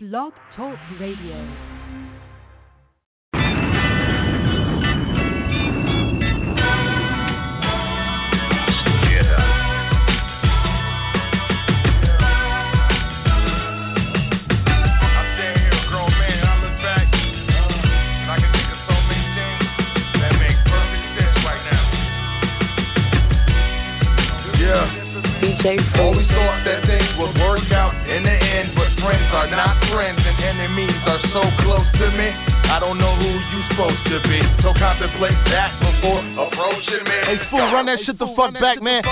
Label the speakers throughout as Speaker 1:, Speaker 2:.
Speaker 1: Blog Talk Radio.
Speaker 2: Yeah. I'm standing
Speaker 3: here, grown man, and I look back, and I can think of so many things that make perfect sense right now. Yeah. DJ Always thought that things would work out in the end, but friends are not friends and enemies are so close to me. I don't know who you supposed to be, so contemplate that before approaching me.
Speaker 4: Hey fool, run that shit the fuck back, man.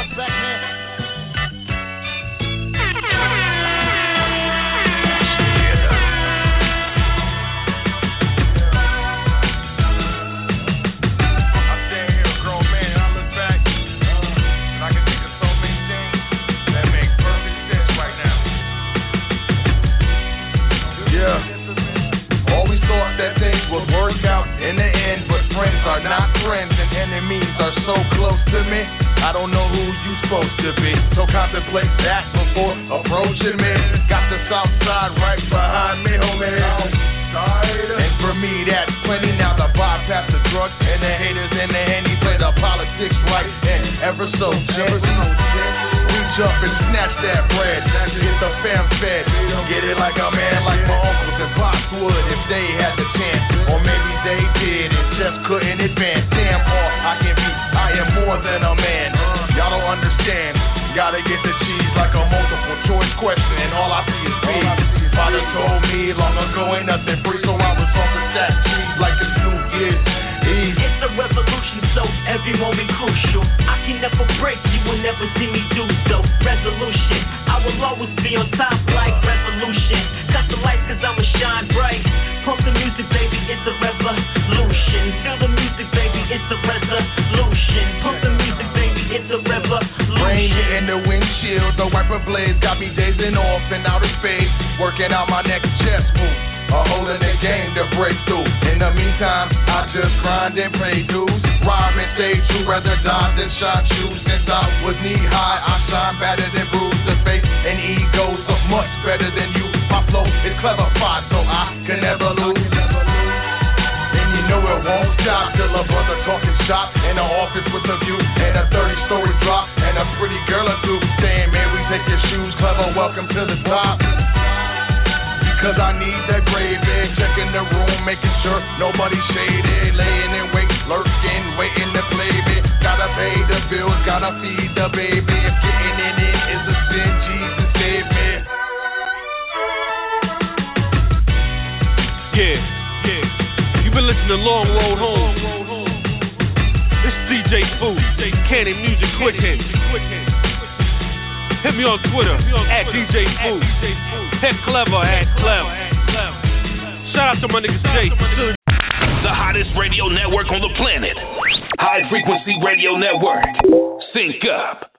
Speaker 3: To me. I don't know who you supposed to be, so contemplate that before approaching me. Got the south side right behind me, homie. And for me, that's plenty. Now the bypass the drugs and the haters and the henny play the politics right and ever so gently. Reach up and snatch that bread. Get the fam fed. Get it like a man, like my uncles and pops would if they had the chance. Or maybe they did and just couldn't advance. Damn, all I can be, I am more than a man. Y'all don't understand. Gotta get the cheese like a multiple choice question, and all I see is B. Father told me long ago ain't nothing free, so I was off with that cheese like it's New Year's Eve.
Speaker 5: It's a revolution, so every moment crucial. I can never break, you will never see me do so. Resolution, I will always be on top like revolution. Cut the lights cause I'ma shine bright. It's a the
Speaker 3: in the windshield, the wiper blades got me dazing off space, working out my next chess move. A hole in the game to break through. In the meantime, I just stay true, rather die than. Since I was knee high, I shine better than and egos much better than you. My flow is clever, so I can never lose. It won't stop till a brother talking shop. In the office with a view. And a 30 story drop. And a pretty girl or two Man, we take your shoes, clever, welcome to the top. Because I need that gravy, checking the room, making sure nobody's shaded, laying in wait, lurking, waiting to play me. Gotta pay the bills, gotta feed the baby. If getting it in is a sin,
Speaker 2: Listening to Long Road Home. It's DJ Food, Cannon Music Quick Hits. Hit me on Twitter at DJ Food. Heck Clever at Clever. Shout out to my nigga Jay.
Speaker 6: The hottest radio network on the planet. High Frequency Radio Network. Sync up.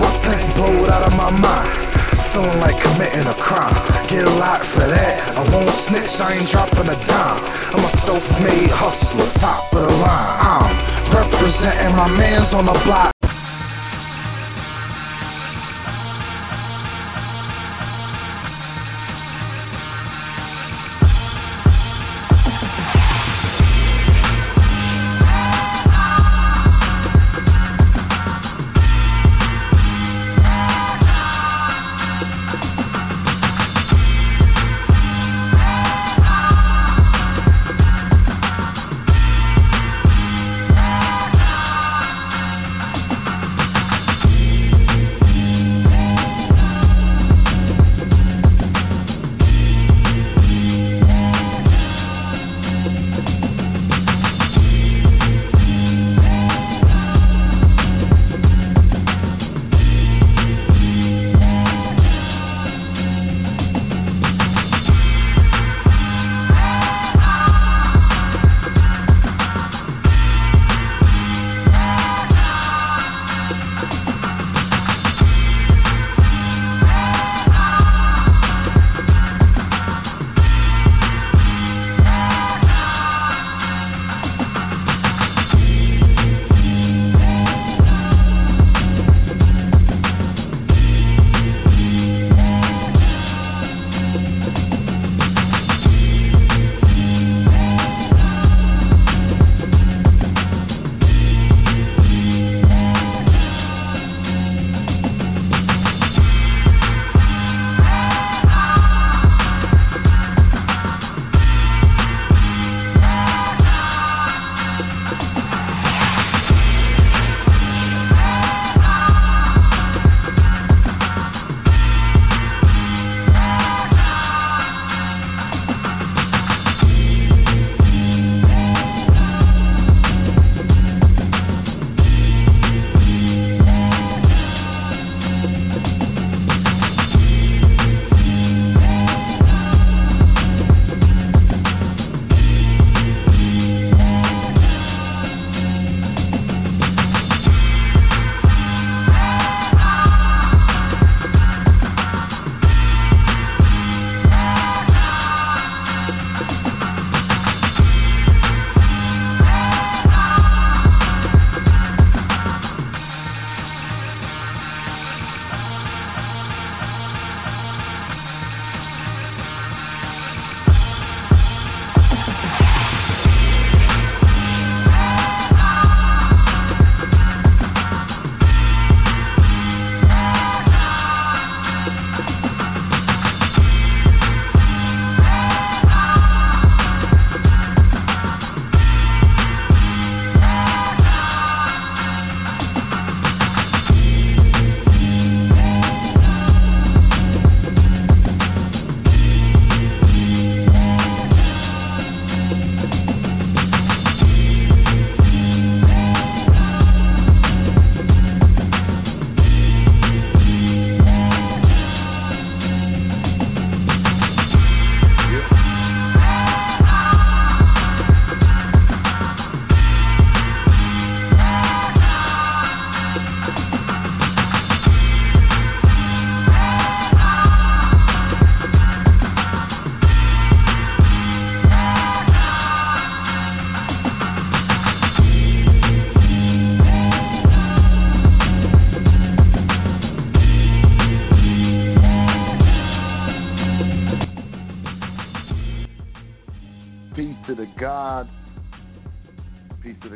Speaker 7: I think, blowed out of my mind. Feeling like committing a crime. Get lot for that. I won't snitch, I ain't dropping a dime. I'm a self made hustler, top of the line. I'm representing my mans on the block.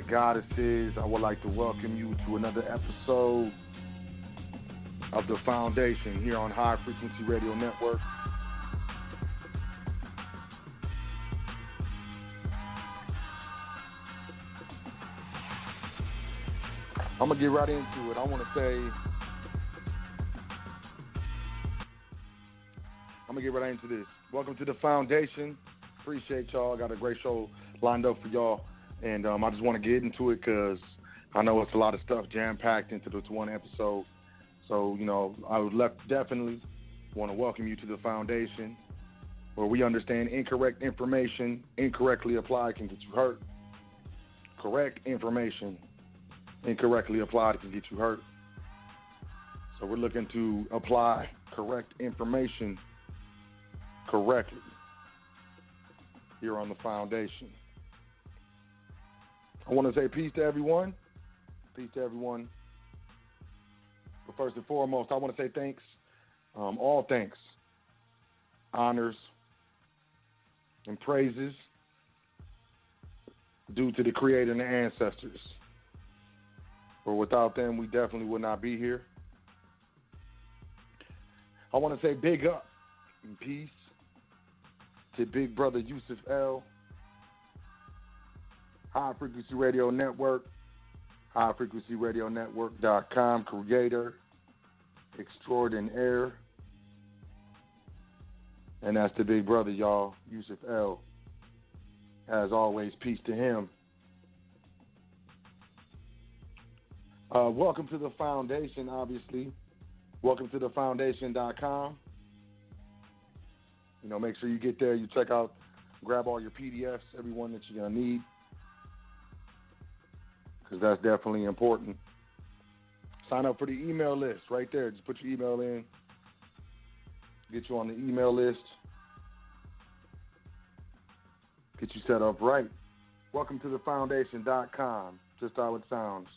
Speaker 8: Goddesses. I would like to welcome you to another episode of The Foundation here on High Frequency Radio Network. I'm going to get right into it. I want to say I'm gonna get right into this. Welcome to the foundation. Appreciate y'all. Got a great show lined up for y'all, and um, I just want to get into it because I know it's a lot of stuff jam packed into this one episode. So you know, I would left definitely want to welcome you to the foundation, where we understand incorrect information incorrectly applied can get you hurt. Correct information incorrectly applied can get you hurt. So we're looking to apply correct information correctly here on the foundation. I want to say peace to everyone. Peace to everyone. But first and foremost, I want to say thanks, um, all thanks, honors, and praises due to the Creator and the ancestors. For without them, we definitely would not be here. I want to say big up and peace to Big Brother Yusuf L, High Frequency Radio Network, High Frequency Radio Network.com, creator, extraordinaire. And that's the big brother, y'all, Yusuf L. As always, peace to him. Uh, welcome to the foundation, obviously. Welcome to the foundation.com. You know, make sure you get there, you check out, grab all your PDFs, everyone that you're going to need, because that's definitely important. Sign up for the email list right there. Just put your email in, get you on the email list, get you set up right. Welcome to the foundation.com, just how it sounds.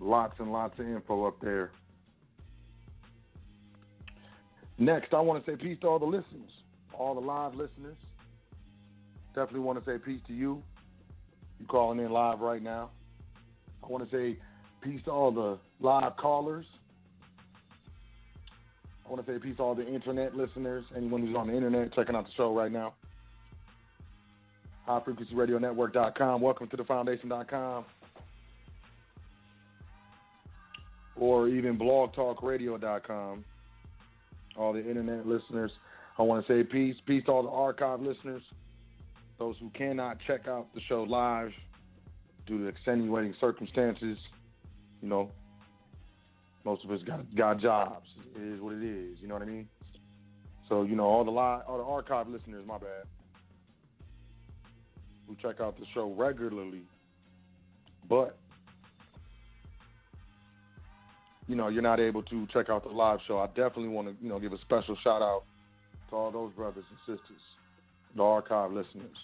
Speaker 8: Lots and lots of info up there. Next, I want to say peace to all the listeners, all the live listeners. Definitely want to say peace to you. You calling in live right now. I want to say peace to all the live callers. I want to say peace to all the internet listeners, anyone who's on the internet checking out the show right now. HighFrequencyRadioNetwork.com. Welcome to the Foundation.com. Or even BlogTalkRadio.com all the internet listeners. I want to say peace. Peace to all the archive listeners, those who cannot check out the show live due to extenuating circumstances. You know, most of us got got jobs. It is what it is. You know what I mean? So you know, all the live, all the archive listeners, my bad, who check out the show regularly, but you know, you're not able to check out the live show, I definitely want to, you know, give a special shout out to all those brothers and sisters, the archive listeners.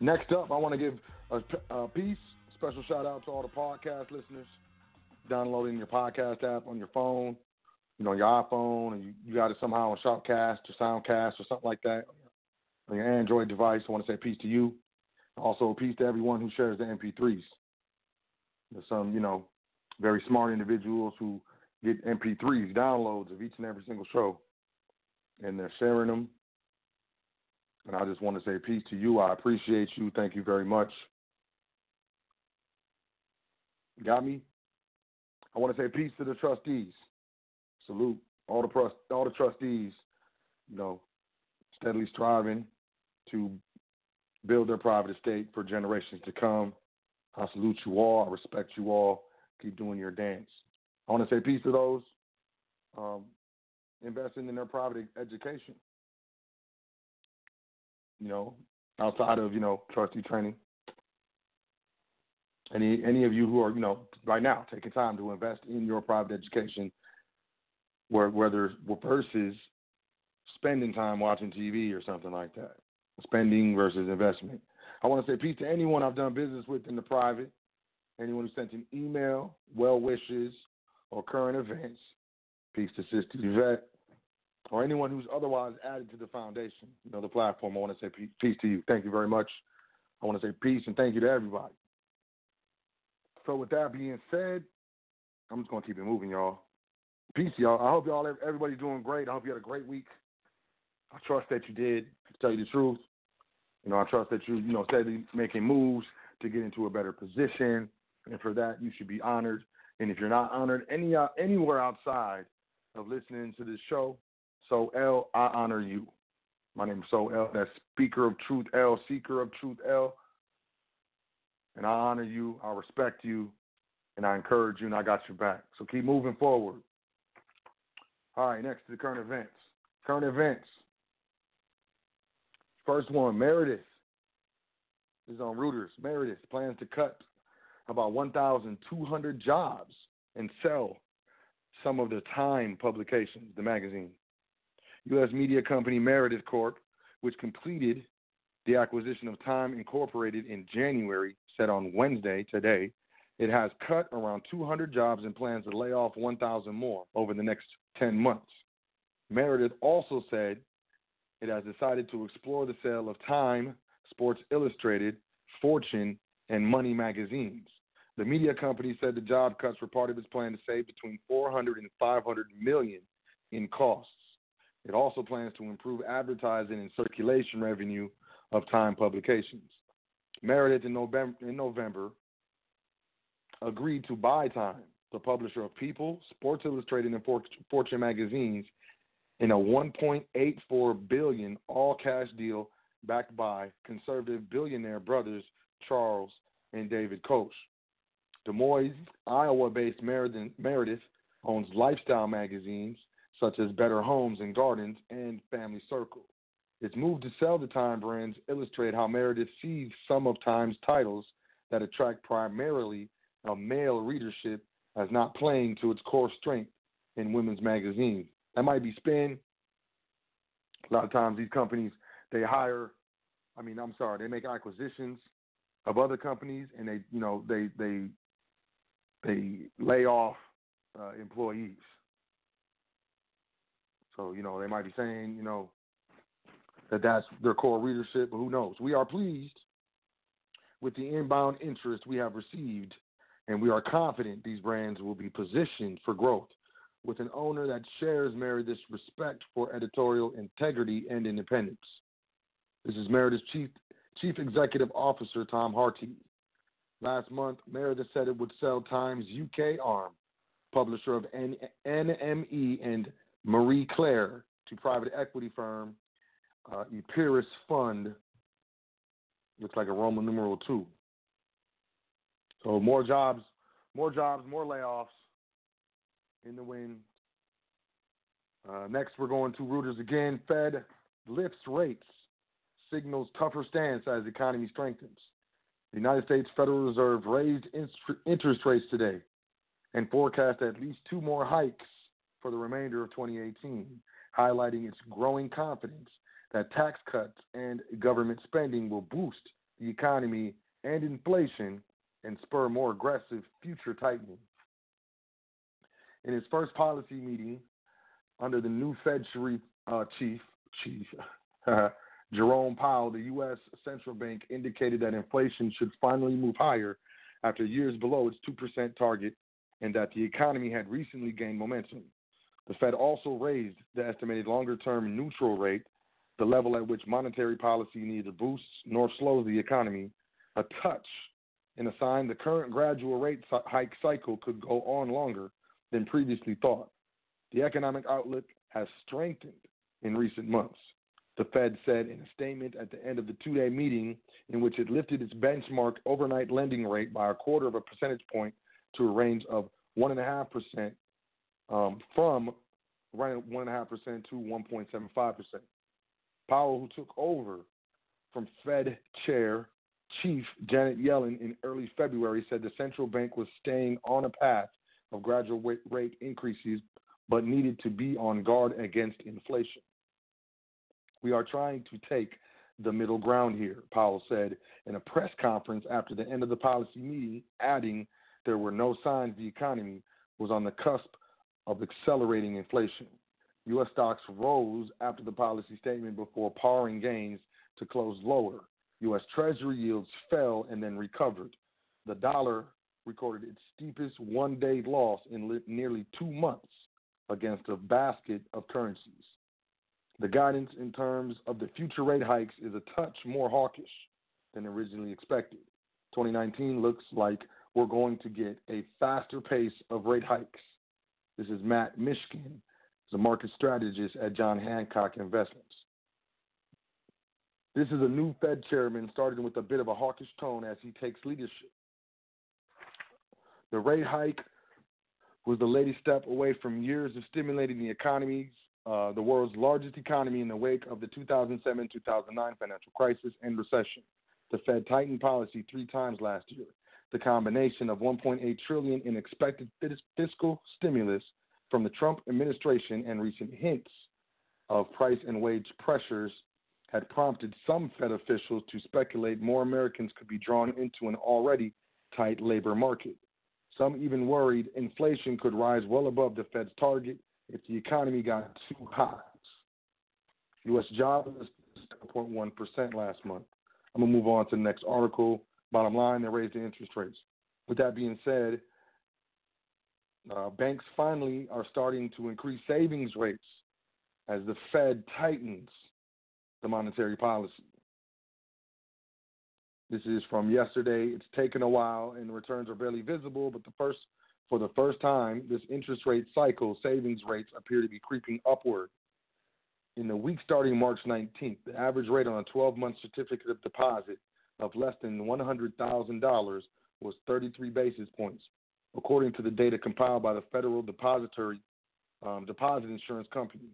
Speaker 8: Next up, I want to give a, a piece, special shout out to all the podcast listeners downloading your podcast app on your phone, you know, your iPhone, and you, you got it somehow on Shoutcast or Soundcast or something like that on your Android device. I want to say peace to you. Also, peace to everyone who shares the MP3s. There's some, you know, very smart individuals who get MP3s, downloads of each and every single show, and they're sharing them. And I just want to say peace to you. I appreciate you. Thank you very much. Got me? I want to say peace to the trustees. Salute all the all the trustees. You know, steadily striving to build their private estate for generations to come. I salute you all. I respect you all. Keep doing your dance. I want to say peace to those um, investing in their private education. You know, outside of you know trustee training. Any any of you who are you know right now taking time to invest in your private education, where whether versus spending time watching TV or something like that, spending versus investment. I want to say peace to anyone I've done business with in the private, anyone who sent an email, well wishes, or current events, Peace to Sister Yvette, or anyone who's otherwise added to the foundation, you know, the platform. I want to say peace to you. Thank you very much. I want to say peace and thank you to everybody. So, with that being said, I'm just going to keep it moving, y'all. Peace, y'all. I hope y'all, everybody's doing great. I hope you had a great week. I trust that you did, to tell you the truth. You know, I trust that you, you know, steadily making moves to get into a better position. And for that, you should be honored. And if you're not honored any uh, anywhere outside of listening to this show, so L, I honor you. My name is Sot El. That's Speaker of Truth L, Seeker of Truth L. And I honor you, I respect you, and I encourage you, and I got your back. So keep moving forward. All right, next to the current events. Current events. First one, Meredith. Is on Reuters. Meredith plans to cut about 1,200 jobs and sell some of the Time publications, the magazine. U.S. media company Meredith Corp., which completed the acquisition of Time Incorporated in January, said on Wednesday, today, it has cut around 200 jobs and plans to lay off 1,000 more over the next 10 months. Meredith also said it has decided to explore the sale of Time, Sports Illustrated, Fortune, and Money magazines. The media company said the job cuts were part of its plan to save between 400 and 500 million in costs. It also plans to improve advertising and circulation revenue of Time publications. Meredith in November, in November agreed to buy Time, the publisher of People, Sports Illustrated, and Fortune magazines, in a 1.84 billion all-cash deal backed by conservative billionaire brothers Charles and David Koch. Des Moines, Iowa-based Meredith owns lifestyle magazines such as Better Homes and Gardens and Family Circle. Its move to sell the Time brands illustrate how Meredith sees some of Time's titles that attract primarily a male readership as not playing to its core strength in women's magazines. That might be spin. A lot of times these companies they hire I mean, I'm sorry, they make acquisitions of other companies and they you know, they they they lay off uh, employees. So, you know, they might be saying, you know, that that's their core readership, but who knows? We are pleased with the inbound interest we have received, and we are confident these brands will be positioned for growth with an owner that shares Meredith's respect for editorial integrity and independence. This is Meredith's chief, chief executive officer, Tom Harty. Last month, Meredith said it would sell Times UK arm, publisher of NME and Marie Claire, to private equity firm uh, Epiris Fund. Looks like a Roman numeral two. So more jobs, more jobs, more layoffs in the wind. Uh, next, we're going to Reuters again. Fed lifts rates, signals tougher stance as economy strengthens. The United States Federal Reserve raised interest rates today and forecast at least two more hikes for the remainder of 2018, highlighting its growing confidence that tax cuts and government spending will boost the economy and inflation and spur more aggressive future tightening. In his first policy meeting under the new Fed uh, chief, chief Jerome Powell, the U.S. central bank indicated that inflation should finally move higher after years below its 2% target and that the economy had recently gained momentum. The Fed also raised the estimated longer term neutral rate, the level at which monetary policy neither boosts nor slows the economy, a touch, and a sign the current gradual rate hike cycle could go on longer than previously thought. The economic outlook has strengthened in recent months, the Fed said in a statement at the end of the two day meeting, in which it lifted its benchmark overnight lending rate by a quarter of a percentage point to a range of 1.5% um, from 1.5% to 1.75%. Powell, who took over from Fed Chair Chief Janet Yellen in early February, said the central bank was staying on a path of gradual rate increases, but needed to be on guard against inflation. We are trying to take the middle ground here, Powell said in a press conference after the end of the policy meeting, adding there were no signs the economy was on the cusp of accelerating inflation. U.S. stocks rose after the policy statement before powering gains to close lower. U.S. Treasury yields fell and then recovered. The dollar recorded its steepest one day loss in nearly two months against a basket of currencies. The guidance in terms of the future rate hikes is a touch more hawkish than originally expected. 2019 looks like we're going to get a faster pace of rate hikes. This is Matt Miskin, a market strategist at John Hancock Investments. This is a new Fed chairman starting with a bit of a hawkish tone as he takes leadership. The rate hike was the latest step away from years of stimulating the economies, uh, the world's largest economy in the wake of the 2007 2009 financial crisis and recession. The Fed tightened policy three times last year. The combination of 1.8 trillion in expected fiscal stimulus from the Trump administration and recent hints of price and wage pressures had prompted some Fed officials to speculate more Americans could be drawn into an already tight labor market. Some even worried inflation could rise well above the Fed's target if the economy got too hot. U.S. jobs 7.1% last month. I'm going to move on to the next article. Bottom line, they raised the interest rates. With that being said, uh, banks finally are starting to increase savings rates as the Fed tightens the monetary policy. This is from yesterday. It's taken a while and returns are barely visible, but the first for the first time, this interest rate cycle, savings rates appear to be creeping upward. In the week starting March 19th, the average rate on a 12 month certificate of deposit of less than $100,000 was 33 basis points, according to the data compiled by the Federal Depository um, Deposit Insurance Company.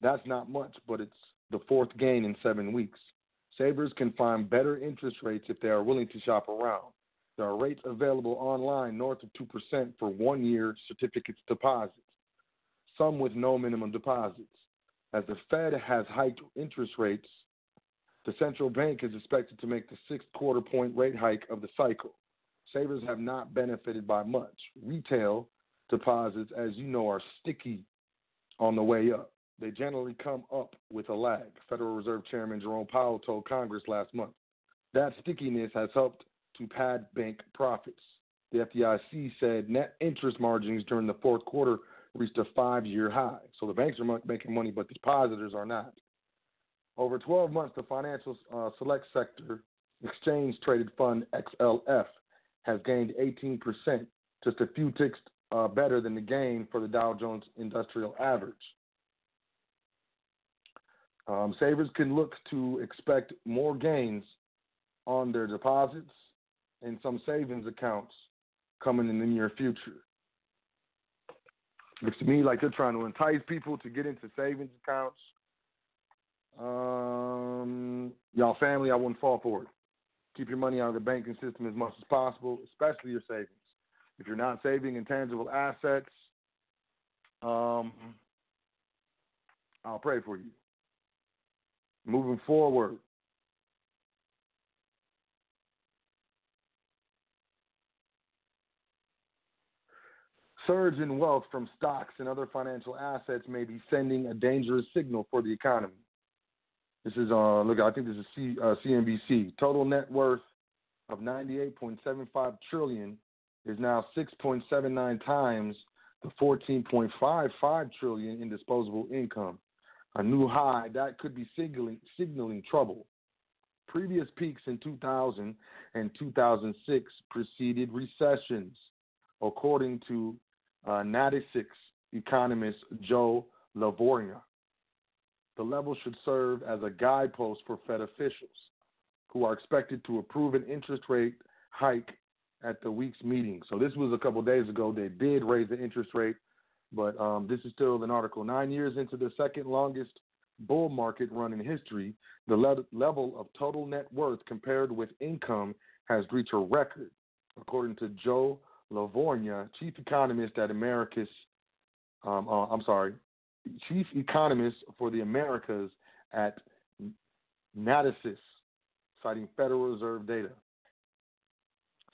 Speaker 8: That's not much, but it's the fourth gain in seven weeks. Savers can find better interest rates if they are willing to shop around. There are rates available online north of 2% for one year certificates deposits, some with no minimum deposits. As the Fed has hiked interest rates, the central bank is expected to make the sixth quarter point rate hike of the cycle. Savers have not benefited by much. Retail deposits, as you know, are sticky on the way up they generally come up with a lag. Federal Reserve Chairman Jerome Powell told Congress last month. That stickiness has helped to pad bank profits. The FDIC said net interest margins during the fourth quarter reached a five year high. So the banks are making money, but depositors are not. Over 12 months, the financial uh, select sector exchange traded fund XLF has gained 18%, just a few ticks uh, better than the gain for the Dow Jones Industrial Average. Um, savers can look to expect more gains on their deposits and some savings accounts coming in the near future. Looks to me like they're trying to entice people to get into savings accounts. Um, y'all family, I wouldn't fall for it. Keep your money out of the banking system as much as possible, especially your savings. If you're not saving intangible assets, um, I'll pray for you moving forward. Surge in wealth from stocks and other financial assets may be sending a dangerous signal for the economy. This is uh look, I think this is C, uh, CNBC. Total net worth of 98.75 trillion is now 6.79 times the 14.55 trillion in disposable income a new high, that could be signaling, signaling trouble. Previous peaks in 2000 and 2006 preceded recessions, according to uh, Natixis economist Joe Lavorgna. The level should serve as a guidepost for Fed officials who are expected to approve an interest rate hike at the week's meeting. So this was a couple days ago. They did raise the interest rate but um, this is still an article. Nine years into the second longest bull market run in history, the le- level of total net worth compared with income has reached a record, according to Joe Lavorgna, chief economist at Americas. Um, uh, I'm sorry, chief economist for the Americas at Natixis, citing Federal Reserve data.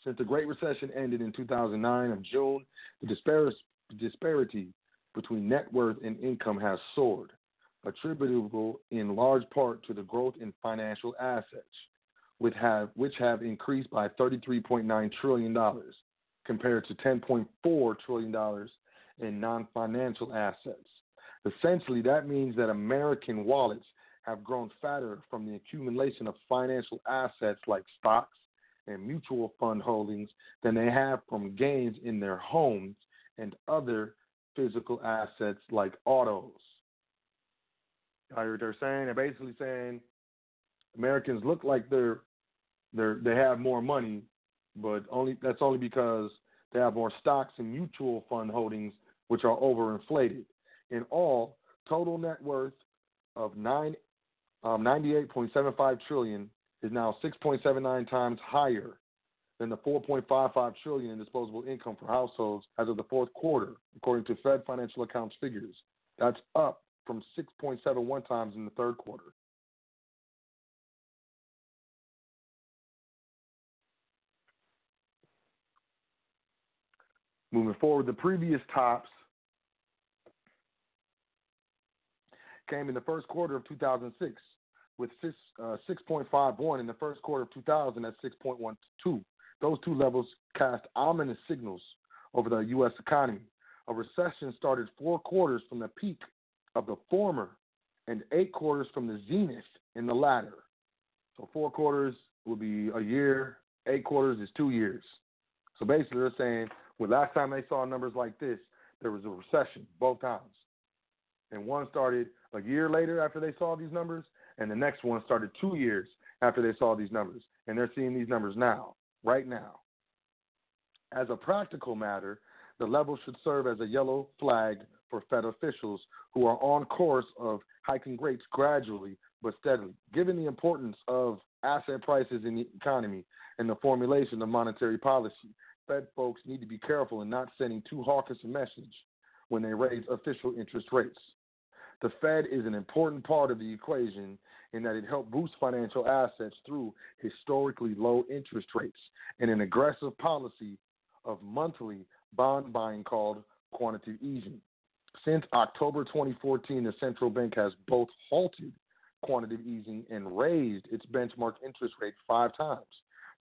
Speaker 8: Since the Great Recession ended in 2009 of June, the disparity disparity between net worth and income has soared, attributable in large part to the growth in financial assets, which have, which have increased by $33.9 trillion compared to $10.4 trillion in non financial assets. Essentially, that means that American wallets have grown fatter from the accumulation of financial assets like stocks and mutual fund holdings than they have from gains in their homes and other physical assets like autos. I heard they're saying they're basically saying Americans look like they're they're they have more money, but only that's only because they have more stocks and mutual fund holdings which are overinflated. In all, total net worth of nine um, 98.75 trillion is now 6.79 times higher than the 4.55 trillion in disposable income for households as of the fourth quarter, according to Fed financial accounts figures. That's up from 6.71 times in the third quarter. Moving forward, the previous tops came in the first quarter of 2006 with six, uh, 6.51 in the first quarter of 2000 at 6.12. Those two levels cast ominous signals over the U.S. economy. A recession started four quarters from the peak of the former and eight quarters from the zenith in the latter. So four quarters will be a year, eight quarters is two years. So basically, they're saying, last time they saw numbers like this, there was a recession both times. And one started a year later after they saw these numbers, and the next one started two years after they saw these numbers. And they're seeing these numbers now, right now. As a practical matter, the level should serve as a yellow flag for Fed officials who are on course of hiking rates gradually but steadily. Given the importance of asset prices in the economy and the formulation of monetary policy, Fed folks need to be careful in not sending too hawkish a message when they raise official interest rates. The Fed is an important part of the equation in that it helped boost financial assets through historically low interest rates and an aggressive policy of monthly bond buying called quantitative easing. Since October 2014, the central bank has both halted quantitative easing and raised its benchmark interest rate five times.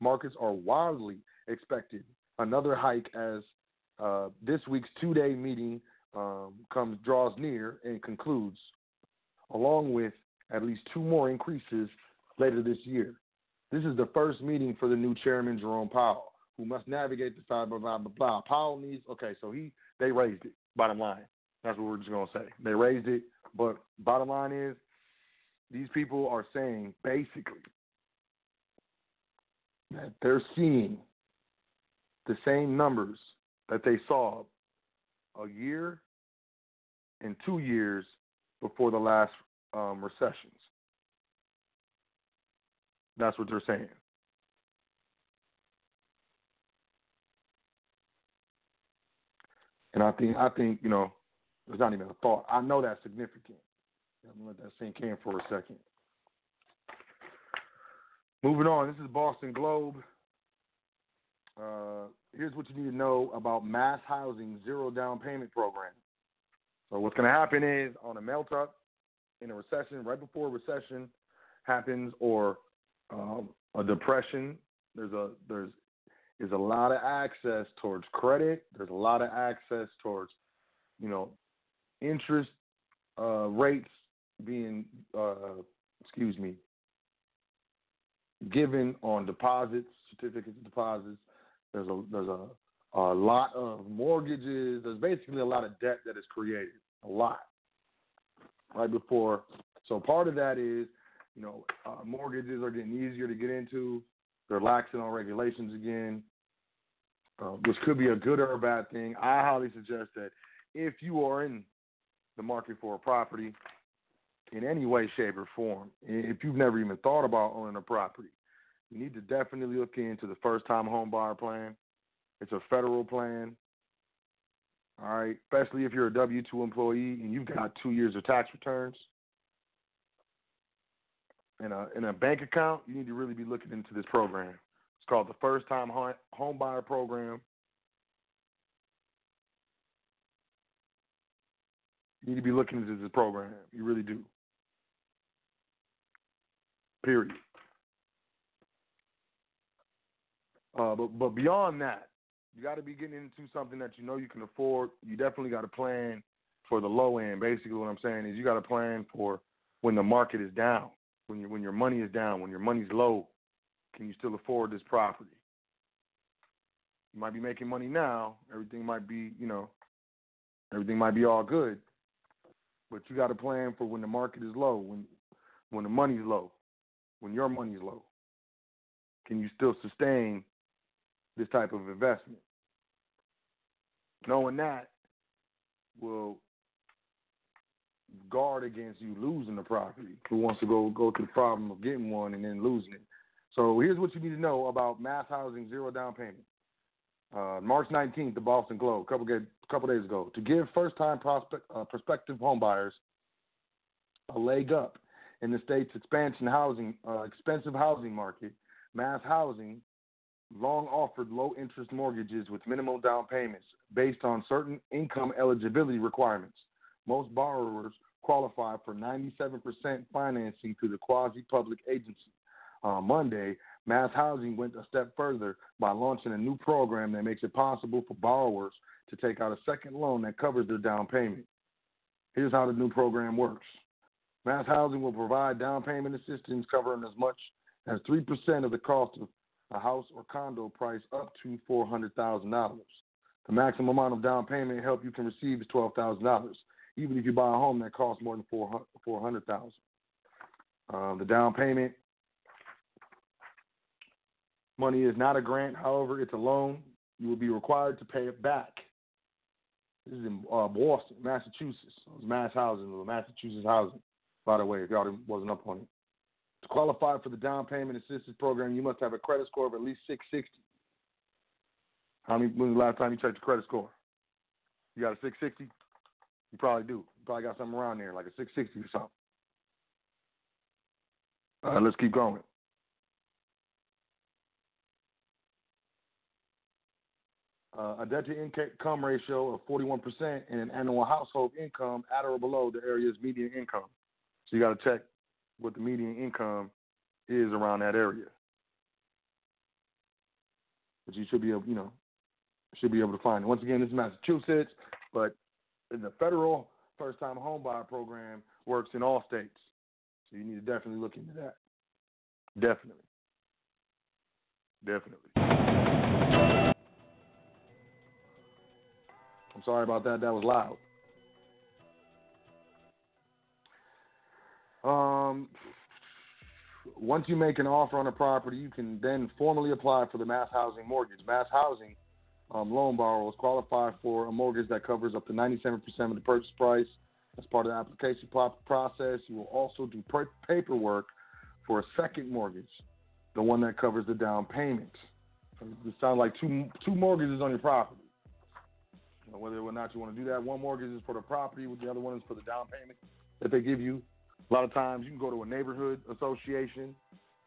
Speaker 8: Markets are wildly expected another hike as uh, this week's two-day meeting um, comes draws near and concludes, along with at least two more increases later this year. This is the first meeting for the new chairman Jerome Powell, who must navigate the side blah blah blah blah. Powell needs okay, so he they raised it. Bottom line, that's what we're just gonna say. They raised it, but bottom line is these people are saying basically that they're seeing the same numbers that they saw a year and two years before the last um, recessions. That's what they're saying. And I think I think you know, it's not even a thought. I know that's significant. I'm let that sink in for a second. Moving on, this is Boston Globe. Uh, here's what you need to know about mass housing zero down payment program. So what's going to happen is on a melt up in a recession, right before a recession happens, or um, a depression, there's a there's is a lot of access towards credit. There's a lot of access towards, you know, interest uh, rates being, uh, excuse me, given on deposits, certificates of deposits, there's a there's a a lot of mortgages. There's basically a lot of debt that is created. A lot. Right before. So part of that is, you know, uh, mortgages are getting easier to get into. They're laxing on regulations again, uh, which could be a good or a bad thing. I highly suggest that if you are in the market for a property in any way, shape, or form, if you've never even thought about owning a property, you need to definitely look into the first time home buyer plan. It's a federal plan. All right, especially if you're a W 2 employee and you've got two years of tax returns. In a, in a bank account, you need to really be looking into this program. It's called the First Time Home Buyer Program. You need to be looking into this program. You really do. Period. Uh, but but beyond that, you got to be getting into something that you know you can afford. You definitely got to plan for the low end. Basically, what I'm saying is you got to plan for when the market is down, when your when your money is down, when your money's low. Can you still afford this property? You might be making money now. Everything might be, you know, everything might be all good. But you got to plan for when the market is low, when when the money's low, when your money's low. Can you still sustain this type of investment? Knowing that will guard against you losing the property. Who wants to go go through the problem of getting one and then losing it? So here's what you need to know about mass housing zero down payment. Uh, March 19th, the Boston Globe, a couple, couple days ago, to give first-time prospect, uh, prospective homebuyers a leg up in the state's expansion housing, uh, expensive housing market. Mass housing long offered low-interest mortgages with minimal down payments based on certain income eligibility requirements. Most borrowers qualify for 97% financing through the quasi-public agency. On Monday, Mass Housing went a step further by launching a new program that makes it possible for borrowers to take out a second loan that covers their down payment. Here's how the new program works Mass Housing will provide down payment assistance covering as much as 3% of the cost of a house or condo price up to $400,000. The maximum amount of down payment help you can receive is $12,000, even if you buy a home that costs more than $400,000. Um, the down payment Money is not a grant, however, it's a loan. You will be required to pay it back. This is in uh, Boston, Massachusetts. It mass housing, the Massachusetts housing, by the way, if y'all wasn't up on it. To qualify for the down payment assistance program, you must have a credit score of at least 660. How many? When was the last time you checked your credit score? You got a 660? You probably do. You probably got something around there, like a 660 or something. All right, let's keep going. uh, a debt to income ratio of 41% and an annual household income at or below the area's median income. So you got to check what the median income is around that area. But you should be able, you know, should be able to find it. Once again, this is Massachusetts, but in the federal first-time homebuyer program works in all states. So you need to definitely look into that. Definitely. Definitely. I'm sorry about that. That was loud. Um, once you make an offer on a property, you can then formally apply for the mass housing mortgage. Mass housing um, loan borrowers qualify for a mortgage that covers up to 97% of the purchase price. As part of the application process, you will also do paperwork for a second mortgage, the one that covers the down payment. It sounds like two two mortgages on your property whether or not you want to do that. One mortgage is for the property, the other one is for the down payment that they give you. A lot of times you can go to a neighborhood association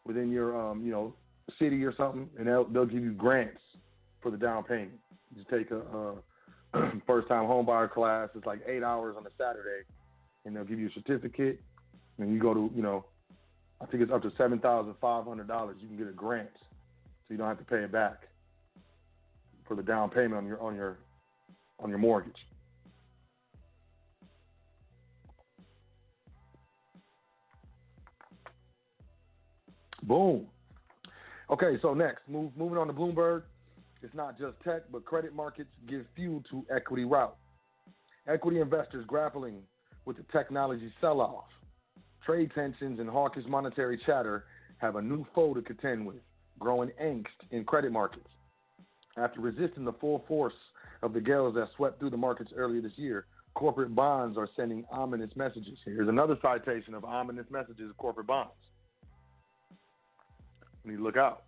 Speaker 8: within your um, you know city or something, and they'll they'll give you grants for the down payment. You just take a, a first time homebuyer class. It's like eight hours on a Saturday, and they'll give you a certificate. And you go to you know, I think it's up to seven thousand five hundred dollars. You can get a grant, so you don't have to pay it back for the down payment on your on your on your mortgage. Boom. Okay, so next, move, moving on to Bloomberg. It's not just tech, but credit markets give fuel to equity rout. Equity investors grappling with the technology sell off. Trade tensions and hawkish monetary chatter have a new foe to contend with, growing angst in credit markets. After resisting the full force of the gales that swept through the markets earlier this year, corporate bonds are sending ominous messages. Here's another citation of ominous messages of corporate bonds. Need to look out.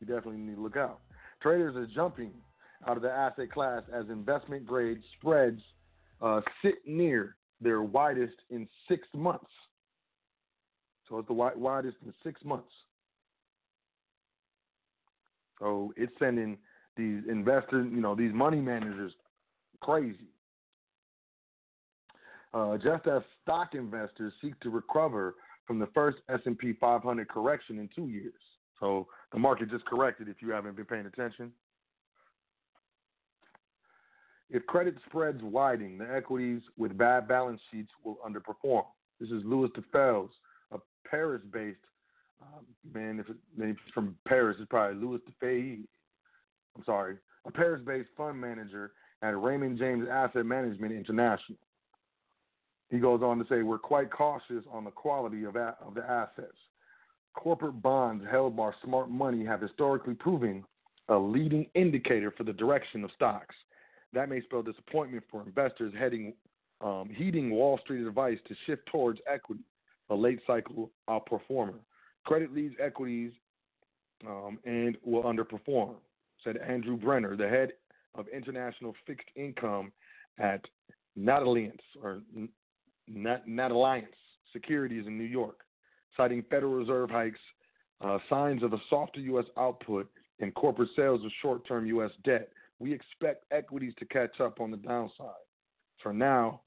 Speaker 8: We definitely need to look out. Traders are jumping out of the asset class as investment grade spreads uh, sit near their widest in six months. So it's the widest in six months. So it's sending these investors, you know, these money managers crazy. uh, just as stock investors seek to recover from the first S&P 500 correction in two years. So the market just corrected if you haven't been paying attention. If credit spreads widen, the equities with bad balance sheets will underperform. This is Louis DeFels, a Paris-based um, man. If, from Paris, it's probably Louis DeFay. I'm sorry, a Paris-based fund manager at Raymond James Asset Management International. He goes on to say, "We're quite cautious on the quality of, a- of the assets. Corporate bonds held by smart money have historically proven a leading indicator for the direction of stocks. That may spell disappointment for investors heading, um, heeding Wall Street advice to shift towards equity, a late cycle outperformer. Credit leads equities um, and will underperform," said Andrew Brenner, the head of international fixed income at NatAlliance or Nat, NatAlliance Securities in New York, citing Federal Reserve hikes, uh, signs of a softer U.S. output, and corporate sales of short-term U.S. debt. We expect equities to catch up on the downside. For now,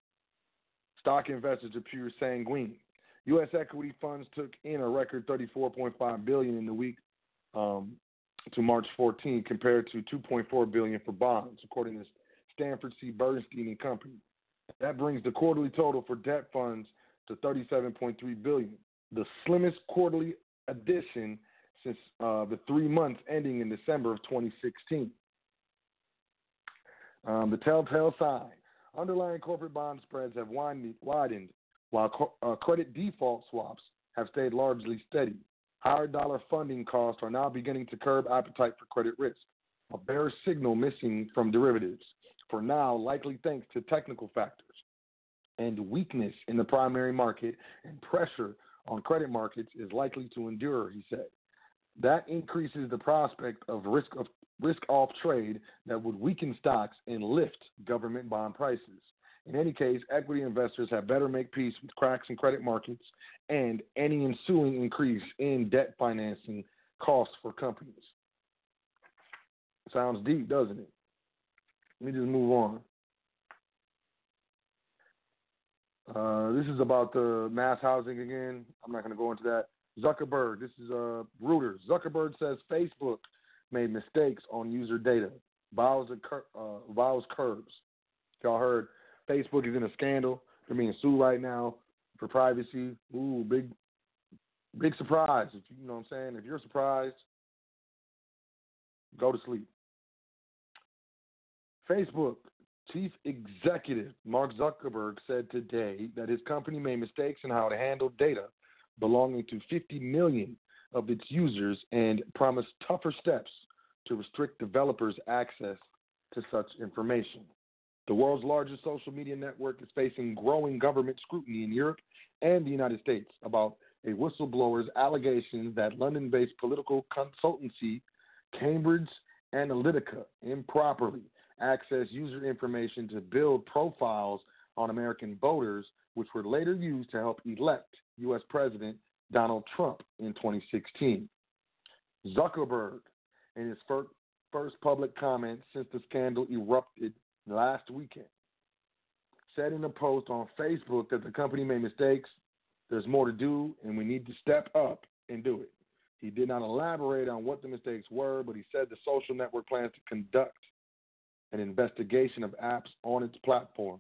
Speaker 8: stock investors appear sanguine. U.S. equity funds took in a record 34.5 billion in the week um, to March 14, compared to 2.4 billion for bonds, according to Sanford C. Bernstein and Company. That brings the quarterly total for debt funds to 37.3 billion, the slimmest quarterly addition since uh, the three months ending in December of 2016. Um, the telltale sign: underlying corporate bond spreads have widened, while co- uh, credit default swaps have stayed largely steady. Higher dollar funding costs are now beginning to curb appetite for credit risk, a bearish signal missing from derivatives. For now, likely thanks to technical factors and weakness in the primary market and pressure on credit markets is likely to endure, he said. That increases the prospect of risk of risk off trade that would weaken stocks and lift government bond prices. In any case, equity investors have better make peace with cracks in credit markets and any ensuing increase in debt financing costs for companies. Sounds deep, doesn't it? Let me just move on. Uh, this is about the mass housing again. I'm not going to go into that. Zuckerberg, this is uh, Reuters. Zuckerberg says Facebook made mistakes on user data. Vows, uh, vows curbs. Y'all heard Facebook is in a scandal. They're being sued right now for privacy. Ooh, big, big surprise. If you, you know what I'm saying. If you're surprised, go to sleep. Facebook chief executive Mark Zuckerberg said today that his company made mistakes in how to handle data belonging to 50 million of its users and promised tougher steps to restrict developers' access to such information. The world's largest social media network is facing growing government scrutiny in Europe and the United States about a whistleblower's allegations that London based political consultancy Cambridge Analytica improperly accessed user information to build profiles on American voters, which were later used to help elect U.S. President Donald Trump in 2016. Zuckerberg, in his first, first public comment since the scandal erupted last weekend, said in a post on Facebook that the company made mistakes, there's more to do, and we need to step up and do it. He did not elaborate on what the mistakes were, but he said the social network plans to conduct an investigation of apps on its platform,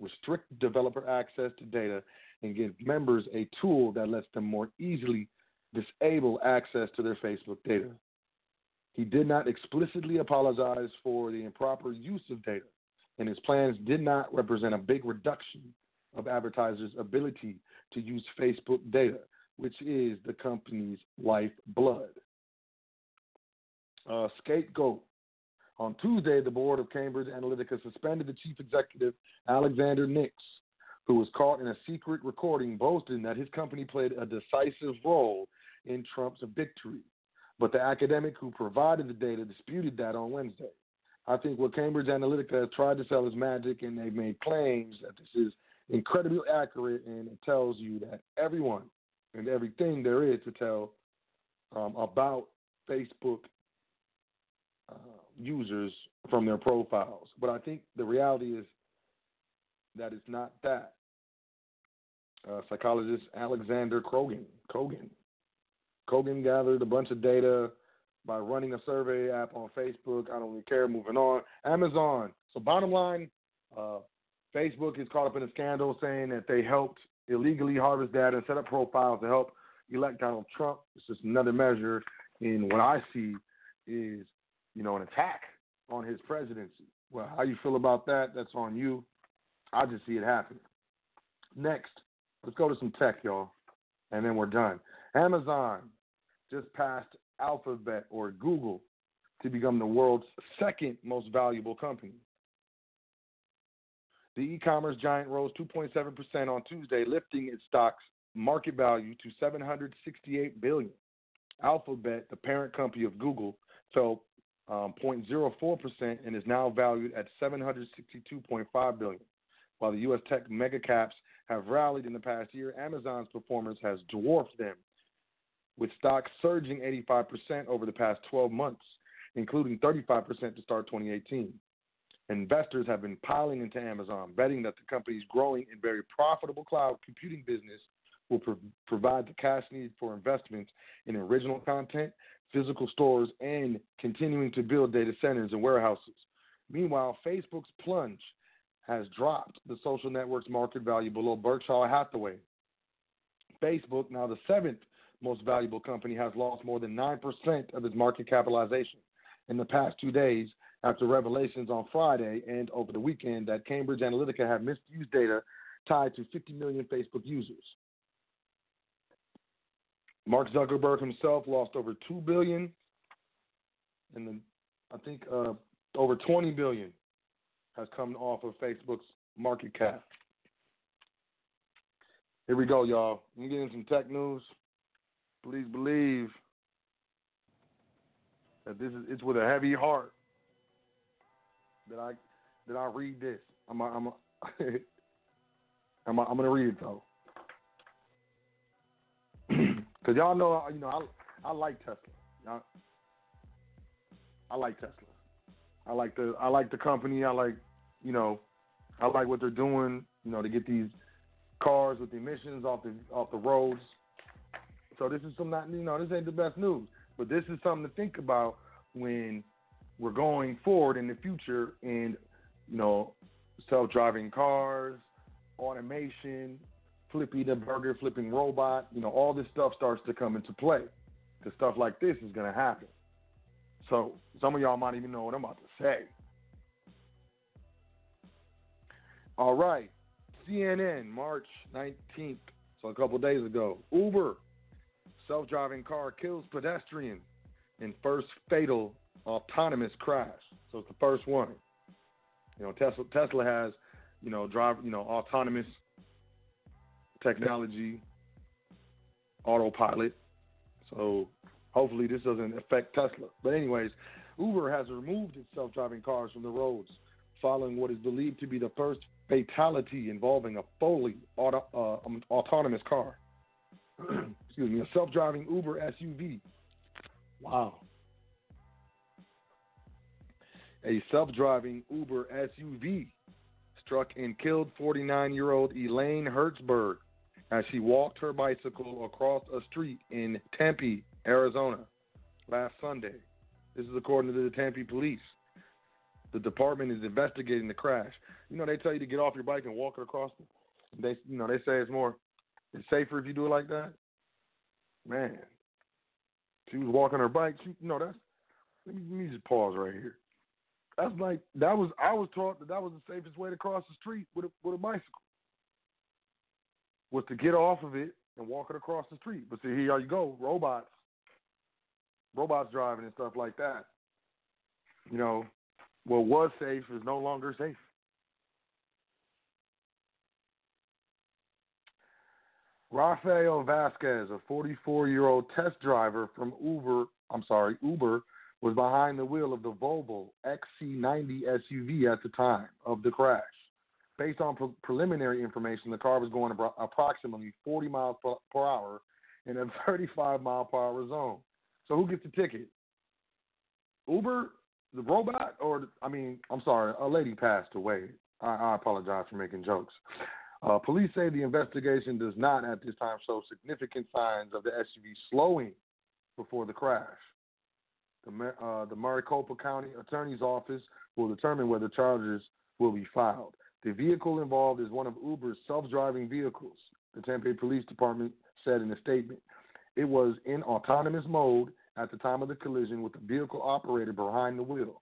Speaker 8: restrict developer access to data, and give members a tool that lets them more easily disable access to their Facebook data. He did not explicitly apologize for the improper use of data, and his plans did not represent a big reduction of advertisers' ability to use Facebook data, which is the company's lifeblood. Uh, scapegoat on Tuesday, the board of Cambridge Analytica suspended the chief executive, Alexander Nix, who was caught in a secret recording boasting that his company played a decisive role in Trump's victory. But the academic who provided the data disputed that on Wednesday. I think what Cambridge Analytica has tried to sell is magic, and they've made claims that this is incredibly accurate, and it tells you that everyone and everything there is to tell um, about Facebook uh, users from their profiles. But I think the reality is that it's not that. uh, psychologist Alexander Krogan. Kogan. Kogan gathered a bunch of data by running a survey app on Facebook. I don't really care. Moving on. Amazon. So, bottom line, uh, Facebook is caught up in a scandal saying that they helped illegally harvest data and set up profiles to help elect Donald Trump. It's just another measure in what I see is, you know, an attack on his presidency. Well, how you feel about that? That's on you. I just see it happen. Next, let's go to some tech, y'all, and then we're done. Amazon just passed Alphabet or Google to become the world's second most valuable company. The e-commerce giant rose 2.7% on Tuesday, lifting its stock's market value to 768 billion. Alphabet, the parent company of Google, fell um, 0.04% and is now valued at 762.5 billion. While the U.S. tech megacaps have rallied in the past year, Amazon's performance has dwarfed them, with stocks surging 85% over the past 12 months, including 35% to start 2018. Investors have been piling into Amazon, betting that the company's growing and very profitable cloud computing business will pro- provide the cash needed for investments in original content, physical stores, and continuing to build data centers and warehouses. Meanwhile, Facebook's plunge has dropped the social network's market value below Berkshire Hathaway. Facebook, now the seventh most valuable company, has lost more than 9% of its market capitalization in the past two days after revelations on Friday and over the weekend that Cambridge Analytica had misused data tied to 50 million Facebook users. Mark Zuckerberg himself lost over two billion, and I think uh, over 20 billion has come off of Facebook's market cap. Here we go, y'all. I'm getting some tech news. Please believe that this is it's with a heavy heart that I that I read this. I'm a, I'm a, I'm a, I'm gonna read it though, because y'all know you know I I like Tesla. Y'all, I like Tesla. I like the I like the company. I like you know I like what they're doing. You know to get these cars with emissions off the off the roads. So this is some not you know this ain't the best news, but this is something to think about when we're going forward in the future and you know self-driving cars automation flipping the burger flipping robot you know all this stuff starts to come into play. Because stuff like this is going to happen. So some of y'all might even know what i'm about to say. All right. Cnn march 19th so a couple days ago. Uber self-driving car kills pedestrian in first fatal autonomous crash. So it's the first one. You know, Tesla Tesla has, you know, drive, you know, autonomous technology, autopilot. So hopefully this doesn't affect Tesla. But anyways, Uber has removed its self-driving cars from the roads following what is believed to be the first fatality involving a fully auto, uh, um, autonomous car. Excuse me, a self-driving Uber SUV. Wow a self driving Uber SUV struck and killed 49 year old Elaine Herzberg as she walked her bicycle across a street in Tempe, Arizona last Sunday. This is according to the Tempe police. The department is investigating the crash. You know, they tell you to get off your bike and walk it across. They, you know, they say it's more, it's safer if you do it like that. Man, she was walking her bike. She, that's. Let me, let me just pause right here. That's like that was I was taught that that was the safest way to cross the street with a with a bicycle. Was to get off of it and walk it across the street. But see, here you go, robots, robots driving and stuff like that. You know, what was safe is no longer safe. Rafael Vasquez, a 44-year-old test driver from Uber, I'm sorry, Uber was behind the wheel of the Volvo XC90 SUV at the time of the crash. Based on pre- preliminary information, the car was going about approximately 40 miles per, per hour in a 35 mile per hour zone. So who gets the ticket? Uber, the robot, or I mean, I'm sorry, a lady passed away. I, I apologize for making jokes. Uh, police say the investigation does not at this time show significant signs of the SUV slowing before the crash. The, uh, the Maricopa County Attorney's Office will determine whether charges will be filed. The vehicle involved is one of Uber's self driving vehicles, the Tempe Police Department said in a statement. It was in autonomous mode at the time of the collision with the vehicle operator behind the wheel.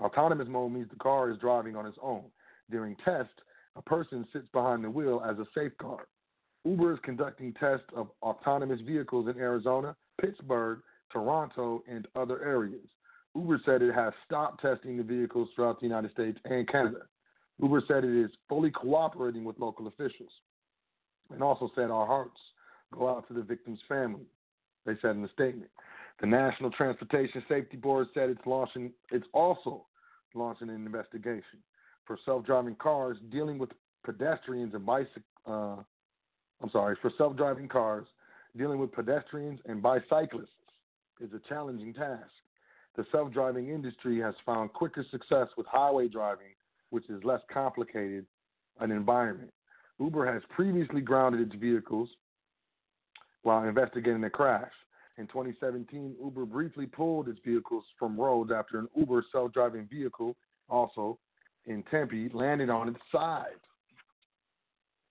Speaker 8: Autonomous mode means the car is driving on its own. During tests, a person sits behind the wheel as a safeguard. Uber is conducting tests of autonomous vehicles in Arizona, Pittsburgh, Toronto, and other areas. Uber said it has stopped testing the vehicles throughout the United States and Canada. Uber said it is fully cooperating with local officials and also said our hearts go out to the victim's family, they said in the statement. The National Transportation Safety Board said it's launching it's also launching an investigation for self-driving cars dealing with pedestrians and bicycle uh, I'm sorry, for self-driving cars dealing with pedestrians and bicyclists is a challenging task. The self-driving industry has found quicker success with highway driving, which is less complicated an environment. Uber has previously grounded its vehicles while investigating the crash. In 2017, Uber briefly pulled its vehicles from roads after an Uber self driving vehicle, also in Tempe, landed on its side.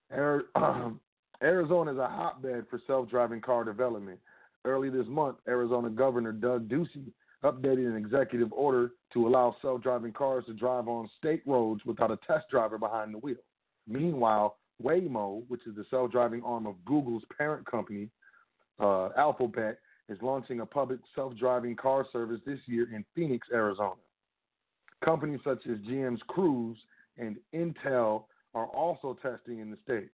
Speaker 8: Arizona is a hotbed for self driving car development. Early this month, Arizona Governor Doug Ducey updated an executive order to allow self driving cars to drive on state roads without a test driver behind the wheel. Meanwhile, Waymo, which is the self driving arm of Google's parent company, uh, Alphabet, is launching a public self driving car service this year in Phoenix, Arizona. Companies such as GM's Cruise and Intel are also testing in the state.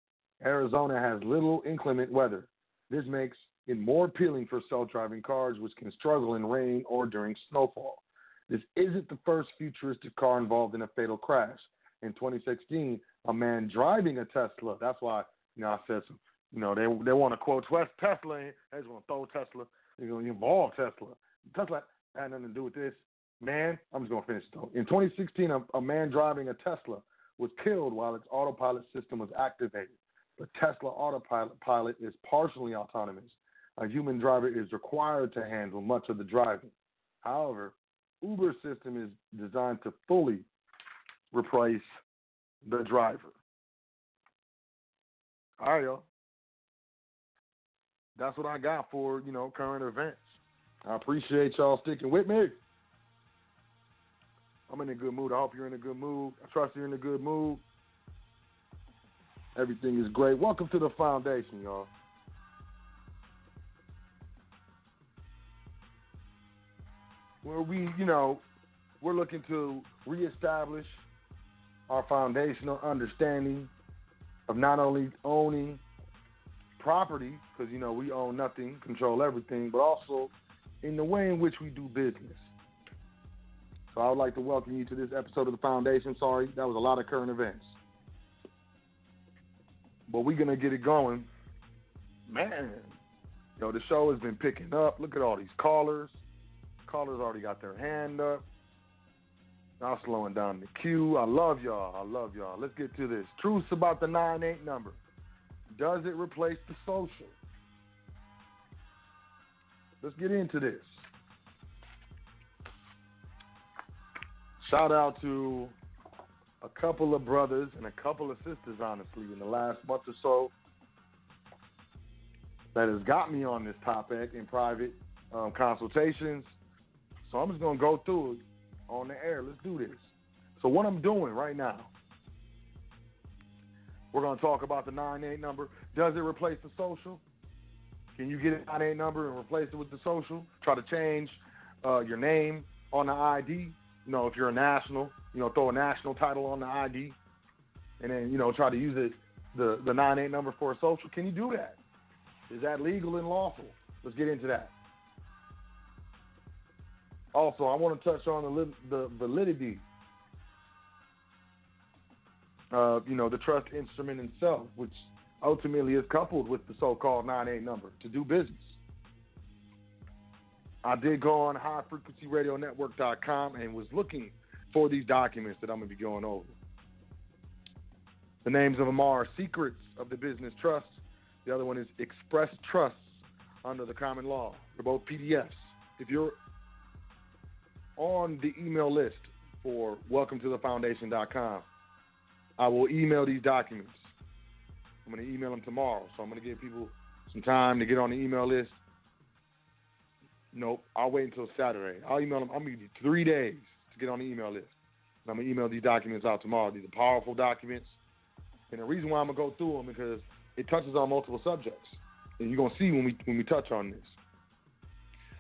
Speaker 8: Arizona has little inclement weather. This makes it more appealing for self driving cars, which can struggle in rain or during snowfall. This isn't the first futuristic car involved in a fatal crash. In 2016, a man driving a Tesla, that's why, you know, I said some, you know, they they want to quote Tesla, they just want to throw Tesla you know, you involve Tesla. Tesla had nothing to do with this. Man, I'm just going to finish though. In 2016, a, a man driving a Tesla was killed while its autopilot system was activated. The Tesla autopilot pilot is partially autonomous. A human driver is required to handle much of the driving. However, Uber's system is designed to fully replace the driver. All right, y'all that's what I got for, you know, current events. I appreciate y'all sticking with me. I'm in a good mood. I hope you're in a good mood. I trust you're in a good mood. Everything is great. Welcome to the foundation, y'all. Where we, you know, we're looking to reestablish our foundational understanding of not only owning property, because you know we own nothing, control everything, but also in the way in which we do business. So I would like to welcome you to this episode of the Foundation. Sorry, that was a lot of current events, but we're gonna get it going, man. Yo, the show has been picking up. Look at all these callers. Callers already got their hand up. Now slowing down the queue. I love y'all. I love y'all. Let's get to this. Truths about the 9 8 number. Does it replace the social? Let's get into this. Shout out to a couple of brothers and a couple of sisters, honestly, in the last month or so that has got me on this topic in private um, consultations. So I'm just to go through it on the air. Let's do this. So, what I'm doing right now we're to talk about the 98 number. Does it replace the social? Can you get a 98 number and replace it with the social? Try to change uh, your name on the ID. You know, if you're a national, you know, throw a national title on the ID, and then you know try to use it the the 98 number for a social. Can you do that? Is that legal and lawful? Let's get into that. Also, I want to touch on the the validity you know, the trust instrument itself, which ultimately is coupled with the so-called 9-8 number to do business. I did go on highfrequencyradionetwork.com and was looking for these documents that I'm going to be going over. The names of them are Secrets of the Business Trust. The other one is Express Trusts under the common law. They're both PDFs. If you're on the email list for welcome to the foundation.com, I will email these documents. I'm going to email them tomorrow. So I'm going to give people some time to get on the email list. Nope, I'll wait until Saturday. I'll email them. I'm going to give you three days to get on the email list. I'm going to email these documents out tomorrow. These are powerful documents. And the reason why I'm going to go through them because it touches on multiple subjects. And you're going to see when we, when we touch on this.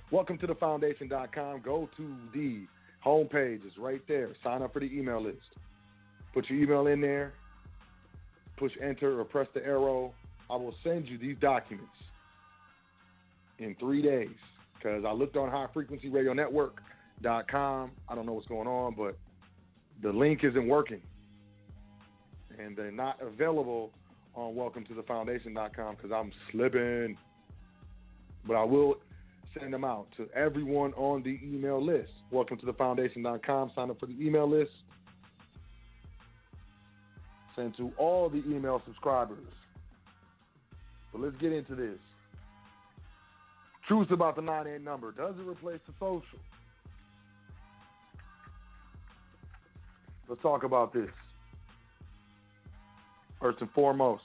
Speaker 8: Welcome to the foundation.com. Go to the homepage. It's right there. Sign up for the email list. Put your email in there. Push enter or press the arrow. I will send you these documents in three days because I looked on highfrequencyradionetwork.com. I don't know what's going on, but the link isn't working. And they're not available on welcome to the foundation.com because I'm slipping. But I will send them out to everyone on the email list. Welcome to the foundation.com. Sign up for the email list. Send to all the email subscribers. But let's get into this. Truth about the 98 number. Does it replace the social? Let's talk about this. First and foremost,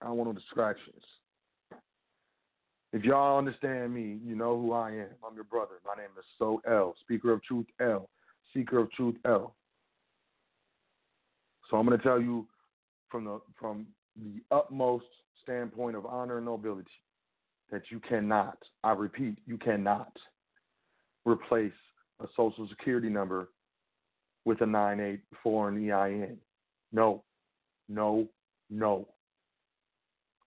Speaker 8: I don't want no distractions. If y'all understand me, you know who I am. I'm your brother. My name is Sot El, Speaker of Truth L, Seeker of Truth L. So I'm going to tell you from the from the utmost standpoint of honor and nobility that you cannot, I repeat, you cannot replace a social security number with a 984 and EIN. No, no, no.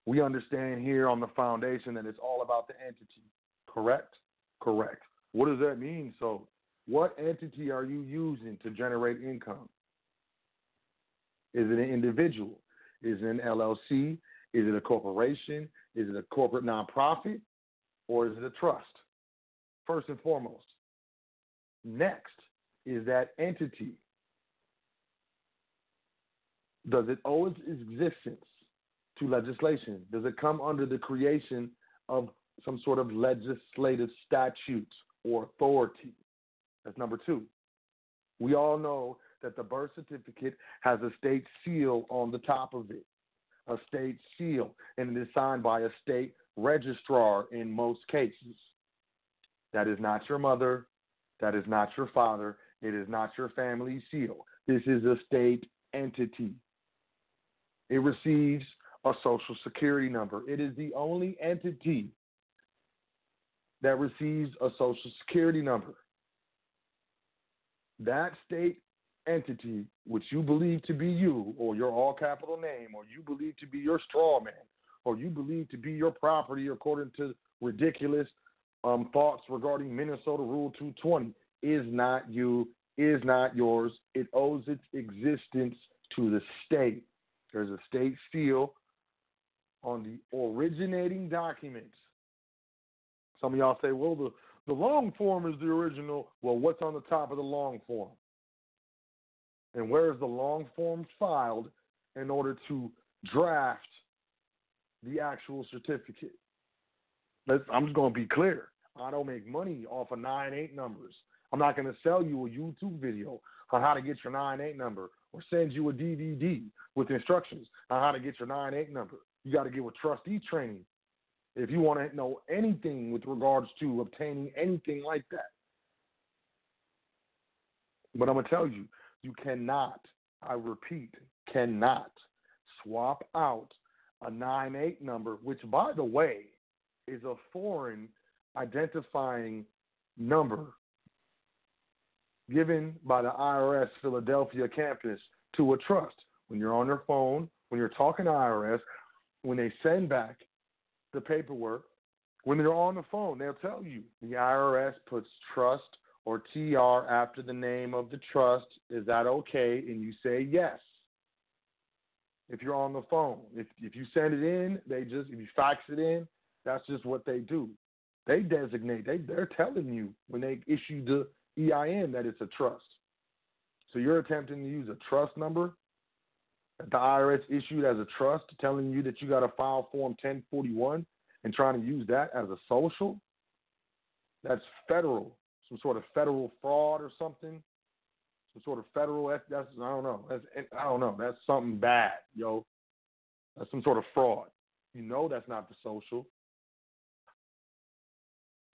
Speaker 8: We understand here on the foundation that it's all about the entity. Correct? Correct. What does that mean? So, what entity are you using to generate income? Is it an individual? Is it an LLC? Is it a corporation? Is it a corporate nonprofit? Or is it a trust? First and foremost. Next is that entity. Does it owe its existence to legislation? Does it come under the creation of some sort of legislative statute or authority? That's number two. We all know that the birth certificate has a state seal on the top of it, a state seal, and it is signed by a state registrar in most cases. That is not your mother. That is not your father. It is not your family seal. This is a state entity. It receives a social security number. It is the only entity that receives a social security number. That state entity, which you believe to be you, or your all capital name, or you believe to be your straw man, or you believe to be your property according to ridiculous um, thoughts regarding Minnesota Rule 220, is not you, is not yours. It owes its existence to the state. There's a state seal on the originating documents. Some of y'all say, well, the, the long form is the original. Well, what's on the top of the long form? And where is the long form filed in order to draft the actual certificate? Let's, I'm just going to be clear. I don't make money off of 9-8 numbers. I'm not going to sell you a YouTube video on how to get your 9-8 number or send you a DVD with instructions on how to get your 9-8 number. You got to get with trustee training if you want to know anything with regards to obtaining anything like that. But I'm going to tell you, you cannot, I repeat, cannot swap out a 9 8 number, which, by the way, is a foreign identifying number given by the IRS Philadelphia campus to a trust. When you're on your phone, when you're talking to IRS, when they send back the paperwork, when they're on the phone, they'll tell you the IRS puts trust or TR after the name of the trust. Is that okay? And you say yes. If you're on the phone, if if you send it in, they just if you fax it in, that's just what they do. They designate. They they're telling you when they issue the EIN that it's a trust. So you're attempting to use a trust number that the IRS issued as a trust, telling you that you got to file Form 1041 and trying to use that as a social. That's federal, some sort of federal fraud or something. Some sort of federal. That's, I don't know. That's I don't know. That's something bad, yo. That's some sort of fraud. You know that's not the social.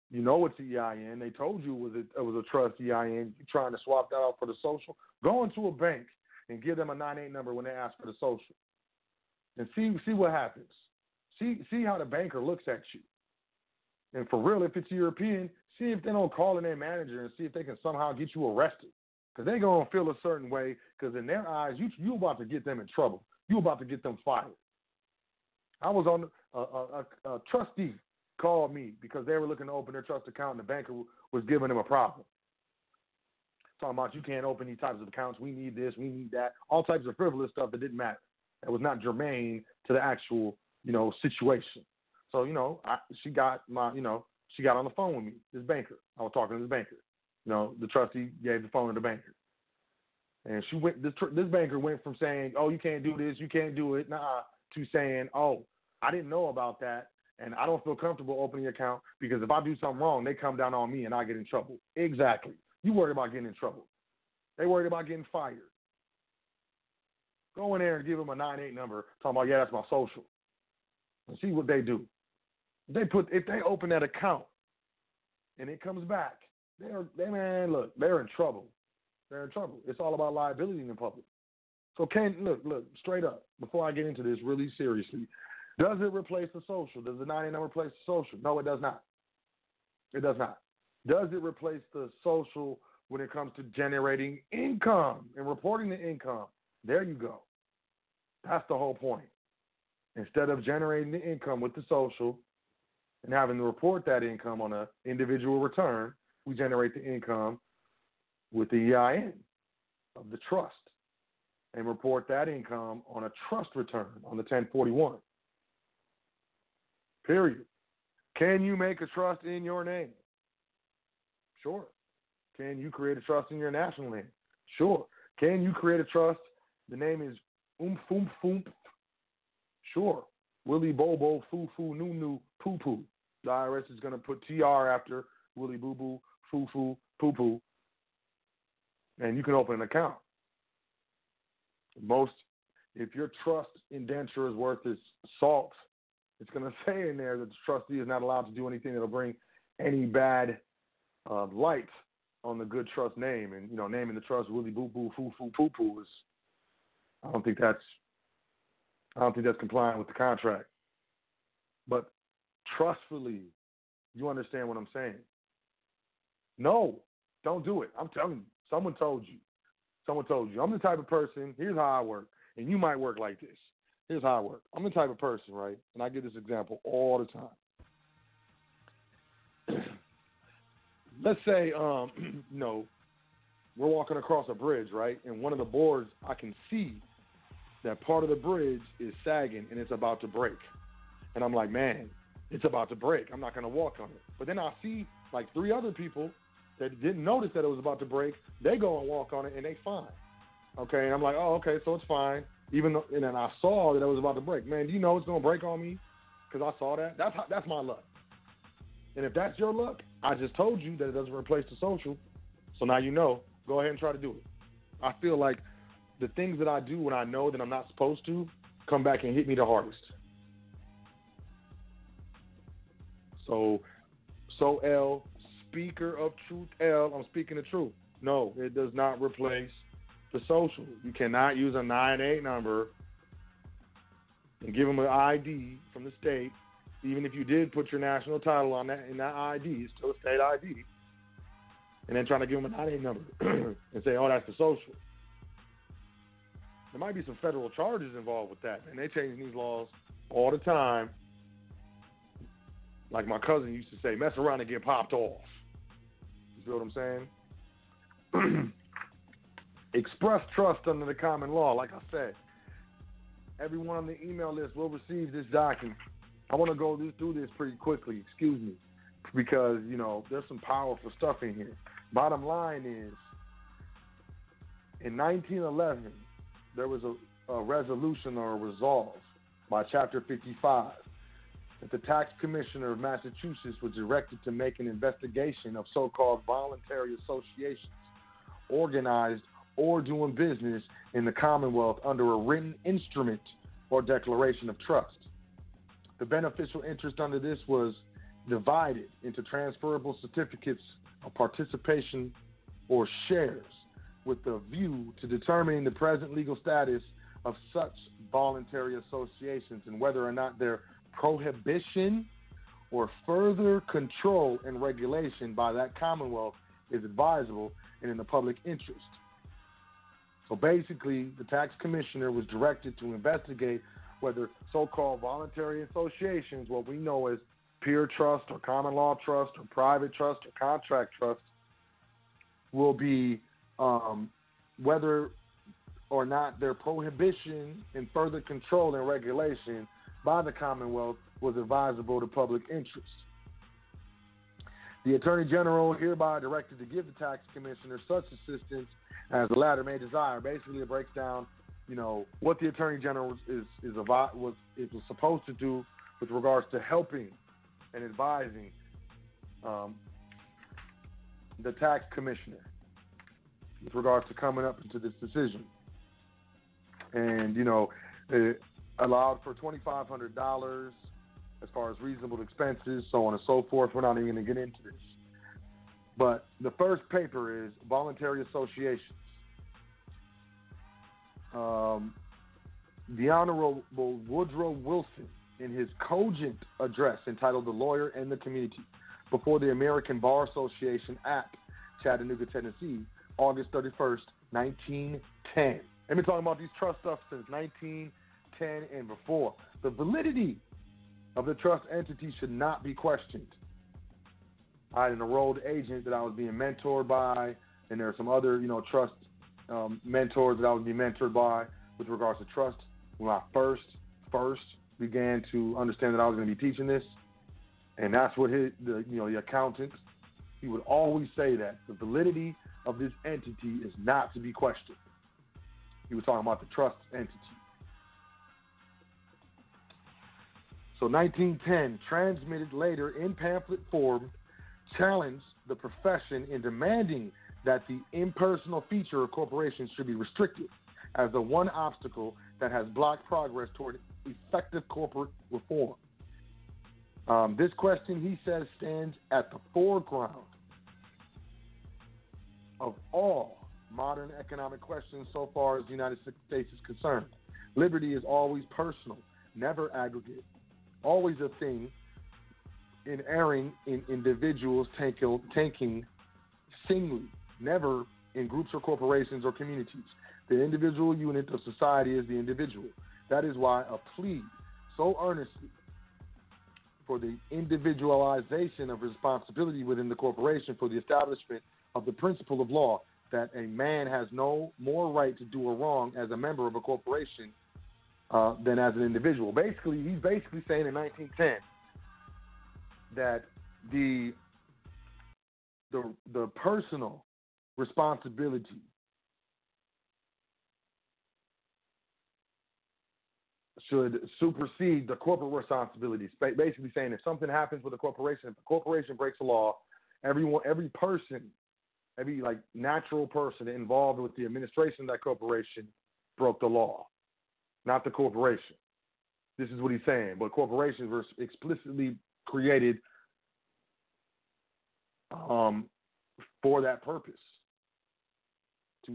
Speaker 8: You know it's EIN. They told you it was a, it was a trust EIN. You trying to swap that out for the social? Go into a bank and give them a nine eight number when they ask for the social, and see see what happens. See see how the banker looks at you. And for real, if it's European, see if they don't call in their manager and see if they can somehow get you arrested. Because they're gonna feel a certain way. Because in their eyes, you you about to get them in trouble. You about to get them fired. I was on a, a, a, a trustee called me because they were looking to open their trust account and the banker was giving them a problem. Talking about you can't open these types of accounts. We need this. We need that. All types of frivolous stuff that didn't matter. That was not germane to the actual, you know, situation. So you know, I, she got my, you know, she got on the phone with me. This banker. I was talking to this banker. You know, the trustee gave the phone to the banker. And she went. This this banker went from saying, "Oh, you can't do this, you can't do it," nah, to saying, "Oh, I didn't know about that, and I don't feel comfortable opening an account because if I do something wrong, they come down on me and I get in trouble." Exactly. You worried about getting in trouble. They worried about getting fired. Go in there and give them a nine eight number, talking about, "Yeah, that's my social," and see what they do. They put if they open that account and it comes back, they're they man, look, they're in trouble. They're in trouble. It's all about liability in the public. So can look, look, straight up, before I get into this really seriously, does it replace the social? Does the 90 number replace the social? No, it does not. It does not. Does it replace the social when it comes to generating income and reporting the income? There you go. That's the whole point. Instead of generating the income with the social and having to report that income on an individual return, we generate the income with the EIN of the trust and report that income on a trust return on the 1041. Period. Can you make a trust in your name? Sure. Can you create a trust in your national name? Sure. Can you create a trust? The name is Oomph Oomph. Sure. Willie Bobo Foo Foo Noo Noo Poo Poo. The IRS is going to put TR after Willie Boo Boo Foo Foo Poo Poo. And you can open an account. Most, if your trust indenture is worth its salt, it's going to say in there that the trustee is not allowed to do anything that'll bring any bad uh, light on the good trust name. And you know, naming the trust Willie Boo Boo Foo Foo Poo Poo is, I don't think that's, I don't think that's compliant with the contract. But trustfully, you understand what I'm saying. No, don't do it. I'm telling you, someone told you. Someone told you. I'm the type of person. Here's how I work, and you might work like this. Here's how I work. I'm the type of person, right? And I give this example all the time. Let's say, um, you know, we're walking across a bridge, right? And one of the boards, I can see that part of the bridge is sagging and it's about to break. And I'm like, man, it's about to break. I'm not going to walk on it. But then I see like three other people that didn't notice that it was about to break. They go and walk on it and they fine. Okay, and I'm like, oh, okay, so it's fine even though, and then I saw that it was about to break. Man, do you know it's gonna break on me? Because I saw that. That's how, that's my luck. And if that's your luck, I just told you that it doesn't replace the social. So now you know. Go ahead and try to do it. I feel like the things that I do when I know that I'm not supposed to come back and hit me the hardest. So, Sot El, speaker of truth L, I'm speaking the truth. No, it does not replace the social. You cannot use a 9-8 number and give them an ID from the state, even if you did put your national title on that in that ID, it's still a state ID. And then trying to give them an 9-8 number and say, oh, that's the social. There might be some federal charges involved with that, and they change these laws all the time. Like my cousin used to say, mess around and get popped off. You see what I'm saying? Express trust under the common law. Like I said, everyone on the email list will receive this document. I want to go through this pretty quickly, excuse me, because, you know, there's some powerful stuff in here. Bottom line is In 1911, there was a, a resolution or a resolve by Chapter 55 that the tax commissioner of Massachusetts was directed to make an investigation of so called voluntary associations organized or doing business in the Commonwealth under a written instrument or declaration of trust. The beneficial interest under this was divided into transferable certificates of participation or shares with the view to determining the present legal status of such voluntary associations and whether or not their prohibition or further control and regulation by that Commonwealth is advisable and in the public interest. So basically, the tax commissioner was directed to investigate whether so called voluntary associations, what we know as pure trust or common law trust or private trust or contract trust, will be um, whether or not their prohibition and further control and regulation by the Commonwealth was advisable to public interest. The Attorney General hereby directed to give the tax commissioner such assistance as the latter may desire. Basically, it breaks down, you know, what the Attorney General is is, was is was supposed to do with regards to helping and advising um, the tax commissioner with regards to coming up into this decision. And you know, it allowed for twenty five hundred dollars as far as reasonable expenses, so on and so forth. We're not even going to get into this. But the first paper is voluntary associations. Um, the Honorable Woodrow Wilson, in his cogent address entitled The Lawyer and the Community before the American Bar Association at Chattanooga, Tennessee, August 31st, 1910. I've been talking about these trust stuff since 1910 and before. The validity of the trust entity should not be questioned. I had an enrolled agent that I was being mentored by, and there are some other, you know, trust um, mentors that I was being mentored by with regards to trust. When I first first began to understand that I was going to be teaching this, and that's what his, the you know the accountant, he would always say that the validity of this entity is not to be questioned. He was talking about the trust entity. So 1910, transmitted later in pamphlet form, challenged the profession in demanding that the impersonal feature of corporations should be restricted as the one obstacle that has blocked progress toward effective corporate reform. Um, this question, he says, stands at the foreground of all modern economic questions so far as the United States is concerned. Liberty is always personal, never aggregate, always a thing in erring in individuals tanking, tanking singly, never in groups or corporations or communities. The individual unit of society is the individual. That is why a plea so earnestly for the individualization of responsibility within the corporation for the establishment of the principle of law that a man has no more right to do a wrong as a member of a corporation uh, than as an individual. Basically, he's basically saying in 1910 that the the the personal responsibility should supersede the corporate responsibilities. Basically, saying if something happens with a corporation, if a corporation breaks a law, everyone, every person, every like natural person involved with the administration of that corporation broke the law, not the corporation. This is what he's saying. But corporations were explicitly created um, for that purpose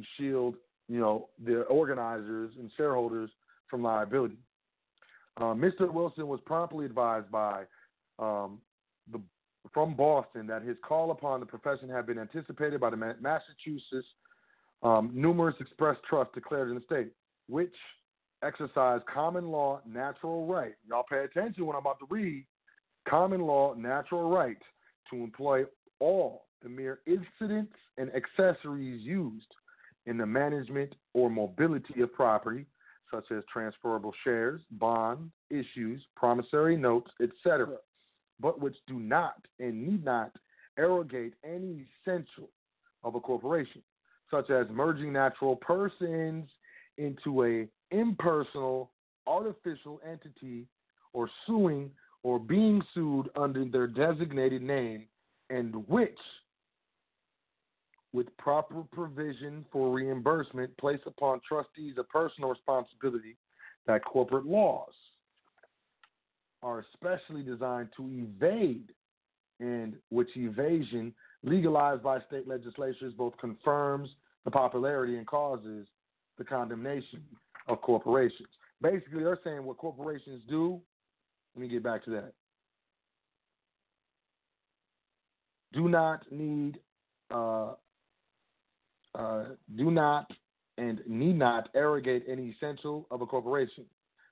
Speaker 8: to shield, you know, the organizers and shareholders from liability. Uh, Mr. Wilson was promptly advised by um, the from Boston that his call upon the profession had been anticipated by the Massachusetts um, numerous express trusts declared in the state, which exercise common law natural right. Y'all pay attention when I'm about to read. Common law natural right to employ all the mere incidents and accessories used in the management or mobility of property, such as transferable shares, bond issues, promissory notes, etc., but which do not and need not arrogate any essential of a corporation. such as merging natural persons into a impersonal artificial entity or suing or being sued under their designated name and which with proper provision for reimbursement place upon trustees a personal responsibility that corporate laws are especially designed to evade and which evasion legalized by state legislatures both confirms the popularity and causes the condemnation of corporations. Basically, they're saying what corporations do. Let me get back to that. Do not need, uh, uh, do not and need not arrogate any essential of a corporation.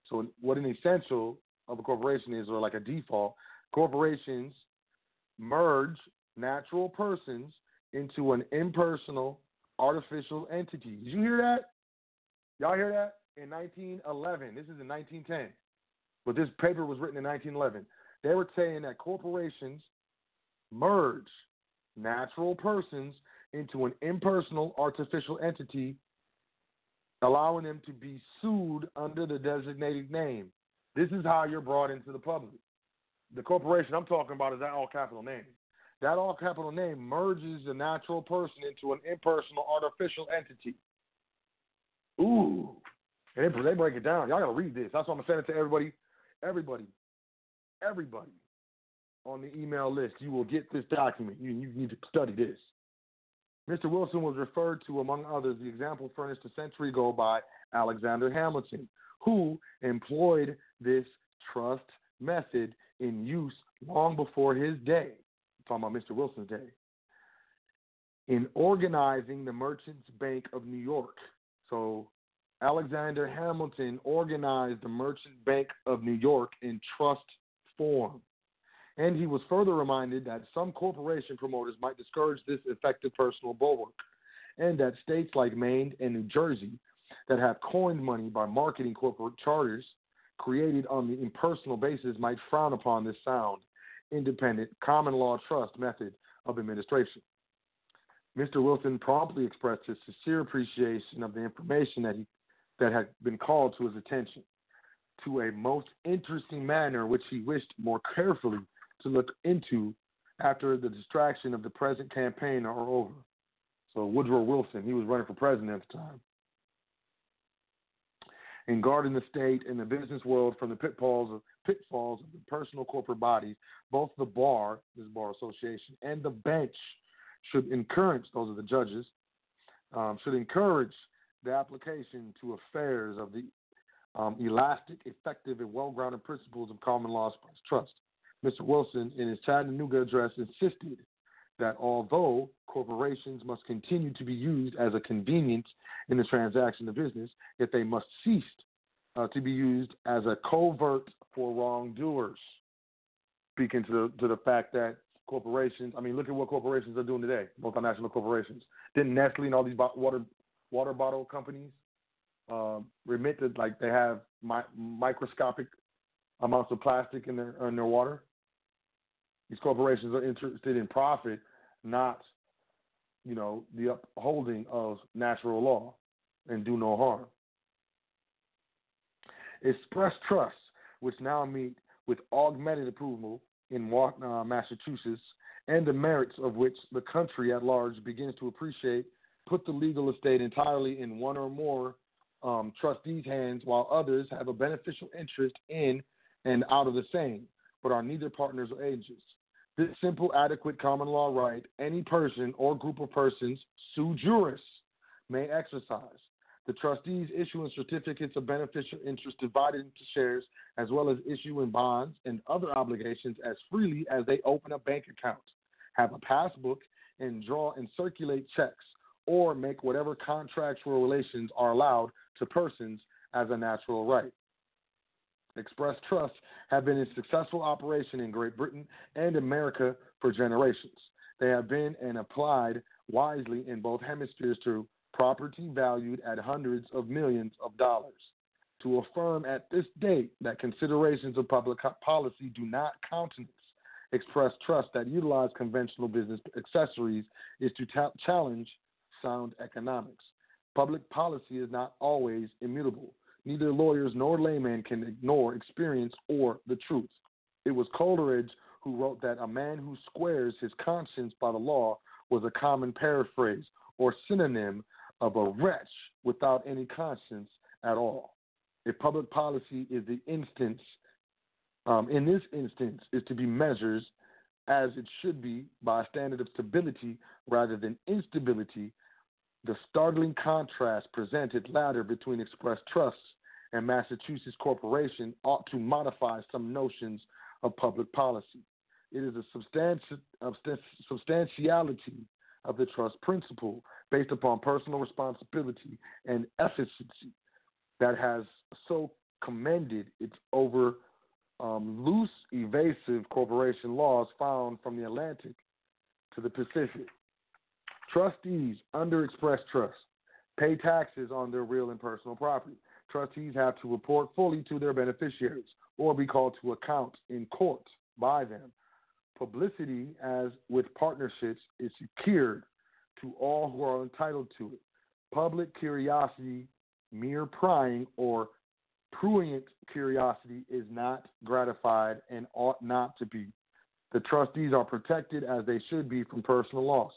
Speaker 8: So, what an essential of a corporation is, or like a default, corporations merge natural persons into an impersonal artificial entity. Did you hear that? Y'all hear that? In 1911. This is in 1910. But this paper was written in 1911. They were saying that corporations merge natural persons into an impersonal artificial entity, allowing them to be sued under the designated name. This is how you're brought into the public. The corporation I'm talking about is that all capital name. That all capital name merges the natural person into an impersonal artificial entity. Ooh. And they, break it down. Y'all gotta read this. That's why I'm gonna send it to everybody. Everybody. Everybody on the email list. You will get this document. You, you need to study this. Mr. Wilson was referred to, among others, the example furnished a century ago by Alexander Hamilton, who employed this trust method in use long before his day. I'm talking about Mr. Wilson's day. In organizing the Merchants Bank of New York. So Alexander Hamilton organized the Merchant Bank of New York in trust form. And he was further reminded that some corporation promoters might discourage this effective personal bulwark, and that states like Maine and New Jersey that have coined money by marketing corporate charters created on the impersonal basis might frown upon this sound, independent, common law trust method of administration. Mr. Wilson promptly expressed his sincere appreciation of the information that he that had been called to his attention to a most interesting manner which he wished more carefully to look into after the distraction of the present campaign are over. So Woodrow Wilson, he was running for president at the time and guarding the state and the business world from the pitfalls of pitfalls of the personal corporate bodies, both the bar, this bar association, and the bench should encourage, those are the judges, um, should encourage the application to affairs of the um, elastic, effective, and well-grounded principles of common law trust. Mr. Wilson, in his Chattanooga address, insisted that although corporations must continue to be used as a convenience in the transaction of business, yet they must cease uh, to be used as a covert for wrongdoers. Speaking to the, to the fact that corporations, I mean, look at what corporations are doing today, multinational corporations. Didn't Nestle and all these water water bottle companies um, remit that like they have mi- microscopic amounts of plastic in their in their water? These corporations are interested in profit, not, you know, the upholding of natural law and do no harm. Express Trust, which now meet with augmented approval in uh, Massachusetts, and the merits of which the country at large begins to appreciate, put the legal estate entirely in one or more um, trustees' hands, while others have a beneficial interest in and out of the same, but are neither partners or agents. This simple, adequate common law right any person or group of persons, sui juris, may exercise. The trustees issuing certificates of beneficial interest divided into shares, as well as issuing bonds and other obligations as freely as they open a bank account, have a passbook, and draw and circulate checks, or make whatever contractual relations are allowed to persons as a natural right. Express Trust have been in successful operation in Great Britain and America for generations. They have been and applied wisely in both hemispheres to property valued at hundreds of millions of dollars. To affirm at this date that considerations of public policy do not countenance express trust that utilize conventional business accessories is to ta- challenge sound economics. Public policy is not always immutable. Neither lawyers nor laymen can ignore experience or the truth. It was Coleridge who wrote that a man who squares his conscience by the law was a common paraphrase or synonym of a wretch without any conscience at all. If public policy is the instance, um, in this instance, is to be measured as it should be by a standard of stability rather than instability, the startling contrast presented latter between Express Trusts and Massachusetts Corporation ought to modify some notions of public policy. It is a substanti- substantiality of the trust principle based upon personal responsibility and efficiency that has so commended its over um, loose, evasive corporation laws found from the Atlantic to the Pacific. Trustees under Express Trust pay taxes on their real and personal property. Trustees have to report fully to their beneficiaries or be called to account in court by them. Publicity, as with partnerships, is secured to all who are entitled to it. Public curiosity, mere prying, or prurient curiosity is not gratified and ought not to be. The trustees are protected as they should be from personal loss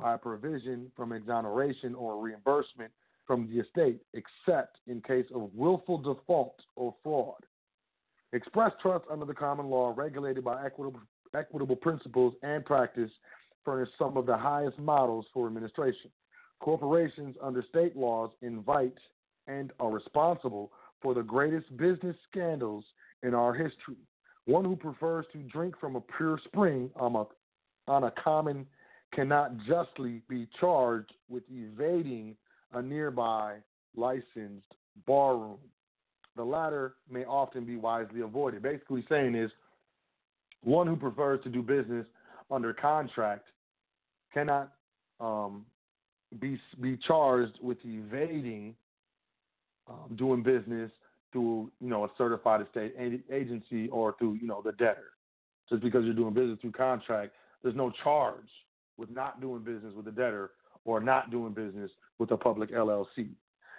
Speaker 8: by a provision from exoneration or reimbursement from the estate, except in case of willful default or fraud. Express trusts under the common law, regulated by equitable, equitable principles and practice, furnish some of the highest models for administration. Corporations under state laws invite and are responsible for the greatest business scandals in our history. One who prefers to drink from a pure spring on a, on a common cannot justly be charged with evading a nearby licensed barroom. The latter may often be wisely avoided. Basically, saying is one who prefers to do business under contract cannot um, be be charged with evading um, doing business through you know a certified estate agency or through you know the debtor. Just because you're doing business through contract, there's no charge with not doing business with the debtor or not doing business with a public LLC.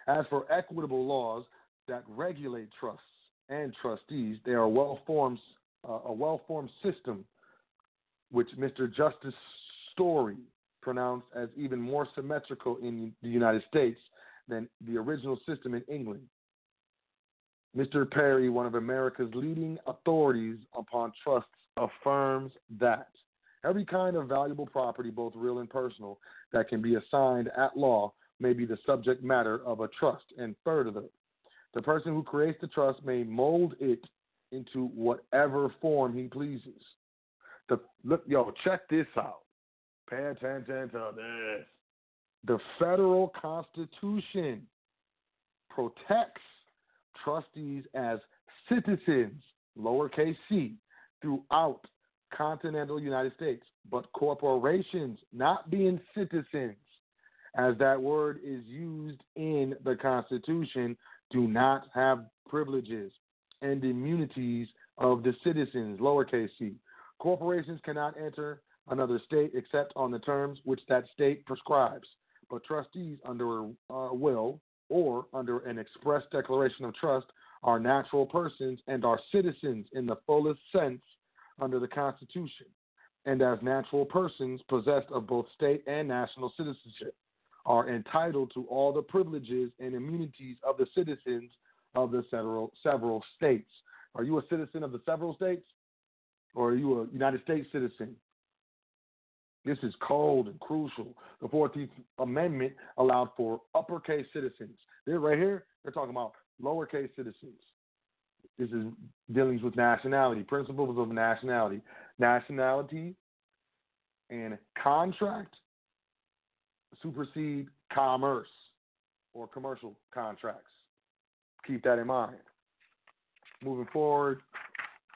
Speaker 8: As for equitable laws that regulate trusts and trustees, they are well-formed, uh, a well-formed system, which Mr. Justice Story pronounced as even more symmetrical in the United States than the original system in England. Mr. Perry, one of America's leading authorities upon trusts, affirms that every kind of valuable property, both real and personal, that can be assigned at law may be the subject matter of a trust. And further, the person who creates the trust may mold it into whatever form he pleases. The, look, yo, check this out. Pay attention to this. The federal constitution protects trustees as citizens, lowercase c, throughout continental United States, but corporations not being citizens, as that word is used in the Constitution, do not have privileges and immunities of the citizens, lowercase c. Corporations cannot enter another state except on the terms which that state prescribes. But trustees under a will or under an express declaration of trust are natural persons and are citizens in the fullest sense under the Constitution, and as natural persons possessed of both state and national citizenship, are entitled to all the privileges and immunities of the citizens of the several, several states. Are you a citizen of the several states? Or are you a United States citizen? This is cold and crucial. The 14th Amendment allowed for uppercase citizens. They're right here, they're talking about lowercase citizens. This is dealings with nationality, principles of nationality. Nationality and contract supersede commerce or commercial contracts. Keep that in mind. Moving forward,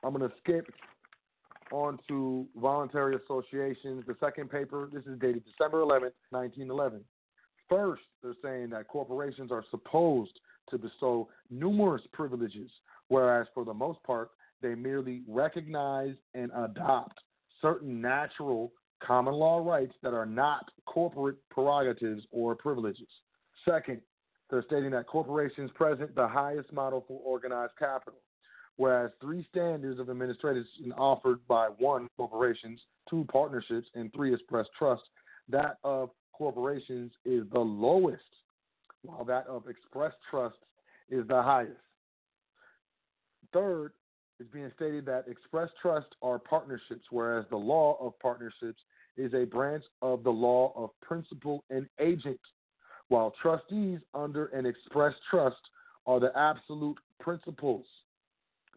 Speaker 8: I'm going to skip on to voluntary associations. The second paper, this is dated December 11th, 1911. First, they're saying that corporations are supposed to bestow numerous privileges, whereas for the most part, they merely recognize and adopt certain natural common law rights that are not corporate prerogatives or privileges. Second, they're stating that corporations present the highest model for organized capital, whereas three standards of administration offered by one, corporations, two, partnerships, and three, express trust, that of corporations is the lowest, while that of express trust is the highest. Third, it's being stated that express trust are partnerships, whereas the law of partnerships is a branch of the law of principal and agent, while trustees under an express trust are the absolute principals,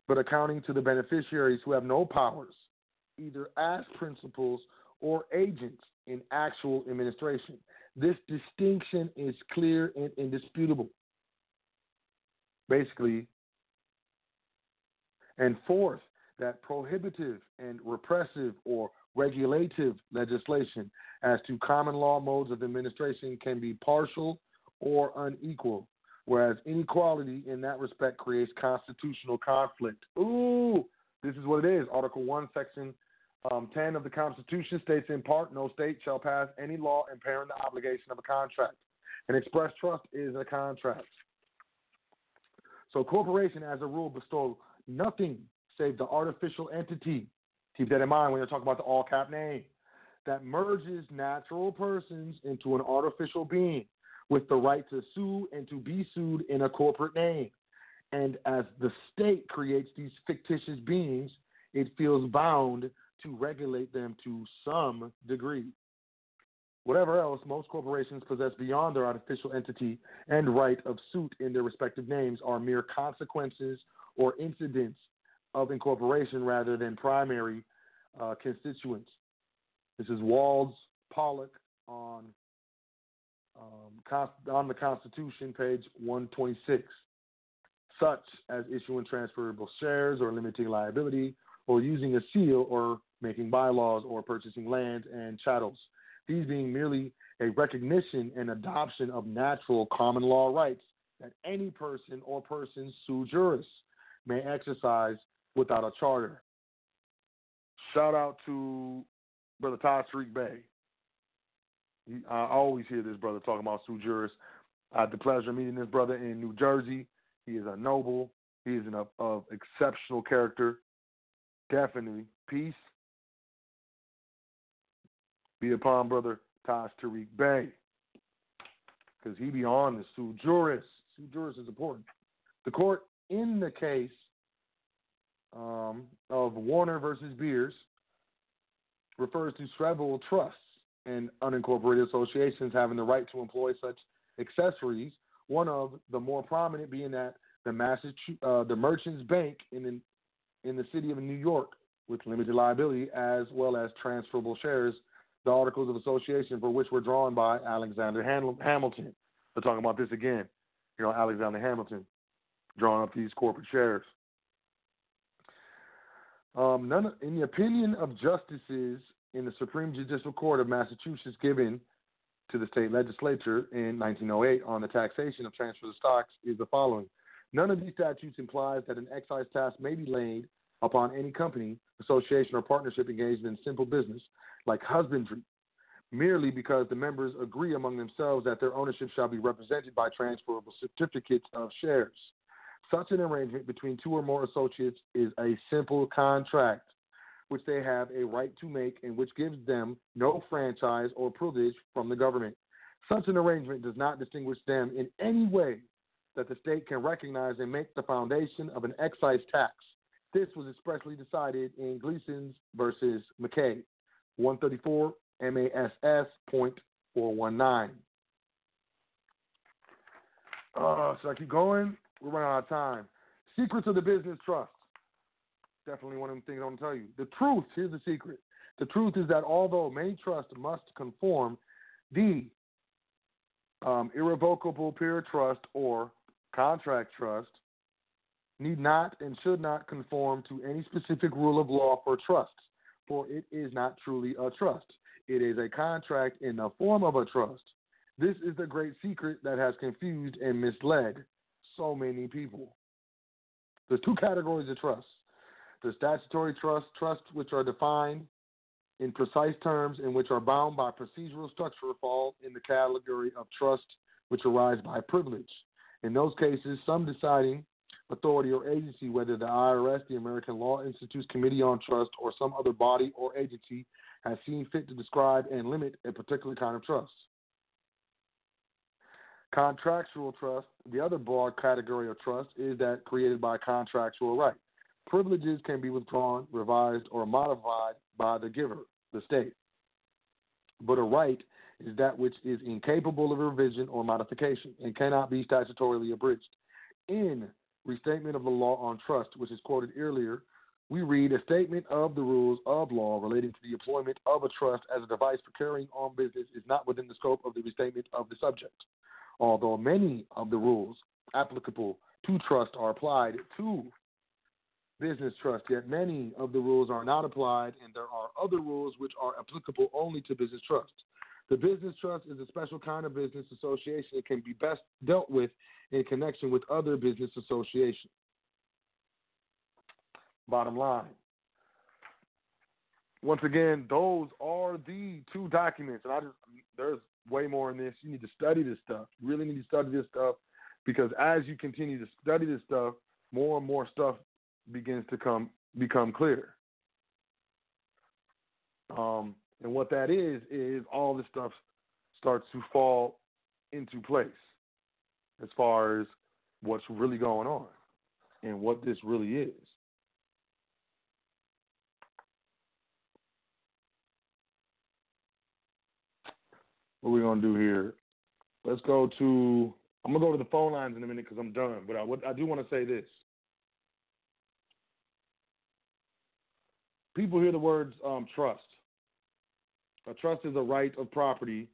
Speaker 8: but accounting to the beneficiaries who have no powers, either as principals or agents in actual administration. This distinction is clear and indisputable. Basically, and fourth, that prohibitive and repressive or regulative legislation as to common law modes of administration can be partial or unequal, whereas inequality in that respect creates constitutional conflict. Ooh, this is what it is. Article 1, Section um, 10 of the Constitution states in part no state shall pass any law impairing the obligation of a contract. An express trust is a contract. So, corporation, as a rule, bestow nothing save the artificial entity. Keep that in mind when you're talking about the all cap name that merges natural persons into an artificial being with the right to sue and to be sued in a corporate name. And as the state creates these fictitious beings, it feels bound to regulate them to some degree. Whatever else most corporations possess beyond their artificial entity and right of suit in their respective names are mere consequences or incidents of incorporation rather than primary uh, constituents. This is Walls Pollock on um, on the Constitution, page 126, such as issuing transferable shares or limiting liability or using a seal or making bylaws or purchasing land and chattels. These being merely a recognition and adoption of natural common law rights that any person or persons sui juris may exercise without a charter. Shout out to Brother Todd Bey. He, I always hear this brother talking about sui juris. I had the pleasure of meeting this brother in New Jersey. He is a noble. He is an of exceptional character. Definitely. Peace be upon brother Taj Tariq Bey. Because he be on the sui juris. Sui juris is important. The court in the case um, of Warner versus Beers refers to several trusts and unincorporated associations having the right to employ such accessories. One of the more prominent being that the Massachusetts, uh, the Merchants Bank in the, in the city of New York with limited liability as well as transferable shares, the articles of association for which were drawn by Alexander Hamilton. We're talking about this again. You know, Alexander Hamilton drawing up these corporate shares. Um, none, in the opinion of justices in the Supreme Judicial Court of Massachusetts given to the state legislature in 1908 on the taxation of transfer of stocks is the following. None of these statutes implies that an excise tax may be laid upon any company, association, or partnership engaged in simple business like husbandry, merely because the members agree among themselves that their ownership shall be represented by transferable certificates of shares. Such an arrangement between two or more associates is a simple contract which they have a right to make and which gives them no franchise or privilege from the government. Such an arrangement does not distinguish them in any way that the state can recognize and make the foundation of an excise tax. This was expressly decided in Gleason's versus McKay, 134 MASS point 419. Uh, should I keep going? We're running out of time. Secrets of the Business Trust. Definitely one of the things I want to tell you. The truth, here's the secret. The truth is that although many trusts must conform, the um, irrevocable pure trust or contract trust need not and should not conform to any specific rule of law for trusts, for it is not truly a trust. It is a contract in the form of a trust. This is the great secret that has confused and misled so many people. There's two categories of trusts The statutory trust, trusts which are defined in precise terms and which are bound by procedural structure fall in the category of trust which arise by privilege. In those cases, some deciding authority or agency, whether the IRS, the American Law Institute's Committee on Trust, or some other body or agency, has seen fit to describe and limit a particular kind of trust. Contractual trust, the other broad category of trust, is that created by contractual right. Privileges can be withdrawn, revised, or modified by the giver, the state. But a right is that which is incapable of revision or modification and cannot be statutorily abridged. In Restatement of the Law on Trust, which is quoted earlier, we read a statement of the rules of law relating to the employment of a trust as a device for carrying on business is not within the scope of the restatement of the subject. Although many of the rules applicable to trust are applied to business trust, yet many of the rules are not applied, and there are other rules which are applicable only to business trust. The business trust is a special kind of business association that can be best dealt with in connection with other business associations. Bottom line. Once again, those are the two documents, and I just there's way more in this. You need to study this stuff. You really need to study this stuff because as you continue to study this stuff, more and more stuff begins to come become clear. Um, and what that is is all this stuff starts to fall into place as far as what's really going on and what this really is. What we're gonna do here? Let's go to. I'm gonna go to the phone lines in a minute because I'm done. But I, I do want to say this. People hear the words um, trust. A trust is a right of property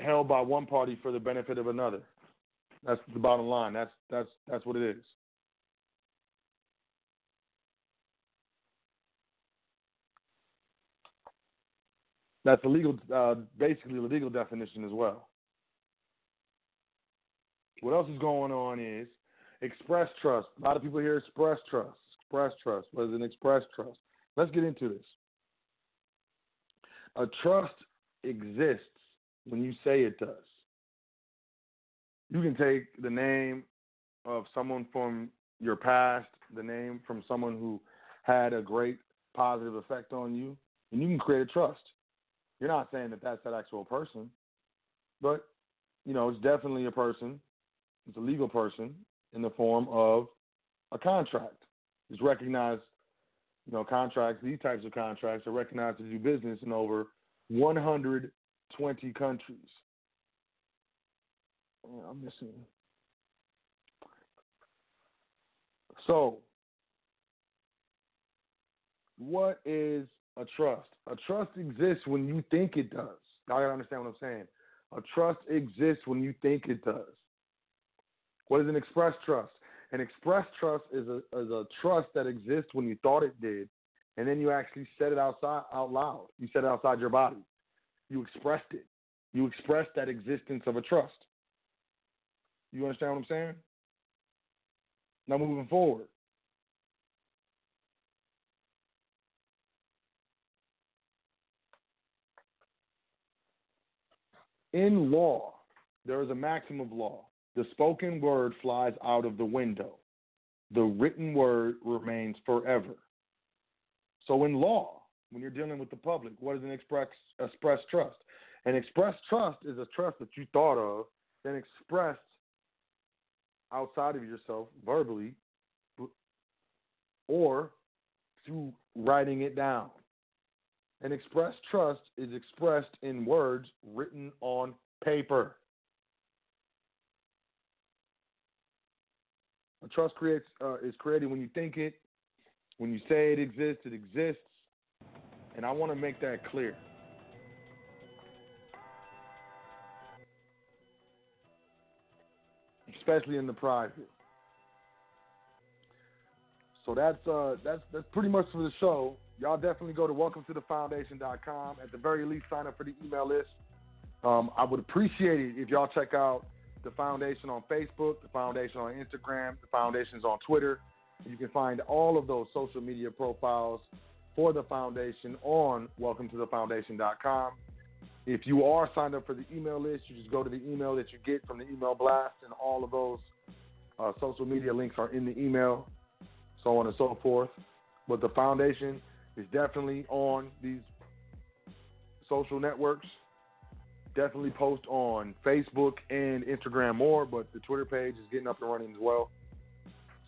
Speaker 8: held by one party for the benefit of another. That's the bottom line. That's that's that's what it is. That's a legal, uh, basically the legal definition as well. What else is going on is express trust. A lot of people hear express trust. Express trust. What is an express trust? Let's get into this. A trust exists when you say it does. You can take the name of someone from your past, the name from someone who had a great positive effect on you, and you can create a trust. You're not saying that that's that actual person, but you know, it's definitely a person. It's a legal person in the form of a contract. It's recognized you know, contracts, these types of contracts are recognized to do business in over 120 countries. Yeah, I'm missing. So, what is a trust? A trust exists when you think it does. Now, gotta understand what I'm saying. A trust exists when you think it does. What is an express trust? An express trust is a, is a trust that exists when you thought it did, and then you actually said it outside out loud. You said it outside your body. You expressed it. You expressed that existence of a trust. You understand what I'm saying? Now moving forward. In law, there is a maxim of law the spoken word flies out of the window. The written word remains forever. So in law, when you're dealing with the public, what is an express express trust? An express trust is a trust that you thought of, then expressed outside of yourself verbally, or through writing it down. An express trust is expressed in words written on paper. Trust creates uh, is created when you think it, when you say it exists, it exists, and I want to make that clear. Especially in the private. So that's uh that's that's pretty much for the show. Y'all definitely go to welcome to the foundation.com. At the very least, sign up for the email list. Um, I would appreciate it if y'all check out the foundation on Facebook, the foundation on Instagram, the foundation's on Twitter. You can find all of those social media profiles for the foundation on welcome to the foundation.com. If you are signed up for the email list, you just go to the email that you get from the email blast, and all of those uh, social media links are in the email, so on and so forth. But the foundation is definitely on these social networks. Definitely post on Facebook and Instagram more, but the Twitter page is getting up and running as well.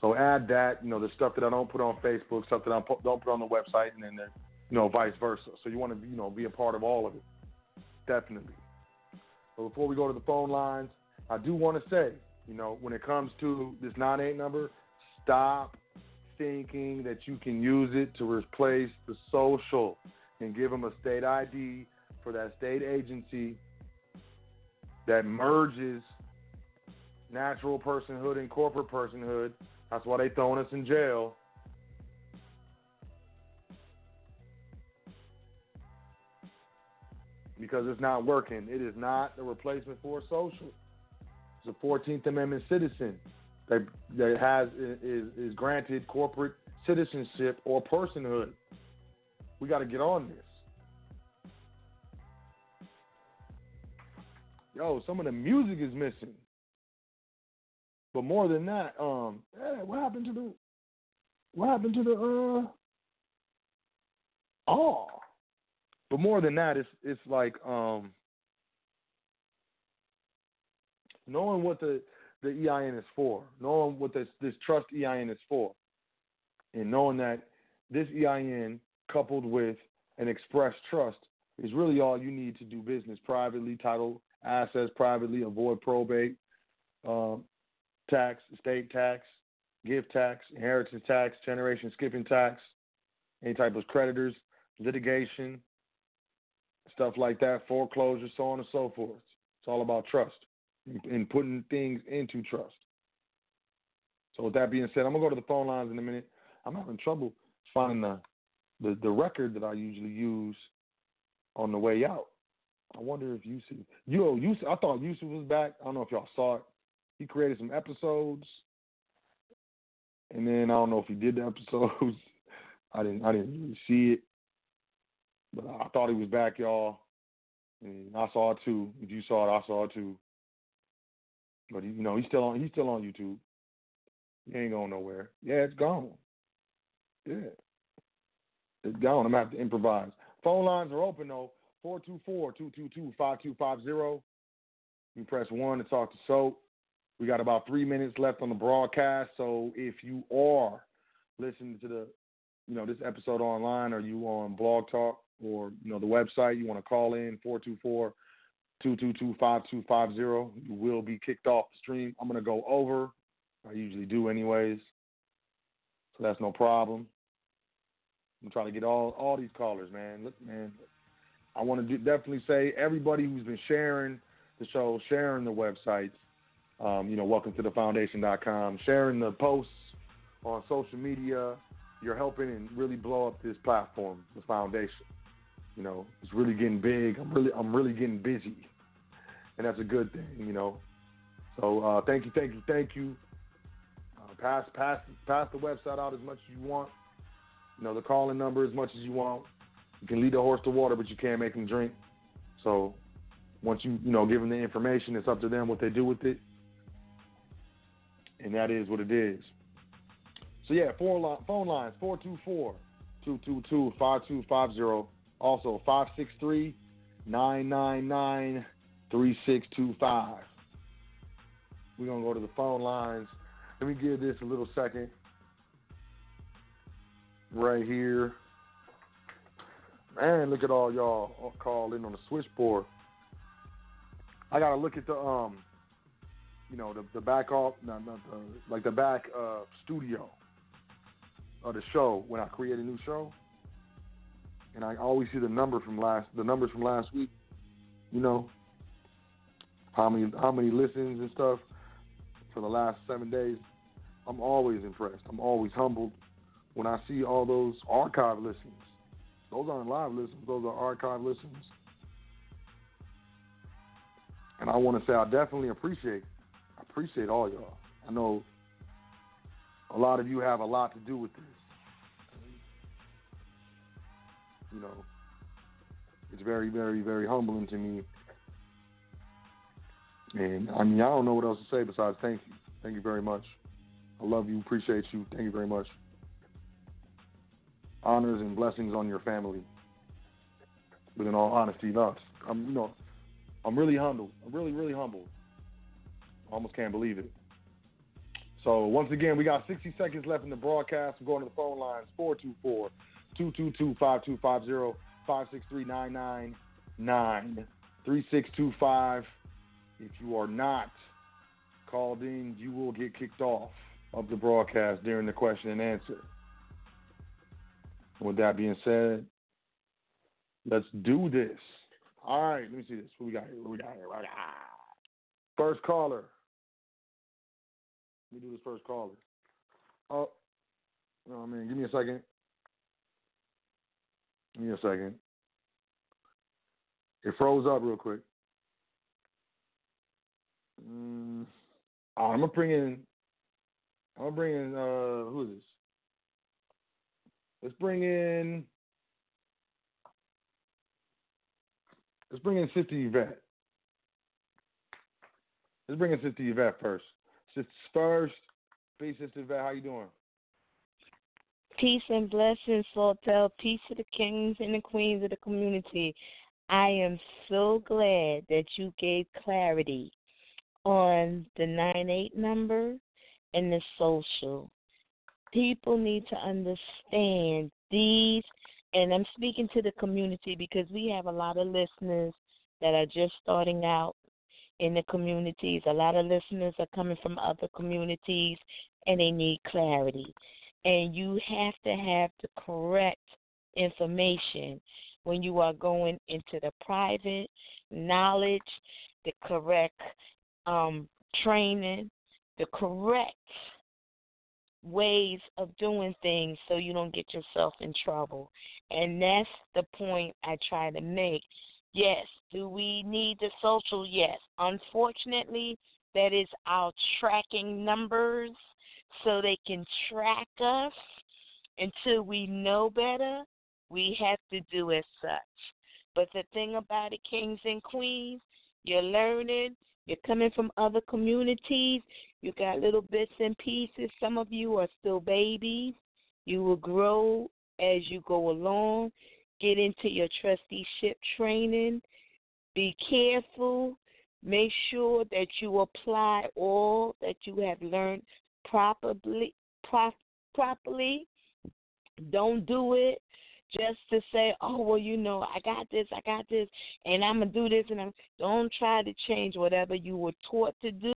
Speaker 8: So add that, you know, the stuff that I don't put on Facebook, stuff that I don't put on the website, and then, the, you know, vice versa. So you want to, you know, be a part of all of it. Definitely. But before we go to the phone lines, I do want to say, you know, when it comes to this 98 number, stop thinking that you can use it to replace the social and give them a state ID for that state agency that merges natural personhood and corporate personhood. That's why they throwing us in jail. Because it's not working. It is not the replacement for social. It's a 14th Amendment citizen that, that has is, is granted corporate citizenship or personhood. We got to get on this. Yo, some of the music is missing. But more than that, um, hey, what happened to the what happened to the uh oh. But more than that, it's it's like um knowing what the the EIN is for, knowing what this this trust EIN is for, and knowing that this EIN coupled with an express trust is really all you need to do business privately, title assets privately, avoid probate, um, tax, estate tax, gift tax, inheritance tax, generation skipping tax, any type of creditors, litigation, stuff like that, foreclosure, so on and so forth. It's all about trust and putting things into trust. So with that being said, I'm gonna go to the phone lines in a minute. I'm having trouble finding the the, the record that I usually use on the way out. I wonder if Yusuf, yo, oh, Yusuf, I thought Yusuf was back. I don't know if y'all saw it. He created some episodes, and then I don't know if he did the episodes. I didn't, I didn't really see it, but I thought he was back, y'all. And I saw it too. If you saw it, I saw it too. But you know, he's still on. He's still on YouTube. He ain't going nowhere. Yeah, it's gone. Yeah, it's gone. I'm gonna have to improvise. Phone lines are open though. 424-222-5250. You press one to talk to Soap. We got about three minutes left on the broadcast, so if you are listening to the, you know, this episode online, or you on Blog Talk or you know the website, you want to call in 424-222-5250. You will be kicked off the stream. I'm gonna go over. I usually do anyways, so that's no problem. I'm trying to get all all these callers, man. Look, man, I want to definitely say everybody who's been sharing the show, sharing the websites, um, you know, welcome to the foundation.com, sharing the posts on social media, you're helping and really blow up this platform, the foundation. You know, it's really getting big. I'm really, I'm really getting busy, and that's a good thing. You know, so uh, thank you, thank you, thank you. Uh, pass, pass, pass the website out as much as you want. You know, the calling number as much as you want. You can lead the horse to water, but you can't make him drink. So once you you know give them the information, it's up to them what they do with it, and that is what it is. So yeah, four phone lines 424-222-5250. Also 563-999-3625. We're gonna go to the phone lines. Let me give this a little second. Right here. Man, look at all y'all called in on the switchboard. I gotta look at the um, you know, the the back off, not, not the, like the back uh studio of the show when I create a new show, and I always see the number from last the numbers from last week. You know, how many how many listens and stuff for the last seven days. I'm always impressed. I'm always humbled when I see all those archive listens. Those aren't live listens, those are archive listens. And I want to say I definitely appreciate I appreciate all y'all. I know a lot of you have a lot to do with this. you know, it's very, very, very humbling to me. And I mean, I don't know what else to say besides thank you. Thank you very much. I love you, appreciate you. Thank you very much. Honors and blessings on your family. But in all honesty, us, I'm, you know, I'm really humbled. I'm really, really humbled. Almost can't believe it. So once again, we got 60 seconds left in the broadcast. I'm going to the phone lines 424 222 5250 563 999 3625. If you are not called in, you will get kicked off of the broadcast during the question and answer. With that being said, let's do this. All right, let me see this. What we got here? What we got here? First caller. Let me do this first caller. Oh, oh man, give me a second. Give me a second. It froze up real quick. Mm, oh, I'm gonna bring in. I'm gonna bring in. Uh, who is this? Let's bring in. Let's bring in Sister Yvette. Let's bring in Sister Yvette first. Sister first. Peace, Sister Yvette. How you doing?
Speaker 9: Peace and blessings, Sot El. Peace to the kings and the queens of the community. I am so glad that you gave clarity on the 9 8 number and the social. People need to understand these, and I'm speaking to the community because we have a lot of listeners that are just starting out in the communities. A lot of listeners are coming from other communities and they need clarity. And you have to have the correct information when you are going into the private knowledge, the correct um, training, the correct ways of doing things so you don't get yourself in trouble. And that's the point I try to make. Yes, do we need the social? Yes. Unfortunately, that is our tracking numbers so they can track us until we know better. We have to do as such. But the thing about it, kings and queens, you're learning, you're coming from other communities. You got little bits and pieces. Some of you are still babies. You will grow as you go along. Get into your trusteeship training. Be careful. Make sure that you apply all that you have learned properly. properly. Don't do it just to say, oh well, you know, I got this, I got this, and I'm gonna do this, and I'm. Don't try to change whatever you were taught to do.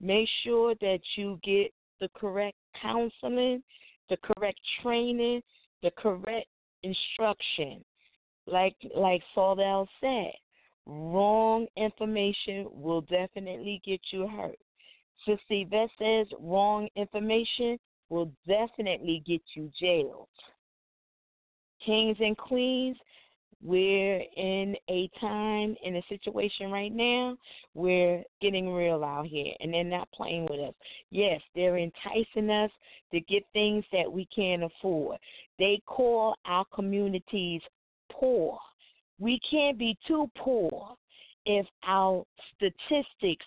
Speaker 9: Make sure that you get the correct counseling, the correct training, the correct instruction. Like like Sot El said, wrong information will definitely get you hurt. Sister Yvette says wrong information will definitely get you jailed kings and queens, we're in a time in a situation right now we're getting real out here and they're not playing with us. Yes they're enticing us to get things that we can't afford. They call our communities poor. We can't be too poor if our statistics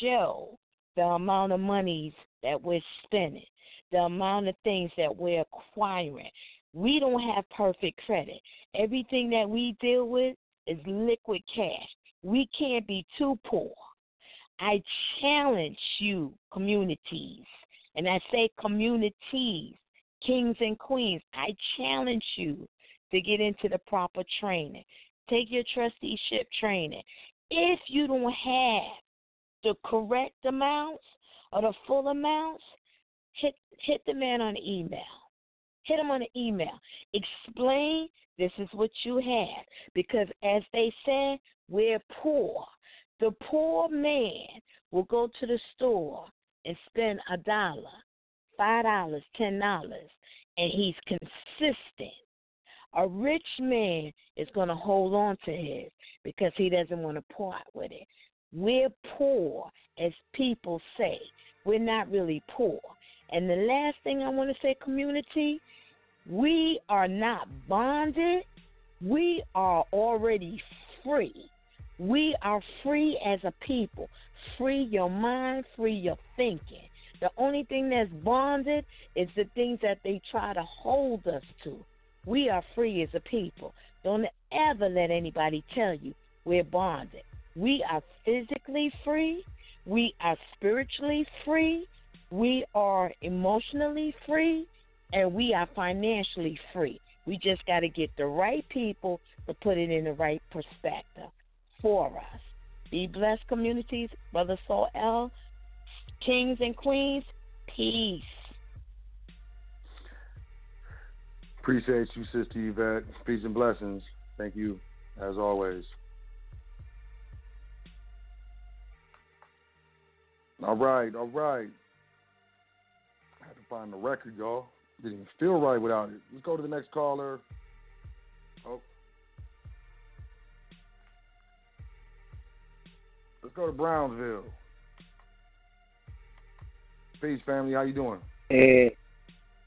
Speaker 9: show the amount of monies that we're spending the amount of things that we're acquiring we don't have perfect credit. Everything that we deal with is liquid cash. We can't be too poor. I challenge you, communities, and I say communities, kings and queens, I challenge you to get into the proper training. Take your trusteeship training. If you don't have the correct amounts or the full amounts, hit hit the man on email hit them on an email. Explain this is what you have. Because as they say, we're poor. The poor man will go to the store and spend a dollar, five dollars, ten dollars, and he's consistent. A rich man is going to hold on to his because he doesn't want to part with it. We're poor, as people say. We're not really poor. And the last thing I want to say, community, we are not bonded We are already free. We are free as a people. Free your mind, free your thinking. The only thing that's bonded is the things that they try to hold us to. We are free as a people. Don't ever let anybody tell you we're bonded. We are physically free. We are spiritually free. We are emotionally free. And we are financially free. We just got to get the right people to put it in the right perspective for us. Be blessed, communities. Brother Sot El, kings and queens, peace.
Speaker 8: Appreciate you, Sister Yvette. Peace and blessings. Thank you, as always. All right, all right. I had to find the record, y'all. Didn't even feel right without it. Let's go to the next caller. Oh. Let's go to Brownsville. Peace, family. How you doing?
Speaker 10: Hey,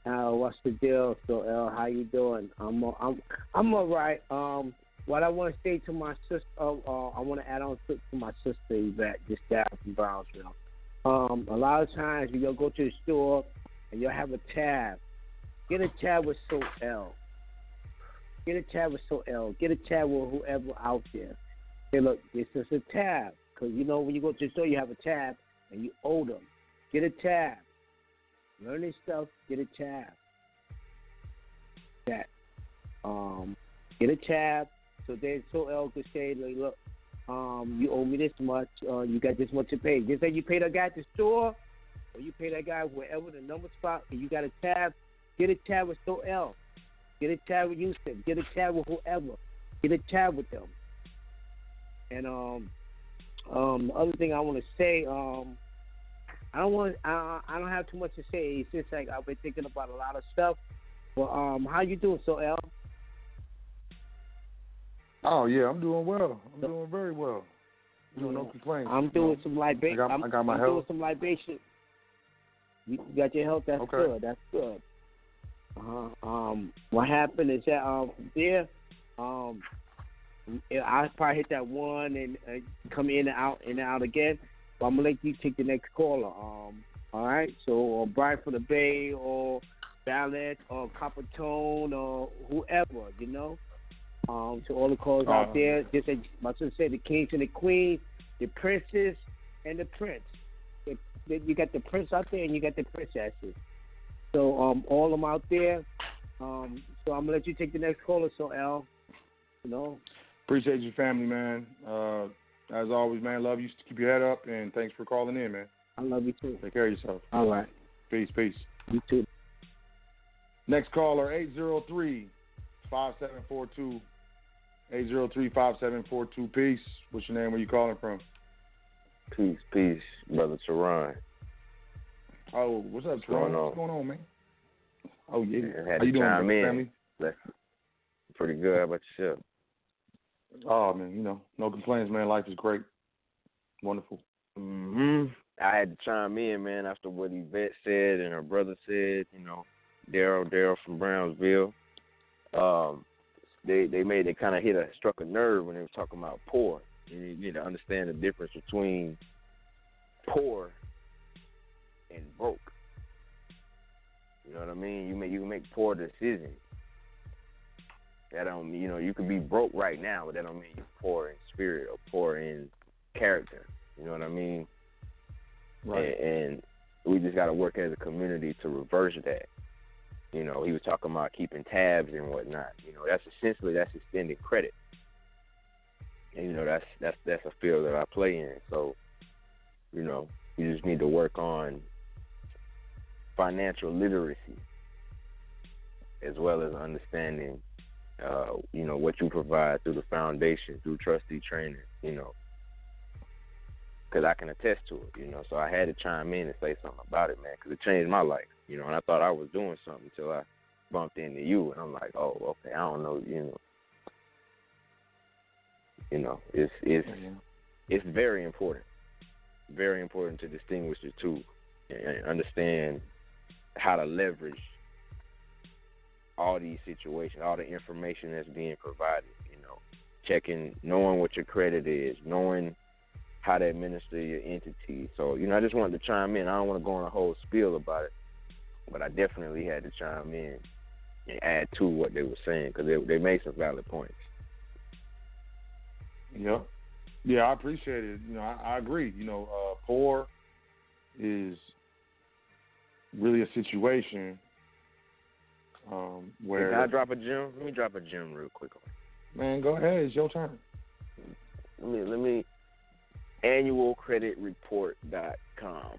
Speaker 10: uh, what's the deal? Sot El, how you doing? I'm uh, I'm I'm all right. Um, what I want to say to my sister, uh, uh, I want to add on to, to my sister Yvette, just down from Brownsville. Um, a lot of times you'll go to the store and you'll have a tab. Get a tab with Sot El. Get a tab with Sot El. Get a tab with whoever out there. Say, look, this is a tab. Because you know when you go to the store, you have a tab and you owe them. Get a tab. Learn stuff. Get a tab. That. Um, get a tab so then Sot El could say, like, look, um, you owe me this much. Uh, you got this much to pay. Just like you pay that guy at the store, or you pay that guy wherever the number spot, and you got a tab. Get a chat with Sot El. Get a chat with Houston. Get a chat with whoever. Get a chat with them. And um, um, the other thing I want to say, um, I don't want, I, I don't have too much to say. It's just like I've been thinking about a lot of stuff. But um, how you doing, Sot El?
Speaker 8: Oh yeah, I'm doing well. I'm doing very well. You know, no complaints.
Speaker 10: I'm doing some libation.
Speaker 8: I got, I got my health
Speaker 10: I'm
Speaker 8: health.
Speaker 10: doing some libation. You got your health. That's
Speaker 8: Okay.
Speaker 10: good. That's good. Uh-huh. Um, what happened is that um there, um, I probably hit that one and uh, come in and out and out again. But I'm gonna let you take the next caller. Um, all right. So or Brian from the Bay or Ballet or Copper Tone or whoever, you know. Um, to all the callers out
Speaker 8: Uh,
Speaker 10: there, just as my sister said, the kings and the queens, the princess and the prince. You got the prince out there and you got the princesses. So um, all of them out there. Um, so I'm gonna let you take the next caller. Sot El, you know,
Speaker 8: Appreciate your family, man. Uh, as always, man, love you. Keep your head up, and thanks for calling in, man.
Speaker 10: I love you too.
Speaker 8: Take care of yourself.
Speaker 10: All right,
Speaker 8: Peace, peace.
Speaker 10: you too.
Speaker 8: Next caller, 803-5742. 803-5742. Peace. What's your name? Where you calling from?
Speaker 11: Peace, peace, brother Teron.
Speaker 8: Oh, what's up,
Speaker 11: What's going
Speaker 8: Tron?
Speaker 11: on?
Speaker 8: What's going on, man? Oh, yeah. How
Speaker 11: to
Speaker 8: you doing,
Speaker 11: in.
Speaker 8: family?
Speaker 11: That's pretty good. How about yourself?
Speaker 8: Oh, man, you know, no complaints, man. Life is great. Wonderful.
Speaker 11: hmm I had to chime in, man, after what Yvette said and her brother said. You know, Daryl, Daryl from Brownsville. Um, they they made it kind of hit a struck a nerve when they were talking about poor. You need, you need to understand the difference between poor and broke. You know what I mean? You make you make poor decisions. That don't mean you know you could be broke right now, but that don't mean you're poor in spirit or poor in character. You know what I mean?
Speaker 8: Right.
Speaker 11: And, and we just got to work as a community to reverse that. You know, he was talking about keeping tabs and whatnot. You know, that's essentially that's extended credit. And you know, that's that's that's a field that I play in. So, you know, you just need to work on financial literacy as well as understanding uh, you know, what you provide through the foundation, through trustee training, you know, because I can attest to it, you know. So I had to chime in and say something about it, man, because it changed my life, you know. And I thought I was doing something until I bumped into you, and I'm like, oh, okay, I don't know, you know. You know, it's it's it's very important, very important to distinguish the two and understand how to leverage all these situations, all the information that's being provided. You know, checking, knowing what your credit is, knowing how to administer your entity. So, you know, I just wanted to chime in. I don't want to go on a whole spiel about it, but I definitely had to chime in and add to what they were saying because they they made some valid points.
Speaker 8: Yeah, yeah, I appreciate it. You know, I, I agree. You know, uh, poor is really a situation um, where.
Speaker 11: Can I drop a gem? Let me drop a gem real quick.
Speaker 8: Man, go ahead. It's your turn.
Speaker 11: Let me let me annualcreditreport.com.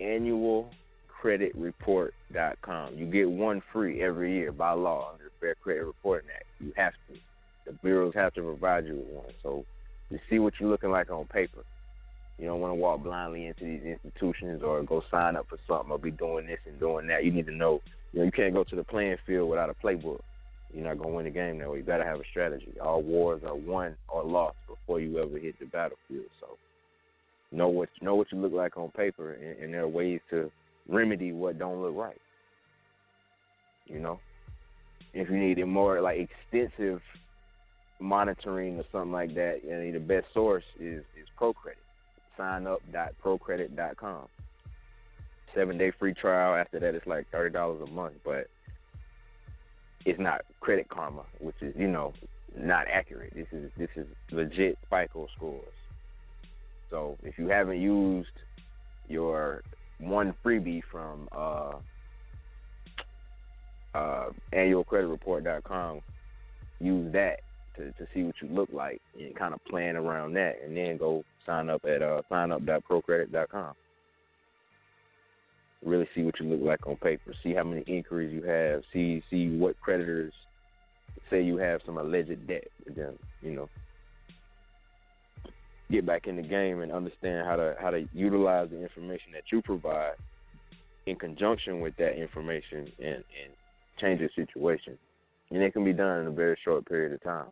Speaker 11: Annualcreditreport.com. You get one free every year by law under the Fair Credit Reporting Act. You have to. The bureaus have to provide you with one. So you see what you're looking like on paper. You don't want to walk blindly into these institutions or go sign up for something or be doing this and doing that. You need to know. You know, you can't go to the playing field without a playbook. You're not gonna win the game that way. You gotta have a strategy. All wars are won or lost before you ever hit the battlefield. So know what know what you look like on paper, and, and there are ways to remedy what don't look right. You know, if you need a more like extensive monitoring or something like that, you know, the best source is is ProCredit. Sign up dot procredit dot com. Seven day free trial. After that, it's like thirty dollars a month, but it's not Credit Karma, which is you know not accurate. This is this is legit FICO scores. So if you haven't used your one freebie from uh, uh, annualcreditreport.com, use that to, to see what you look like and kind of plan around that, and then go sign up at uh, signup.procredit.com really see what you look like on paper, see how many inquiries you have, see see what creditors say you have some alleged debt them, you know. Get back in the game and understand how to how to utilize the information that you provide in conjunction with that information and, and change the situation. And it can be done in a very short period of time.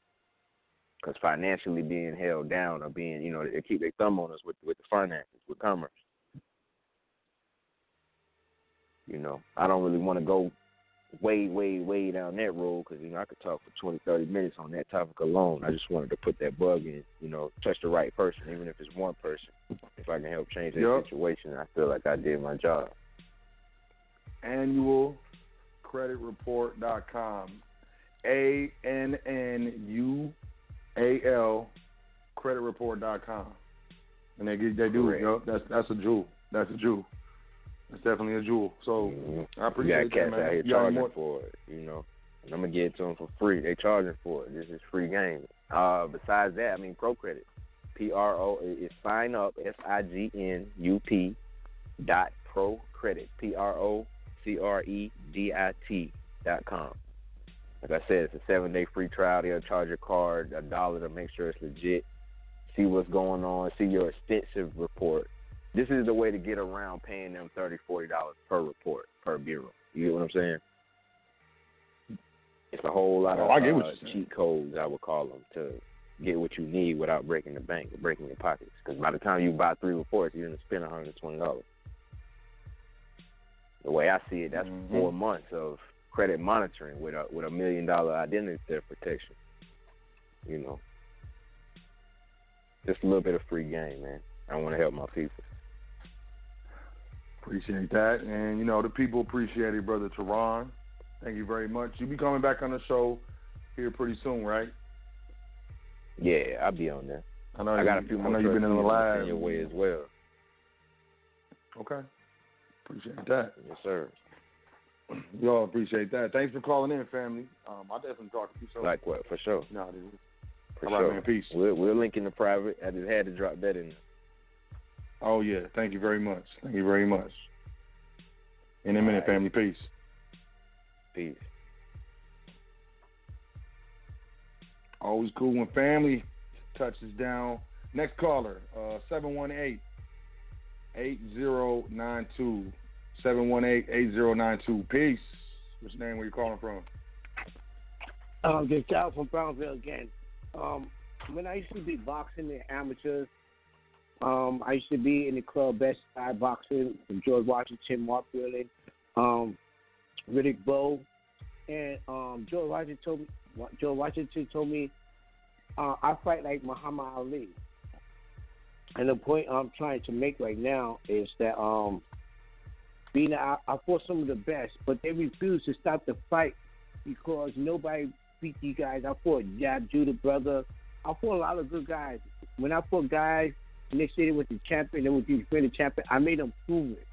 Speaker 11: Because financially being held down or being, you know, they keep their thumb on us with with the finances, with commerce. You know, I don't really want to go way, way, way down that road because you know I could talk for 20, 30 minutes on that topic alone. I just wanted to put that bug in, you know, touch the right person, even if it's one person. If I can help change that
Speaker 8: yep.
Speaker 11: situation, I feel like I did my job.
Speaker 8: Annualcreditreport.com. A N N U A L creditreport.com. And they get they do it, yo. That's that's a jewel. That's a jewel. It's definitely a jewel. So
Speaker 11: mm-hmm.
Speaker 8: I appreciate
Speaker 11: you got cats
Speaker 8: that,
Speaker 11: out here
Speaker 8: you
Speaker 11: charging
Speaker 8: more...
Speaker 11: for it. You know, and I'm gonna get it to them for free. They charging for it. This is free game. Uh, besides that, I mean, Pro Credit, P R O is sign up S I G N U P dot Pro Credit P R O C R E D I T dot com. Like I said, it's a seven day free trial. They'll charge your card a dollar to make sure it's legit. See what's going on. See your extensive report. This is the way to get around paying them thirty, forty dollars per report per bureau. You get what I'm saying? It's a whole lot of
Speaker 8: Oh, I get what
Speaker 11: uh,
Speaker 8: you're
Speaker 11: cheat codes, I would call them, to get what you need without breaking the bank or breaking your pockets. Because by the time you buy three reports, you're gonna spend one hundred twenty dollars. The way I see it, that's
Speaker 8: Mhm.
Speaker 11: four months of credit monitoring with a with a million dollar identity theft protection. You know, just a little bit of free game, man. I want to help my people.
Speaker 8: Appreciate that. And, you know, the people appreciate it, Brother Teron. Thank you very much. You'll be coming back on the show here pretty soon, right?
Speaker 11: Yeah, I'll be on there.
Speaker 8: I know
Speaker 11: I got a
Speaker 8: you-
Speaker 11: few
Speaker 8: I
Speaker 11: more
Speaker 8: know you've been in the lab.
Speaker 11: send your way as well.
Speaker 8: Okay. Appreciate that.
Speaker 11: Yes, sir.
Speaker 8: Y'all appreciate that. Thanks for calling in, family. Um, I definitely talk to you. So.
Speaker 11: Like what? For sure.
Speaker 8: No, dude.
Speaker 11: For
Speaker 8: All right,
Speaker 11: sure.
Speaker 8: man. Peace.
Speaker 11: We'll, we'll link in the private. I just had to drop that in.
Speaker 8: Oh, yeah. Thank you very much. Thank you very much. In a minute,
Speaker 11: All right.
Speaker 8: family. Peace.
Speaker 11: Peace.
Speaker 8: Always cool when family touches down. Next caller, uh, 718 8092. 718 8092. Peace. What's your name? Where you calling from?
Speaker 10: Um, just out from Brownsville again. Um, when I used to be boxing in amateurs, um, I used to be in the club Best Side Boxing from George Washington, Mark Wheeling. Um, Riddick Bowe, and um, Joe Washington told me. Joe Washington told me uh, I fight like Muhammad Ali. And the point I'm trying to make right now is that um, being fought some of the best, but they refused to stop the fight because nobody beat these guys. I fought Zab Judah brother. I fought a lot of good guys. When I fought guys they said they was the champion, they was the champion, I made them prove it.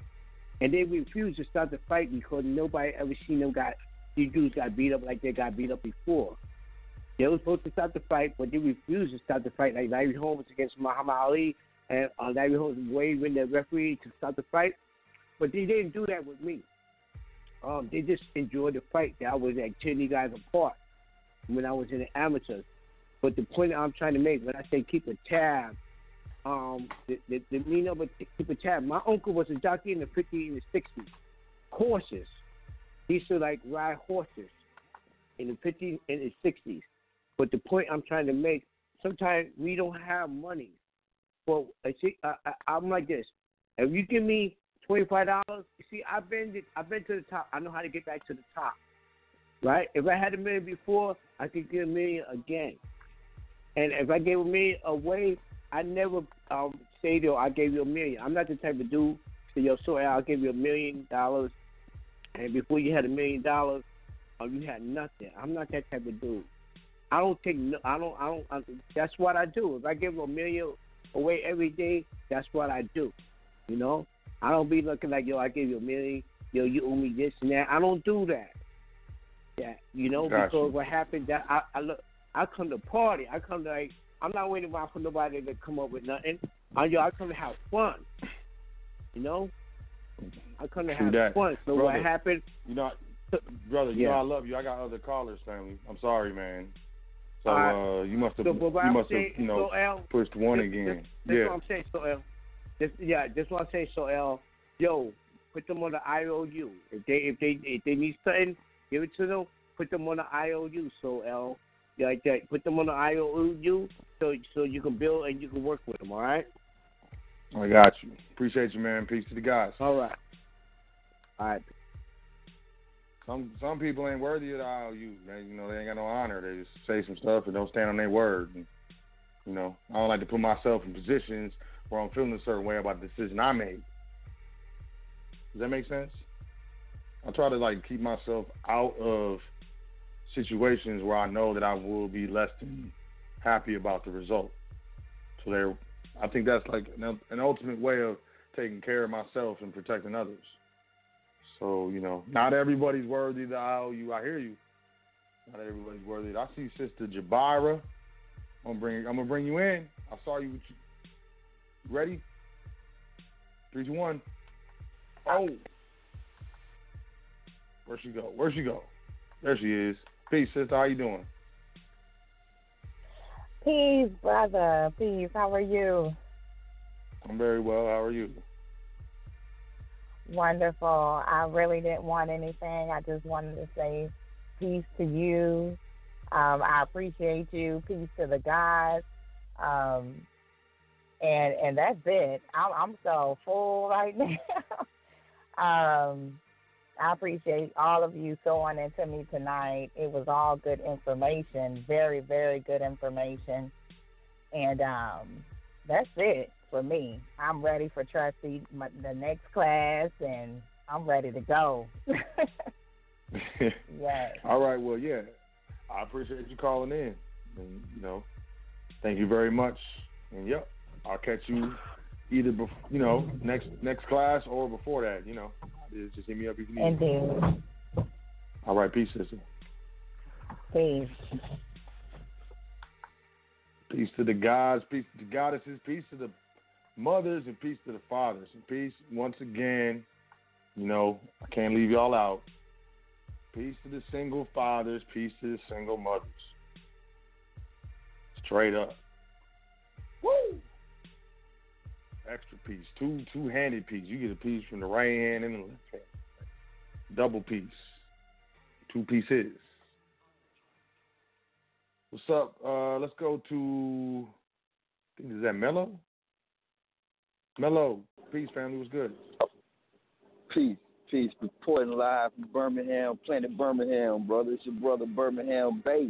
Speaker 10: And they refused to start the fight because nobody ever seen them got these dudes got beat up like they got beat up before. They were supposed to start the fight, but they refused to start the fight. Like Larry Holmes against Muhammad Ali, and uh, Larry Holmes waving the referee to start the fight. But they didn't do that with me. Um, they just enjoyed the fight. That I was like ten guys apart when I was in the amateurs. But the point I'm trying to make when I say keep a tab, um, the, the, the meaning of a keep a tab. My uncle was a jockey in the 50s and the 60s. Horses. He used to like ride horses in the 50s and the 60s. But the point I'm trying to make, sometimes we don't have money. Well, I see, I, I, I'm like this. If you give me twenty five dollars, see, I've been I've been to the top. I know how to get back to the top. Right? If I had a million before, I could give a million again. And if I gave a million away, I never um, say, yo, I gave you a million. I'm not the type of dude say, yo, so I'll give you a million dollars, and before you had a million dollars, or you had nothing. I'm not that type of dude. I don't take. No, I don't. I don't. I, that's what I do. If I give a million away every day, that's what I do. You know, I don't be looking like yo. I gave you a million. Yo, you owe me this and that. I don't do that. Yeah, you know,
Speaker 8: Got
Speaker 10: because what happened that I, I look. I come to party. I come to like. I'm not waiting around for nobody to come up with nothing. I, yo, I come to have fun. You know, I come to have
Speaker 8: that.
Speaker 10: fun. So
Speaker 8: Brother,
Speaker 10: what happened?
Speaker 8: You know, brother, you
Speaker 10: Yeah.
Speaker 8: know I love you. I got other callers, family. I'm sorry, man. So
Speaker 10: right.
Speaker 8: uh, you must have
Speaker 10: So,
Speaker 8: you must have you know
Speaker 10: so, Al,
Speaker 8: pushed one
Speaker 10: this-
Speaker 8: again.
Speaker 10: This, this
Speaker 8: yeah.
Speaker 10: what I'm saying, Sot El. This, yeah, this what I'm saying, Sot El. Yo, put them on the IOU. If they if they if they need something, give it to them. Put them on the IOU, Sot El. Like that. Put them on the IOU, so so you can build and you can work with them. All right.
Speaker 8: I got you. Appreciate you, man. Peace to the guys.
Speaker 10: All right. All right.
Speaker 8: Some some people ain't worthy of the IOU, man. You know, they ain't got no honor. They just say some stuff and don't stand on their word. And, you know, I don't like to put myself in positions where I'm feeling a certain way about the decision I made. Does that make sense? I try to like keep myself out of situations where I know that I will be less than happy about the result. So there, I think that's like an, an ultimate way of taking care of myself and protecting others. So you know, not everybody's worthy of owe you. I hear you. Not everybody's worthy. I see Sister Jabira. I'm gonna bring. I'm gonna bring you in. I saw you. Ready? Three, two, one. Oh. Where'd she go? Where'd she go? There she is. Peace, sister. How you doing?
Speaker 12: Peace, brother. Peace. How are you?
Speaker 8: I'm very well. How are you?
Speaker 12: Wonderful. I really didn't want anything. I just wanted to say peace to you. Um, I appreciate you. Peace to the guys. Um, and and that's it. I'm I'm so full right now. um, I appreciate all of you throwing into me tonight. It was all good information, very very good information, and um, that's it for me. I'm ready for trustee my, the next class, and I'm ready to go. yes.
Speaker 8: All right. Well, yeah. I appreciate you calling in, and you know, thank you very much. And yep, I'll catch you either bef- you know next next class or before that. You know, just hit me up if you need.
Speaker 12: Indeed.
Speaker 8: All right. Peace, sister.
Speaker 12: Peace.
Speaker 8: Peace to the gods, peace to the goddesses, peace to the mothers, and peace to the fathers. And peace once again, you know, I can't leave y'all out. Peace to the single fathers, peace to the single mothers. Straight up. Woo! Extra piece, two two handed piece. You get a piece from the right hand and the left hand. Double piece. Two pieces. What's up? Uh, let's go to. I think is that Mello. Mello, peace, family. What's good?
Speaker 13: Peace. Peace. Reporting live from Birmingham, Planet Birmingham, brother. It's your brother Birmingham Bay.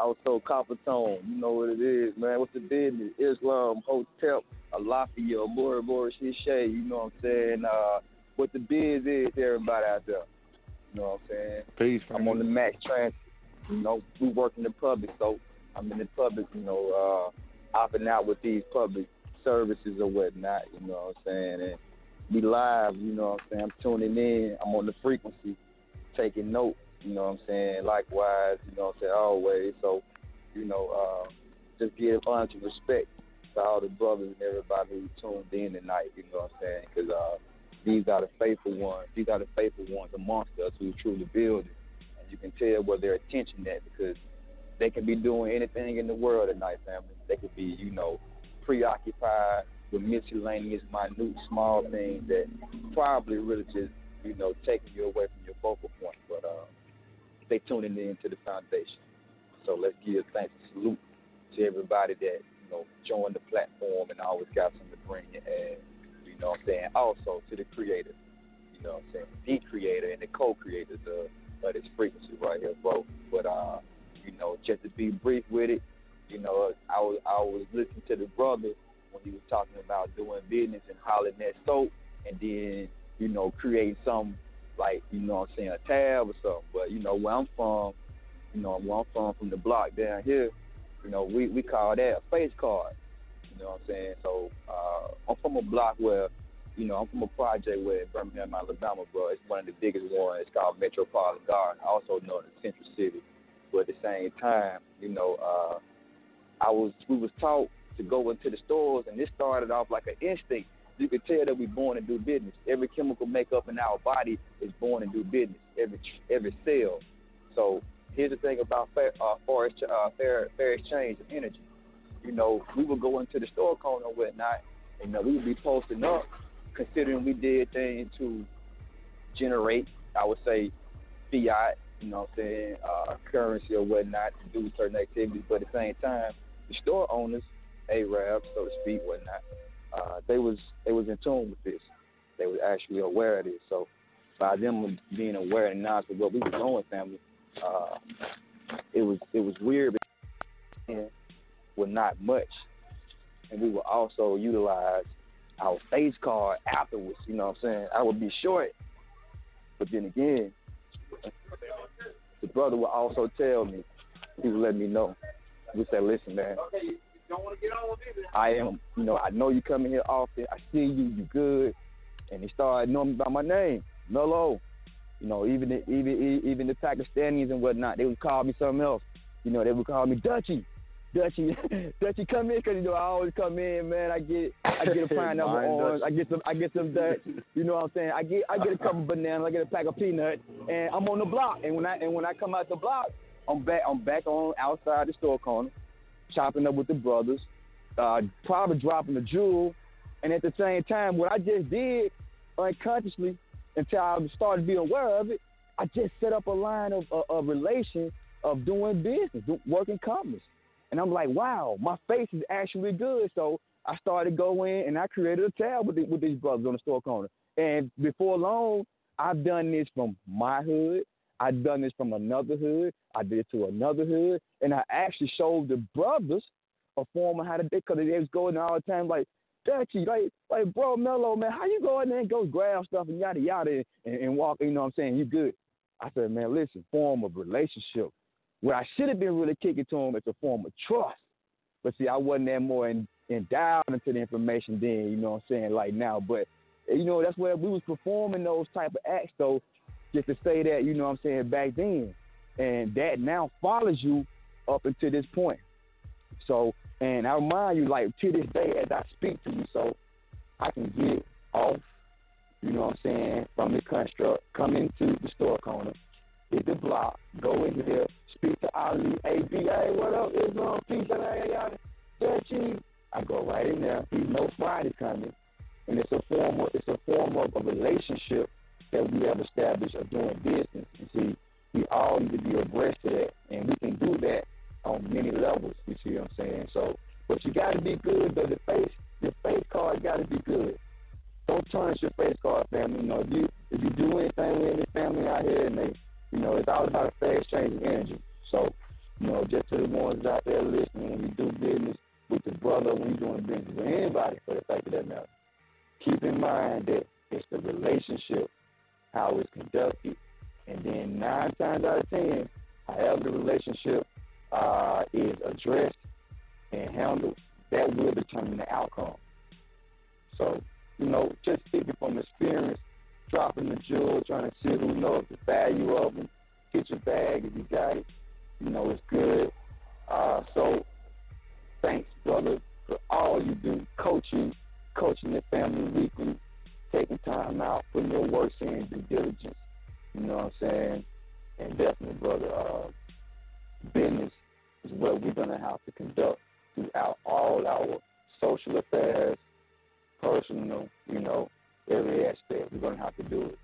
Speaker 13: Also Copper Tone. You know what it is, man. What's the business? Islam, Hotel, Alafia, Bora Bora Shishay. You know what I'm saying? Uh, what the biz is to everybody out there. You know what I'm saying?
Speaker 8: Peace.
Speaker 13: I'm on the Max Transit. You know, we work in the public, so I'm in the public, you know, uh, opting out with these public services or whatnot, you know what I'm saying? And we live, you know what I'm saying? I'm tuning in, I'm on the frequency, taking note, you know what I'm saying? Likewise, you know what I'm saying, always. So, you know, uh, just give honor and respect to all the brothers and everybody who tuned in tonight, you know what I'm saying? Because uh, these are the faithful ones. These are the faithful ones amongst us who truly build it. And you can tell where their attention at because they can be doing anything in the world tonight, family. They could be, you know, preoccupied with miscellaneous, minute, small things that probably really just, you know, taking you away from your focal point. But uh, they tuning in to the foundation. So let's give thanks and salute to everybody that, you know, joined the platform and always got something to bring ass. You know what I'm saying? Also to the creator. You know what I'm saying? The creator and the co creators of, of this frequency right here, bro. But uh you know, just to be brief with it, you know, I was I was listening to the brother when he was talking about doing business and hollering that soap and then, you know, creating some like, you know what I'm saying, a tab or something. But, you know, where I'm from, you know, where I'm from from the block down here, you know, we, we call that a face card. You know what I'm saying? So uh I'm from a block where you know, I'm from a project where in Birmingham, Alabama, bro. It's one of the biggest ones. It's called Metropolitan Garden, also known as Central City. But at the same time, you know, uh, I was we was taught to go into the stores, and this started off like an instinct. You could tell that we're born to do business. Every chemical makeup in our body is born to do business. Every every cell. So here's the thing about fair, uh, fair, uh, fair, fair exchange of energy. You know, we would go into the store corner and whatnot, and know, we would be posting up, considering we did things to generate, I would say, fiat you know what I'm saying, uh, currency or whatnot to do certain activities. But at the same time, the store owners, Arabs, so to speak, whatnot, uh, they was they was in tune with this. They was actually aware of this. So by them being aware and knowledge of what we were doing, family, uh, it was it was weird, but with not much, and we would also utilize our face card afterwards. You know what I'm saying? I would be short, but then again, the brother would also tell me, he would let me know. We said, listen, man, I am, you know, I know you coming here often. I see you, you good. And he started knowing me by my name, Mello. You know, even the, even even the Pakistanis and whatnot, they would call me something else. You know, they would call me Dutchy. Dutchy, Dutchy, come in, cause you know I always come in, man. I get, I get a pineapple orange, I get some, I get some Dutch. You know what I'm saying? I get, I get a couple bananas, I get a pack of peanuts, and I'm on the block. And when I, and when I come out the block, I'm back, I'm back on outside the store corner, chopping up with the brothers, uh, probably dropping a jewel, and at the same time, what I just did unconsciously until I started being aware of it, I just set up a line of, of, of relation of doing business, working commerce. And I'm like, wow, my face is actually good. So I started going and I created a tab with, the, with these brothers on the store corner. And before long, I've done this from my hood. I've done this from another hood. I did it to another hood. And I actually showed the brothers a form of how to do because they was going all the time like, Dutchy, like, like, bro, Mello, man, how you go in there and go grab stuff and yada yada and, and walk, you know what I'm saying? You good. I said, man, listen, form of relationship. What I should have been really kicking to him is a form of trust. But see, I wasn't that more in, endowed into the information then, you know what I'm saying, like now. But, you know, that's where we was performing those type of acts, though, just to say that, you know what I'm saying, back then. And that now follows you up until this point. So, and I remind you, like, to this day as I speak to you, so I can get off, you know what I'm saying, from the construct, come into the store corner, hit the block, go in there, speak to Ali, ABA, what up, Islam, peace, yada, yada, I go right in there. He knows Friday coming, and it's a form of it's a form of a relationship that we have established of doing business. And see, we all need to be abreast of that, and we can do that on many levels. You see what I'm saying? So, but you got to be good. But the face, your face card got to be good. Don't tarnish your face card, family. You know, if you if you do anything with any family out here, and they, you know, it's all about a fair exchange of energy. So, you know, just to the ones out there listening, when you do business with the brother, when you're doing business with anybody, for the fact of that matter, keep in mind that it's the relationship, how it's conducted, and then nine times out of ten, however the relationship uh, is addressed and handled, that will determine the outcome. So, you know, just speaking from experience, dropping the jewel, trying to see who knows the value of them, get your bag if you got it. You know, it's good. Uh, so, thanks, brother, for all you do, coaching, coaching the family weekly, taking time out, putting your work in, due diligence. You know what I'm saying? And definitely, brother, uh, business is what we're to have to conduct throughout all our social affairs, personal, you know, every aspect. We're to have to do it.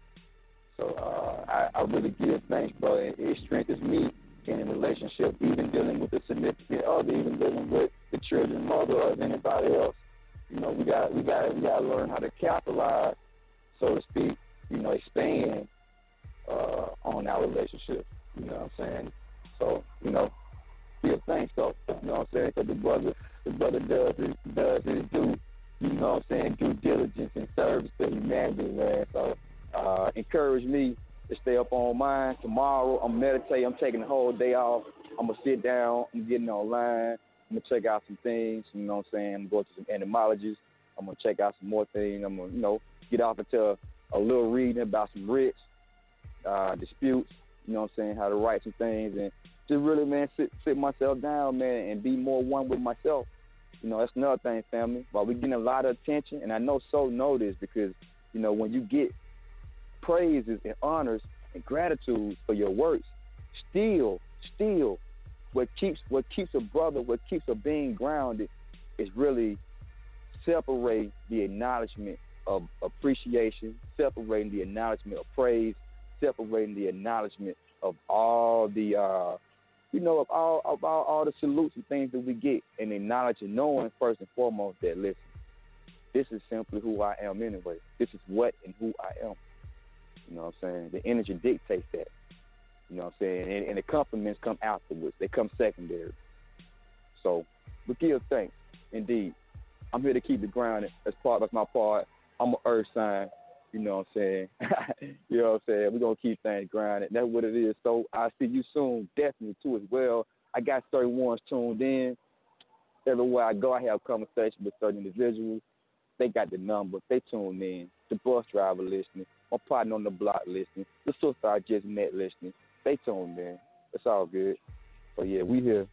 Speaker 13: So uh, I, I really give thanks, brother. It, it strengthens me in a relationship, even dealing with the significant other, even dealing with the children, mother, or anybody else. You know, we got we got we got to learn how to capitalize, so to speak. You know, expand uh, on our relationship. You know what I'm saying? So you know, give thanks though. You know what I'm saying? Because the brother the brother does his does his due. You know what I'm saying? Due diligence and service to humanity, man. So uh, encourage me to stay up on mine. Tomorrow I'm meditating. I'm taking the whole day off. I'm gonna sit down. I'm getting online. I'm gonna check out some things. You know what I'm saying? I'm going to go to some entomologists. I'm gonna check out some more things. I'm gonna, you know, get off into a little reading about some writs, uh, disputes. You know what I'm saying? How to write some things and just really, man, sit sit myself down, man, and be more one with myself. You know, that's another thing, family. While we're getting a lot of attention, and I know so know this because, you know, when you get praises and honors and gratitude for your works, still, still, what keeps what keeps a brother, what keeps a being grounded, is really separating the acknowledgement of appreciation, separating the acknowledgement of praise, separating the acknowledgement of all the uh, you know, of all of all, all the salutes and things that we get and acknowledging knowing first and foremost that listen, this is simply who I am anyway. This is what and who I am. You know what I'm saying? The energy dictates that. You know what I'm saying? And, and the compliments come afterwards. They come secondary. So, but give thanks. Indeed. I'm here to keep it grounded. That's part that's my part. I'm an earth sign. You know what I'm saying? you know what I'm saying? We're gonna keep things grounded. That's what it is. So I'll see you soon, definitely too as well. I got certain ones tuned in. Everywhere I go I have conversations with certain individuals. They got the number, they tuned in. The bus driver listening, my partner on the block listening, the sister I just met listening. They tuned in. It's all good. But yeah, we here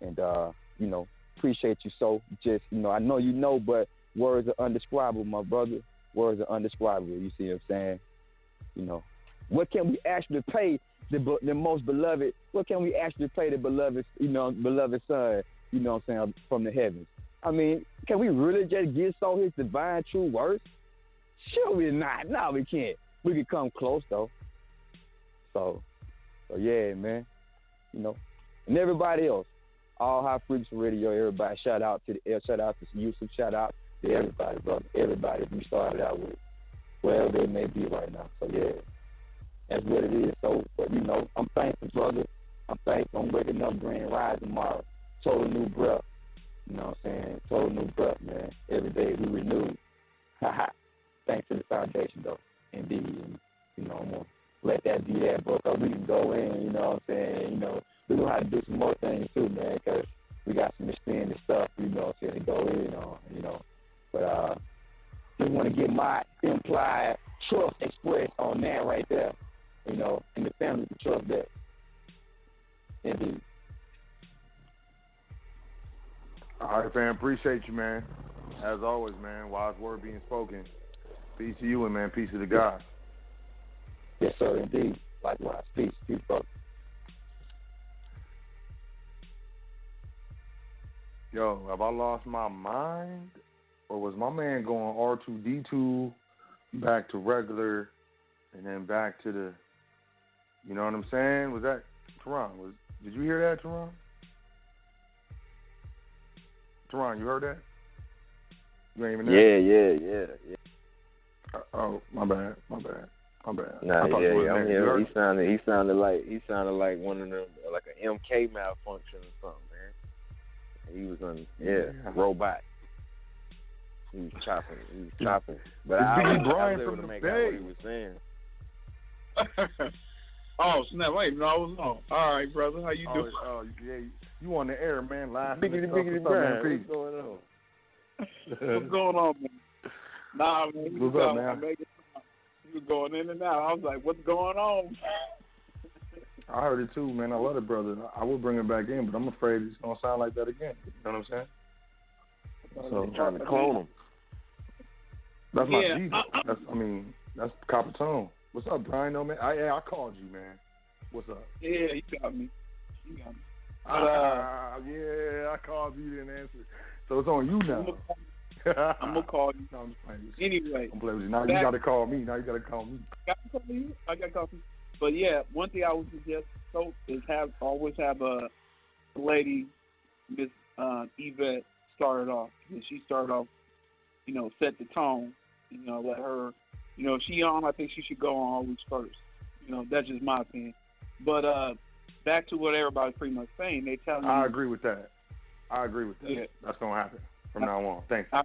Speaker 13: and uh, you know, appreciate you so just you know, I know you know, but words are undescribable, my brother words are undescribable. You see what I'm saying? You know, what can we actually pay the the most beloved? What can we actually pay the beloved, you know, beloved son? You know what I'm saying from the heavens. I mean, can we really just get so his divine true words? Sure, we not. No, we can't. We can come close though. So, so yeah, man. You know, and everybody else, all high frequency radio. Everybody, shout out to the uh, shout out to Yusuf. Shout out to everybody, brother. Everybody we started out with, wherever they may be right now. So yeah, that's what it is. So, but you know, I'm thankful, brother. I'm thankful. I'm waking up, grand rise tomorrow. Total new breath. You know what I'm saying? Total new breath, man. Every day we renew. Thanks to the foundation, though. Indeed. You know, I'm to let that be that, bro, because we can go in, you know what I'm saying? You know, we know how to do some more things, too, man, because we got some expanded stuff, you know what I'm saying, to go in on, you know. But uh, just want to get my implied trust expressed on that right there, you know, and the family can trust that. Indeed.
Speaker 8: All right, fam. Appreciate you, man. As always, man. Wise word being spoken. Peace to you, and man. Peace to the God.
Speaker 13: Yes, sir. Indeed. Likewise. Peace. Peace, brother.
Speaker 8: Yo, have I lost my mind, or was my man going R two D two back to regular, and then back to the, you know what I'm saying? Was that Teron? Was did you hear that, Teron? Teron, you heard that? You ain't even there?
Speaker 11: Yeah, yeah, yeah, yeah.
Speaker 8: Uh, oh, my bad, my bad. My bad.
Speaker 11: Nah, yeah, yeah, I'm here. He sounded, he sounded like he sounded like one of them, like an MK malfunction or something, man. He was on, yeah,
Speaker 8: Yeah.
Speaker 11: robot. He was chopping, he was chopping. But
Speaker 8: It's
Speaker 11: I,
Speaker 8: Biggie
Speaker 11: I, was- I was able
Speaker 8: from
Speaker 11: to
Speaker 8: the
Speaker 11: make out
Speaker 8: Bay.
Speaker 11: what he was saying.
Speaker 14: oh snap! Wait, no, I was on. All right, brother, how you
Speaker 8: oh,
Speaker 14: doing?
Speaker 8: Oh, yeah, you on the air, man? Live.
Speaker 11: Biggity, biggity, Brian, what's going on?
Speaker 14: What's going on, man? Nah, man.
Speaker 8: What's up, man?
Speaker 14: Making- You was going in and out. I was like, what's going on?
Speaker 8: I heard it too, man. I love it, brother. I would bring it back in, but I'm afraid it's gonna sound like that again. You know what I'm saying? So
Speaker 11: They trying to clone him.
Speaker 8: That's my
Speaker 14: Yeah,
Speaker 8: G.
Speaker 14: I- I-
Speaker 8: That's I mean, that's Copper Tone. What's up, Brian? No man. I yeah, I called you, man. What's up?
Speaker 14: Yeah, you got me. You got me. But, uh,
Speaker 8: Ah, yeah, I called you, you didn't answer. So it's on you now.
Speaker 14: I'm gonna call you.
Speaker 8: No, I'm just playing with you.
Speaker 14: Anyway,
Speaker 8: I'm playing with you. Now you gotta call me. Now you gotta call me.
Speaker 14: I got to call you. I gotta call you. But yeah, one thing I would suggest so is have always have a lady, Miss uh, Yvette, started off. And she started off, you know, set the tone. You know, let her. You know, if she on, I think she should go on always first. You know, that's just my opinion. But uh, back to what everybody's pretty much saying. They tell me.
Speaker 8: I agree with that. I agree with that.
Speaker 14: Yeah.
Speaker 8: That's gonna happen from now on. Thanks.
Speaker 14: I,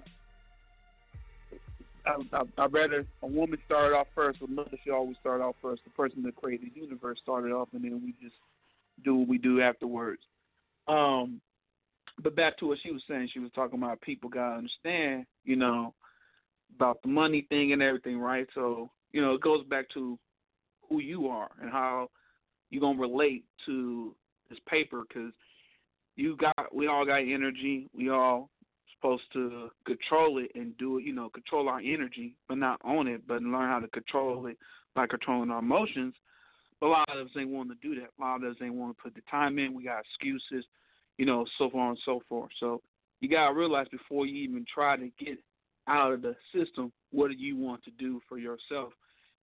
Speaker 14: I, I, I'd rather a woman started off first, but mother should always start off first. The person that created the universe started off, and then we just do what we do afterwards. Um, but back to what she was saying, she was talking about people gotta understand, you know, about the money thing and everything, right? So, you know, it goes back to who you are and how you're gonna relate to this paper, because you got, we all got energy, we all supposed to control it and do it, you know, control our energy, but not own it, but learn how to control it by controlling our emotions. But a lot of us ain't want to do that. A lot of us ain't want to put the time in. We got excuses, you know, so far and so forth. So you gotta realize before you even try to get out of the system, what do you want to do for yourself,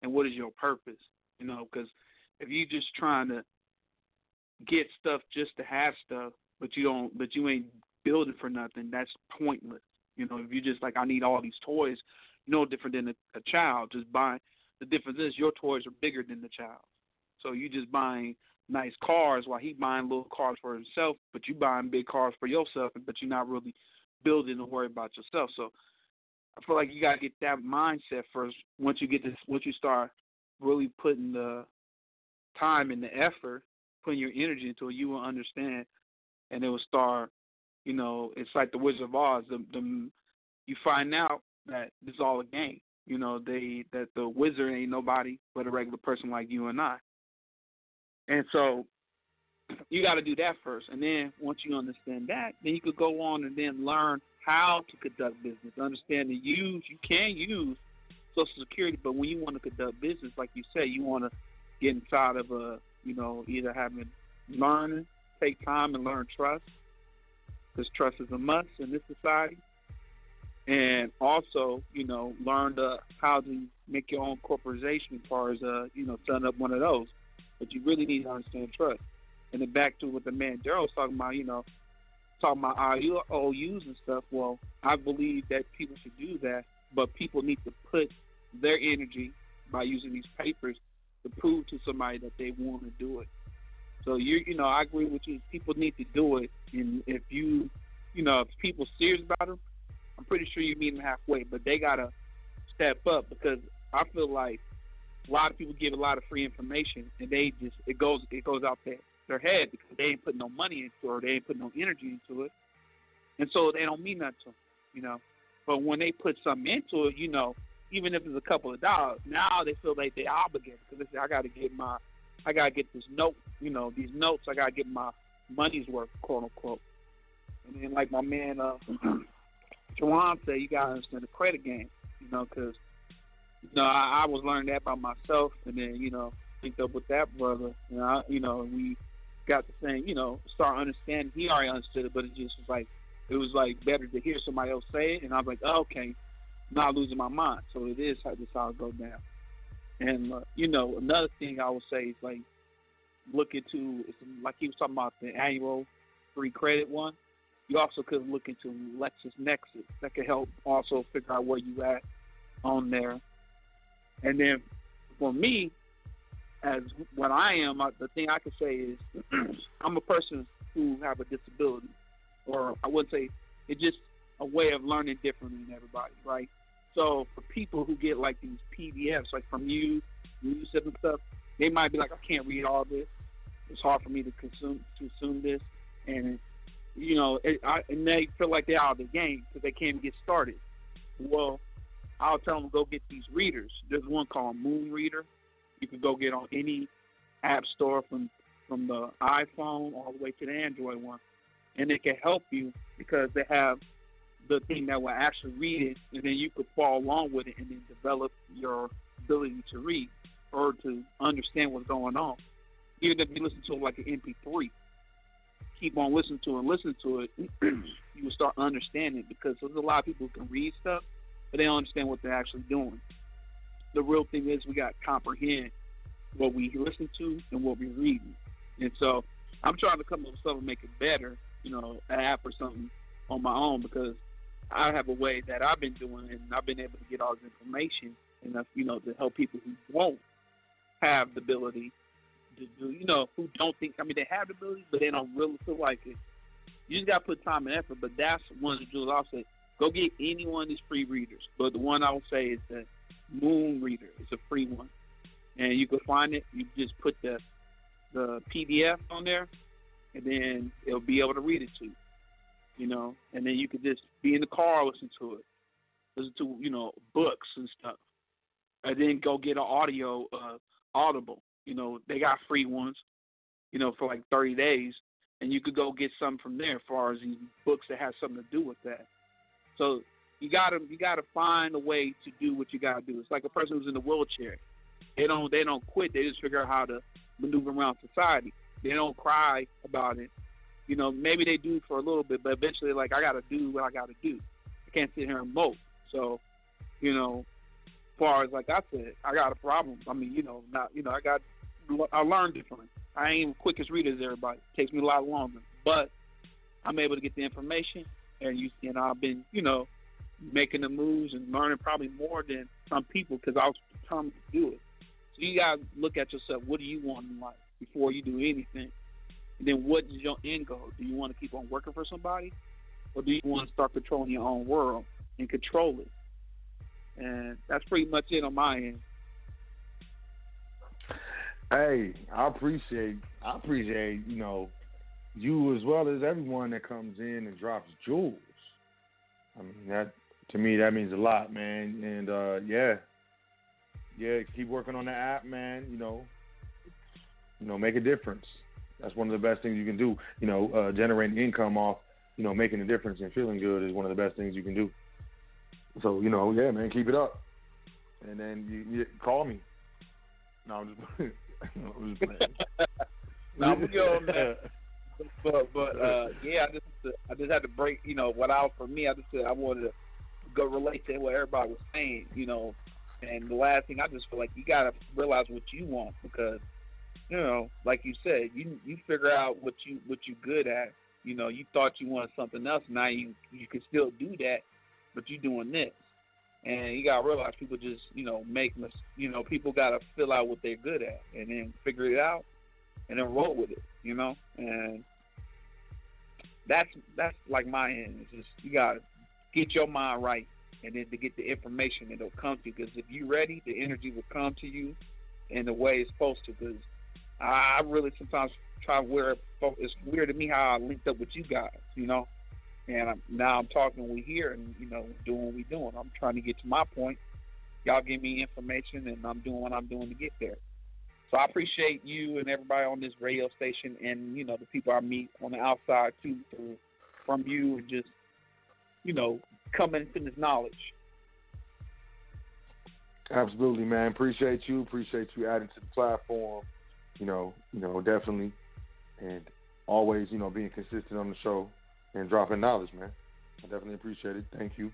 Speaker 14: and what is your purpose? You know, because if you just trying to get stuff just to have stuff, but you don't, but you ain't building for nothing, that's pointless. You know, if you just like, I need all these toys, no different than a, a child just buying. The difference is your toys are bigger than the child. So you just buying nice cars while he buying little cars for himself, but you buying big cars for yourself, but you're not really building to worry about yourself. So I feel like you gotta get that mindset first. Once you get this, once you start really putting the time and the effort, putting your energy into it, you will understand, and it will start. You know, it's like the Wizard of Oz. The, the you find out that it's all a game. You know, they that the wizard ain't nobody but a regular person like you and I. And so you got to do that first, and then once you understand that, then you could go on and then learn how to conduct business. Understand the use you can use Social Security, but when you want to conduct business, like you say, you want to get inside of a you know either having learning, take time and learn trust, because trust is a must in this society, and also you know learn the how to make your own corporation as far as uh you know setting up one of those. But you really need to understand trust. And then back to what the man Daryl was talking about, you know, talking about IOUs and stuff. Well, I believe that people should do that, but people need to put their energy by using these papers to prove to somebody that they want to do it. So you you know I agree with you. People need to do it, and if you you know if people serious about it, I'm pretty sure you meet them halfway. But they gotta step up because I feel like a lot of people give a lot of free information and they just it goes it goes out their their head because they ain't putting no money into it or they ain't putting no energy into it, and so they don't mean nothing to them, you know. But when they put something into it, you know, even if it's a couple of dollars, now they feel like they obligated because they say I got to get my I gotta get this note, you know, these notes. I gotta get my money's worth, quote unquote. And then, like my man, uh, Jawan said, you gotta understand the credit game, you know, because you know I, I was learning that by myself, and then you know linked up with that brother, and I, you know, we got the same, you know, start understanding. He already understood it, but it just was like it was like better to hear somebody else say it, and I was like, oh, okay, not losing my mind. So it is how this it go down. And uh, you know, another thing I would say is like look into like he was talking about the annual free credit one. You also could look into Lexus LexisNexis. That could help also figure out where you at on there. And then for me, as what I am, the thing I can say is I'm a person who have a disability, or I wouldn't say it's just a way of learning differently than everybody, right? So for people who get like these PDFs, like from you, Yusuf and stuff, they might be like, I can't read all this. It's hard for me to consume to consume this, and you know, it, I, and they feel like they're out of the game because they can't get started. Well, I'll tell them go get these readers. There's one called Moon Reader. You can go get on any app store from from the iPhone all the way to the Android one, and it can help you because they have the thing that will actually read it, and then you could follow along with it and then develop your ability to read or to understand what's going on. Even if you listen to it like an MP3, keep on listening to it and listen to it, you will start understanding it because there's a lot of people who can read stuff, but they don't understand what they're actually doing. The real thing is we got to comprehend what we listen to and what we're reading. And so I'm trying to come up with something to make it better, you know, an app or something on my own because I have a way that I've been doing and I've been able to get all this information enough, you know, to help people who won't have the ability to do, you know, who don't think, I mean, they have the ability, but they don't really feel like it. You just got to put time and effort, but that's one of the jewels I'll say. Go get any one of these free readers. But the one I will say is the Moon Reader. It's a free one. And you can find it. You just put the the PDF on there, and then it'll be able to read it to you. You know, and then you could just be in the car listen to it, listen to you know books and stuff, and then go get an audio uh, Audible. You know, they got free ones, you know, for like 30 days, and you could go get some from there as far as these books that have something to do with that. So you gotta you gotta find a way to do what you gotta do. It's like a person who's in a wheelchair. They don't they don't quit. They just figure out how to maneuver around society. They don't cry about it. You know, maybe they do for a little bit, but eventually, like I gotta do what I gotta do. I can't sit here and mope. So, you know, as far as like I said, I got a problem. I mean, you know, not you know, I got I learned differently. I ain't even quick as reader as everybody. It takes me a lot longer, but I'm able to get the information, and you and I've been, you know, making the moves and learning probably more than some people because I was determined to do it. So you gotta look at yourself. What do you want in life before you do anything? Then what is your end goal? Do you want to keep on working for somebody, or do you want to start controlling your own world and control it? And that's pretty much it on my end.
Speaker 8: Hey, I appreciate I appreciate, you know, you as well as everyone that comes in and drops jewels. I mean that to me that means a lot, man. And uh yeah. Yeah, keep working on the app, man, you know. You know, make a difference. That's one of the best things you can do. You know, uh generating income off, you know, making a difference and feeling good is one of the best things you can do. So, you know, yeah, man, keep it up. And then you, you call me. No, I'm just I'm just
Speaker 14: no, I'm good man. But but uh, yeah, I just I just had to break. You know, what out for me, I just said I wanted to go relate to what everybody was saying. You know, and the last thing I just feel like you gotta realize what you want because you know, like you said, you you figure out what you what you good at. You know, you thought you wanted something else. Now you you can still do that, but you're doing this. And you gotta realize people just, you know, make mis- you know, people gotta fill out what they're good at and then figure it out and then roll with it, you know? And that's that's like my end. It's just you gotta get your mind right and then to get the information it'll come to you because if you're ready, the energy will come to you in the way it's supposed to because I really sometimes try to wear it's weird to me how I linked up with you guys, you know and I'm, now I'm talking we here and you know doing what we doing. I'm trying to get to my point. Y'all give me information and I'm doing what I'm doing to get there. So I appreciate you and everybody on this radio station and you know the people I meet on the outside too through from you and just you know coming to this knowledge.
Speaker 8: Absolutely, man. Appreciate you. Appreciate you adding to the platform. You know, you know, definitely, and always, you know, being consistent on the show and dropping knowledge, man. I definitely appreciate it. Thank you.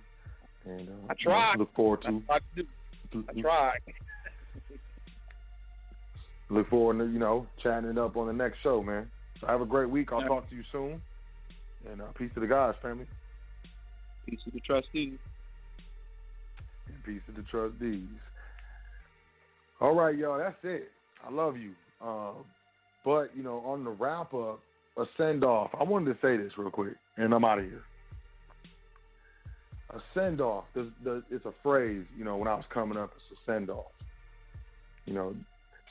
Speaker 8: And uh,
Speaker 14: I try.
Speaker 8: You know, look forward to.
Speaker 14: I, I try.
Speaker 8: look forward to you know chatting it up on the next show, man. So have a great week. I'll
Speaker 14: yeah.
Speaker 8: talk to you soon. And uh, peace to the guys, family.
Speaker 14: Peace to the trustees.
Speaker 8: And peace to the trustees. All right, y'all. That's it. I love you. Um, but you know, on the wrap up, a send off. I wanted to say this real quick, and I'm out of here. A send off. It's a phrase. You know, when I was coming up, it's a send off. You know,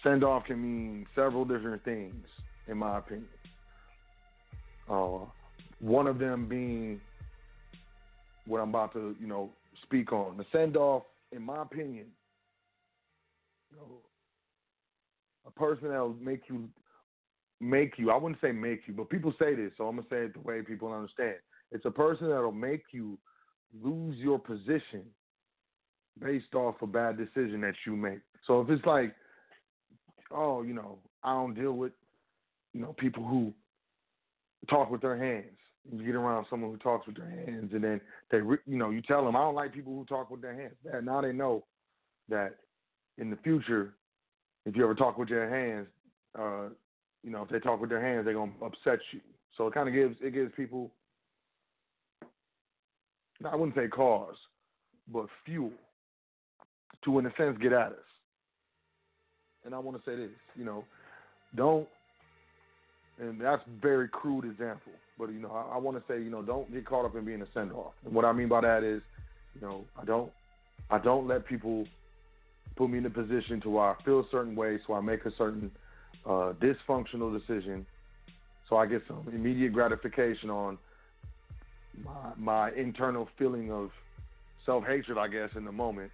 Speaker 8: send off can mean several different things, in my opinion. Uh, one of them being what I'm about to, you know, speak on. The send off, in my opinion, you know, a person that'll make you make you I wouldn't say make you, but people say this, so I'm gonna say it the way people understand. It's a person that'll make you lose your position based off a bad decision that you make. So if it's like, oh, you know, I don't deal with, you know, people who talk with their hands. You get around someone who talks with their hands, and then they, you know, you tell them, I don't like people who talk with their hands. And now they know that in the future, if you ever talk with your hands, uh, you know, if they talk with their hands, they're gonna upset you. So it kind of gives it gives people, I wouldn't say cause, but fuel to, in a sense, get at us. And I want to say this, you know, don't, and that's very crude example, but you know, I, I want to say, you know, don't get caught up in being a send off. And what I mean by that is, you know, I don't, I don't let people put me in a position to where I feel a certain way, so I make a certain uh, dysfunctional decision, so I get some immediate gratification on my my internal feeling of self hatred, I guess, in the moment,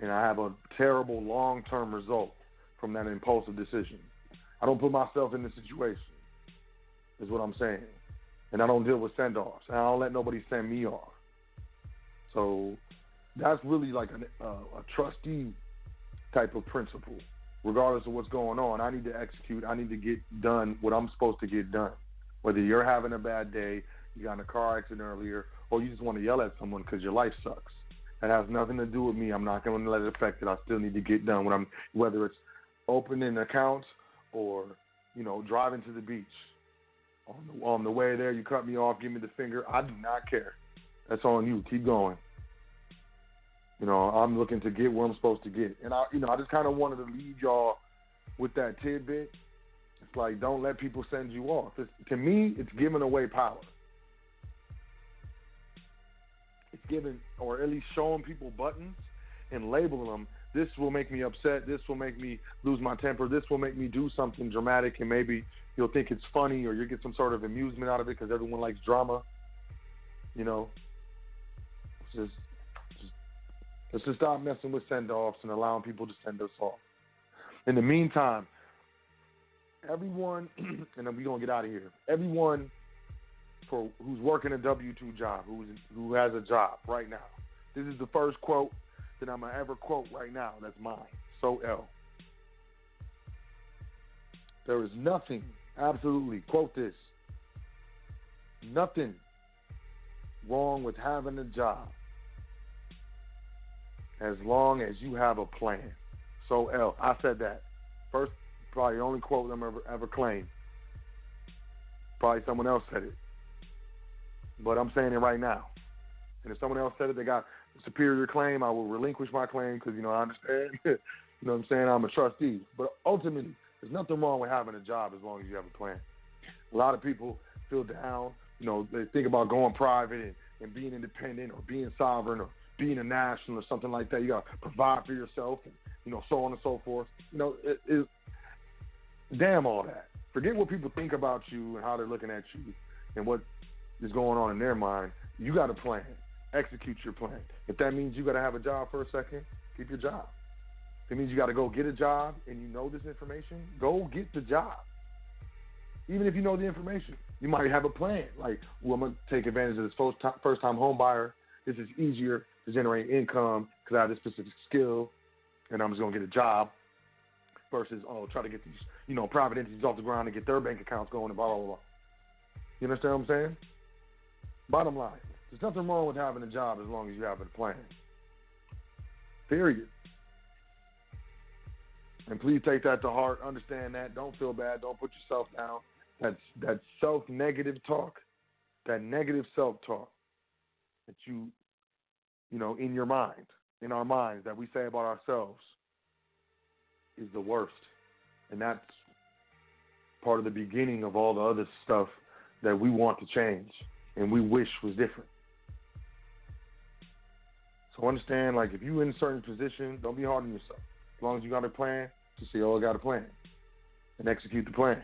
Speaker 8: and I have a terrible long term result from that impulsive decision. I don't put myself in the situation, is what I'm saying, and I don't deal with send offs, I don't let nobody send me off. So that's really like a, a, a trustee type of principle regardless of what's going on. I need to execute. I need to get done what I'm supposed to get done. Whether you're having a bad day, you got in a car accident earlier, or you just want to yell at someone because your life sucks. That has nothing to do with me. I'm not going to let it affect it. I still need to get done what I'm, whether it's opening accounts or, you know, driving to the beach. On the, on the way there, you cut me off, give me the finger. I do not care. That's on you. Keep going. You know, I'm looking to get where I'm supposed to get, and I, you know, I just kind of wanted to leave y'all with that tidbit. It's like don't let people send you off. It's, to me, it's giving away power. It's giving, or at least showing people buttons and labeling them. This will make me upset. This will make me lose my temper. This will make me do something dramatic, and maybe you'll think it's funny, or you'll get some sort of amusement out of it because everyone likes drama. You know, it's just Let's just stop messing with send offs and allowing people to send us off. In the meantime, everyone, and then we're gonna get out of here. Everyone for who's working a W two job, who's who has a job right now. This is the first quote that I'm gonna ever quote right now. That's mine. Sot El. There is nothing, absolutely, quote this. Nothing wrong with having a job as long as you have a plan. Sot El, I said that. First, probably the only quote I'm ever ever claimed. Probably someone else said it. But I'm saying it right now. And if someone else said it, they got superior claim, I will relinquish my claim because, you know, I understand. you know what I'm saying? I'm a trustee. But ultimately, there's nothing wrong with having a job as long as you have a plan. A lot of people feel down. You know, they think about going private and, and being independent or being sovereign or being a national or something like that. You got to provide for yourself, and you know, so on and so forth. You know, it, it, damn all that. Forget what people think about you and how they're looking at you and what is going on in their mind. You got a plan. Execute your plan. If that means you got to have a job for a second, keep your job. If it means you got to go get a job and you know this information, go get the job. Even if you know the information, you might have a plan. Like, well, I'm gonna take advantage of this first time, first time home buyer. This is easier to generate income because I have this specific skill, and I'm just gonna get a job. Versus, oh, try to get these, you know, private entities off the ground and get their bank accounts going and blah blah blah. You understand what I'm saying? Bottom line, there's nothing wrong with having a job as long as you have a plan. Period. And please take that to heart. Understand that. Don't feel bad. Don't put yourself down. That's that self negative talk, that negative self talk that you you know, in your mind, in our minds that we say about ourselves. is the worst. And that's part of the beginning of all the other stuff that we want to change and we wish was different. So understand, like, if you're in a certain position, don't be hard on yourself. As long as you got a plan, just say, oh, I got a plan, and execute the plan.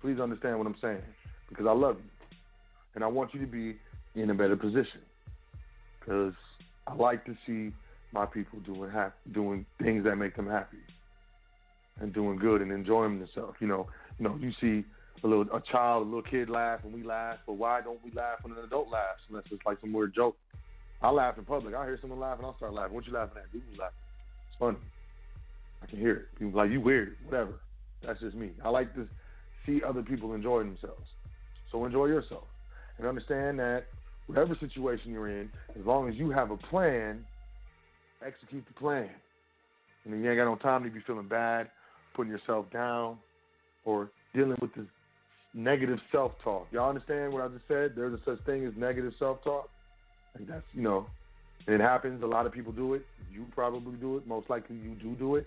Speaker 8: Please understand what I'm saying, because I love you, and I want you to be in a better position, because I like to see my people doing doing things that make them happy, and doing good and enjoying themselves. You know, you know, you see a little a child, a little kid laugh and we laugh, but why don't we laugh when an adult laughs unless it's like some weird joke? I laugh in public. I hear someone laughing, I'll start laughing. What you laughing at? People laughing. It's funny. I can hear it. People like you weird, whatever. That's just me. I like to see other people enjoy themselves. So enjoy yourself and understand that whatever situation you're in, as long as you have a plan, execute the plan. And you ain't got no time to be feeling bad, putting yourself down, or dealing with this negative self talk. Y'all understand what I just said? There's a such thing as negative self talk. Like that's you know, it happens. A lot of people do it. You probably do it. Most likely you do do it.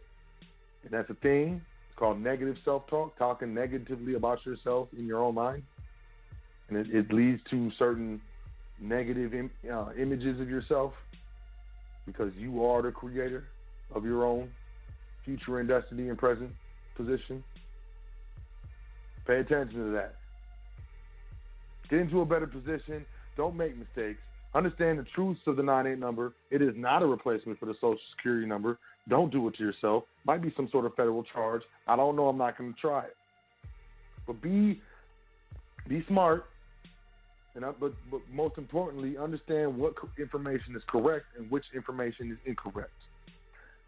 Speaker 8: And that's a thing. It's called negative self talk, talking negatively about yourself in your own mind. And it, it leads to certain negative Im- uh, images of yourself because you are the creator of your own future and destiny and present position. Pay attention to that. Get into a better position. Don't make mistakes. Understand the truths of the 98 number. It is not a replacement for the Social Security number. Don't do it to yourself. Might be some sort of federal charge. I don't know. I'm not going to try it. But be be smart, and uh, but but most importantly, understand what information is correct and which information is incorrect.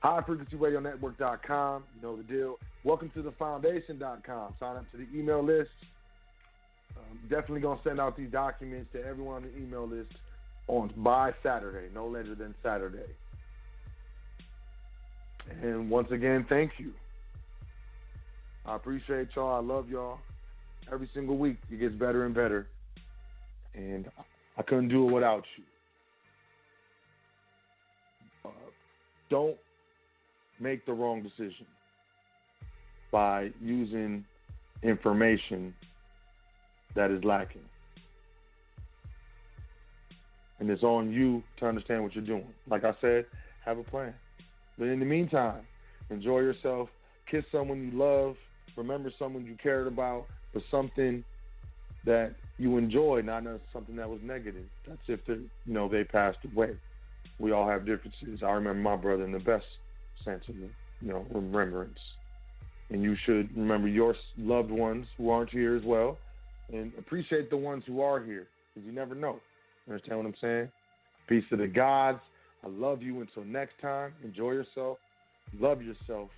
Speaker 8: HighFrequencyRadioNetwork.com. You know the deal. Welcome to the Foundation.com. Sign up to the email list. Um, definitely gonna send out these documents to everyone on the email list on by Saturday, no later than Saturday. And once again, thank you. I appreciate y'all. I love y'all. Every single week, it gets better and better. And I couldn't do it without you. Uh, don't make the wrong decision by using information that is lacking. And it's on you to understand what you're doing. Like I said, have a plan. But in the meantime, enjoy yourself, kiss someone you love, remember someone you cared about, but something that you enjoy, not something that was negative. That's if they, you know they passed away. We all have differences. I remember my brother in the best sense of the, you know remembrance, and you should remember your loved ones who aren't here as well, and appreciate the ones who are here because you never know. Understand what I'm saying? Peace to the gods. I love you. Until next time, enjoy yourself, love yourself,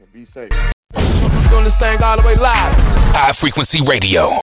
Speaker 8: and be safe.
Speaker 6: Doing this thing all the way live. High Frequency Radio.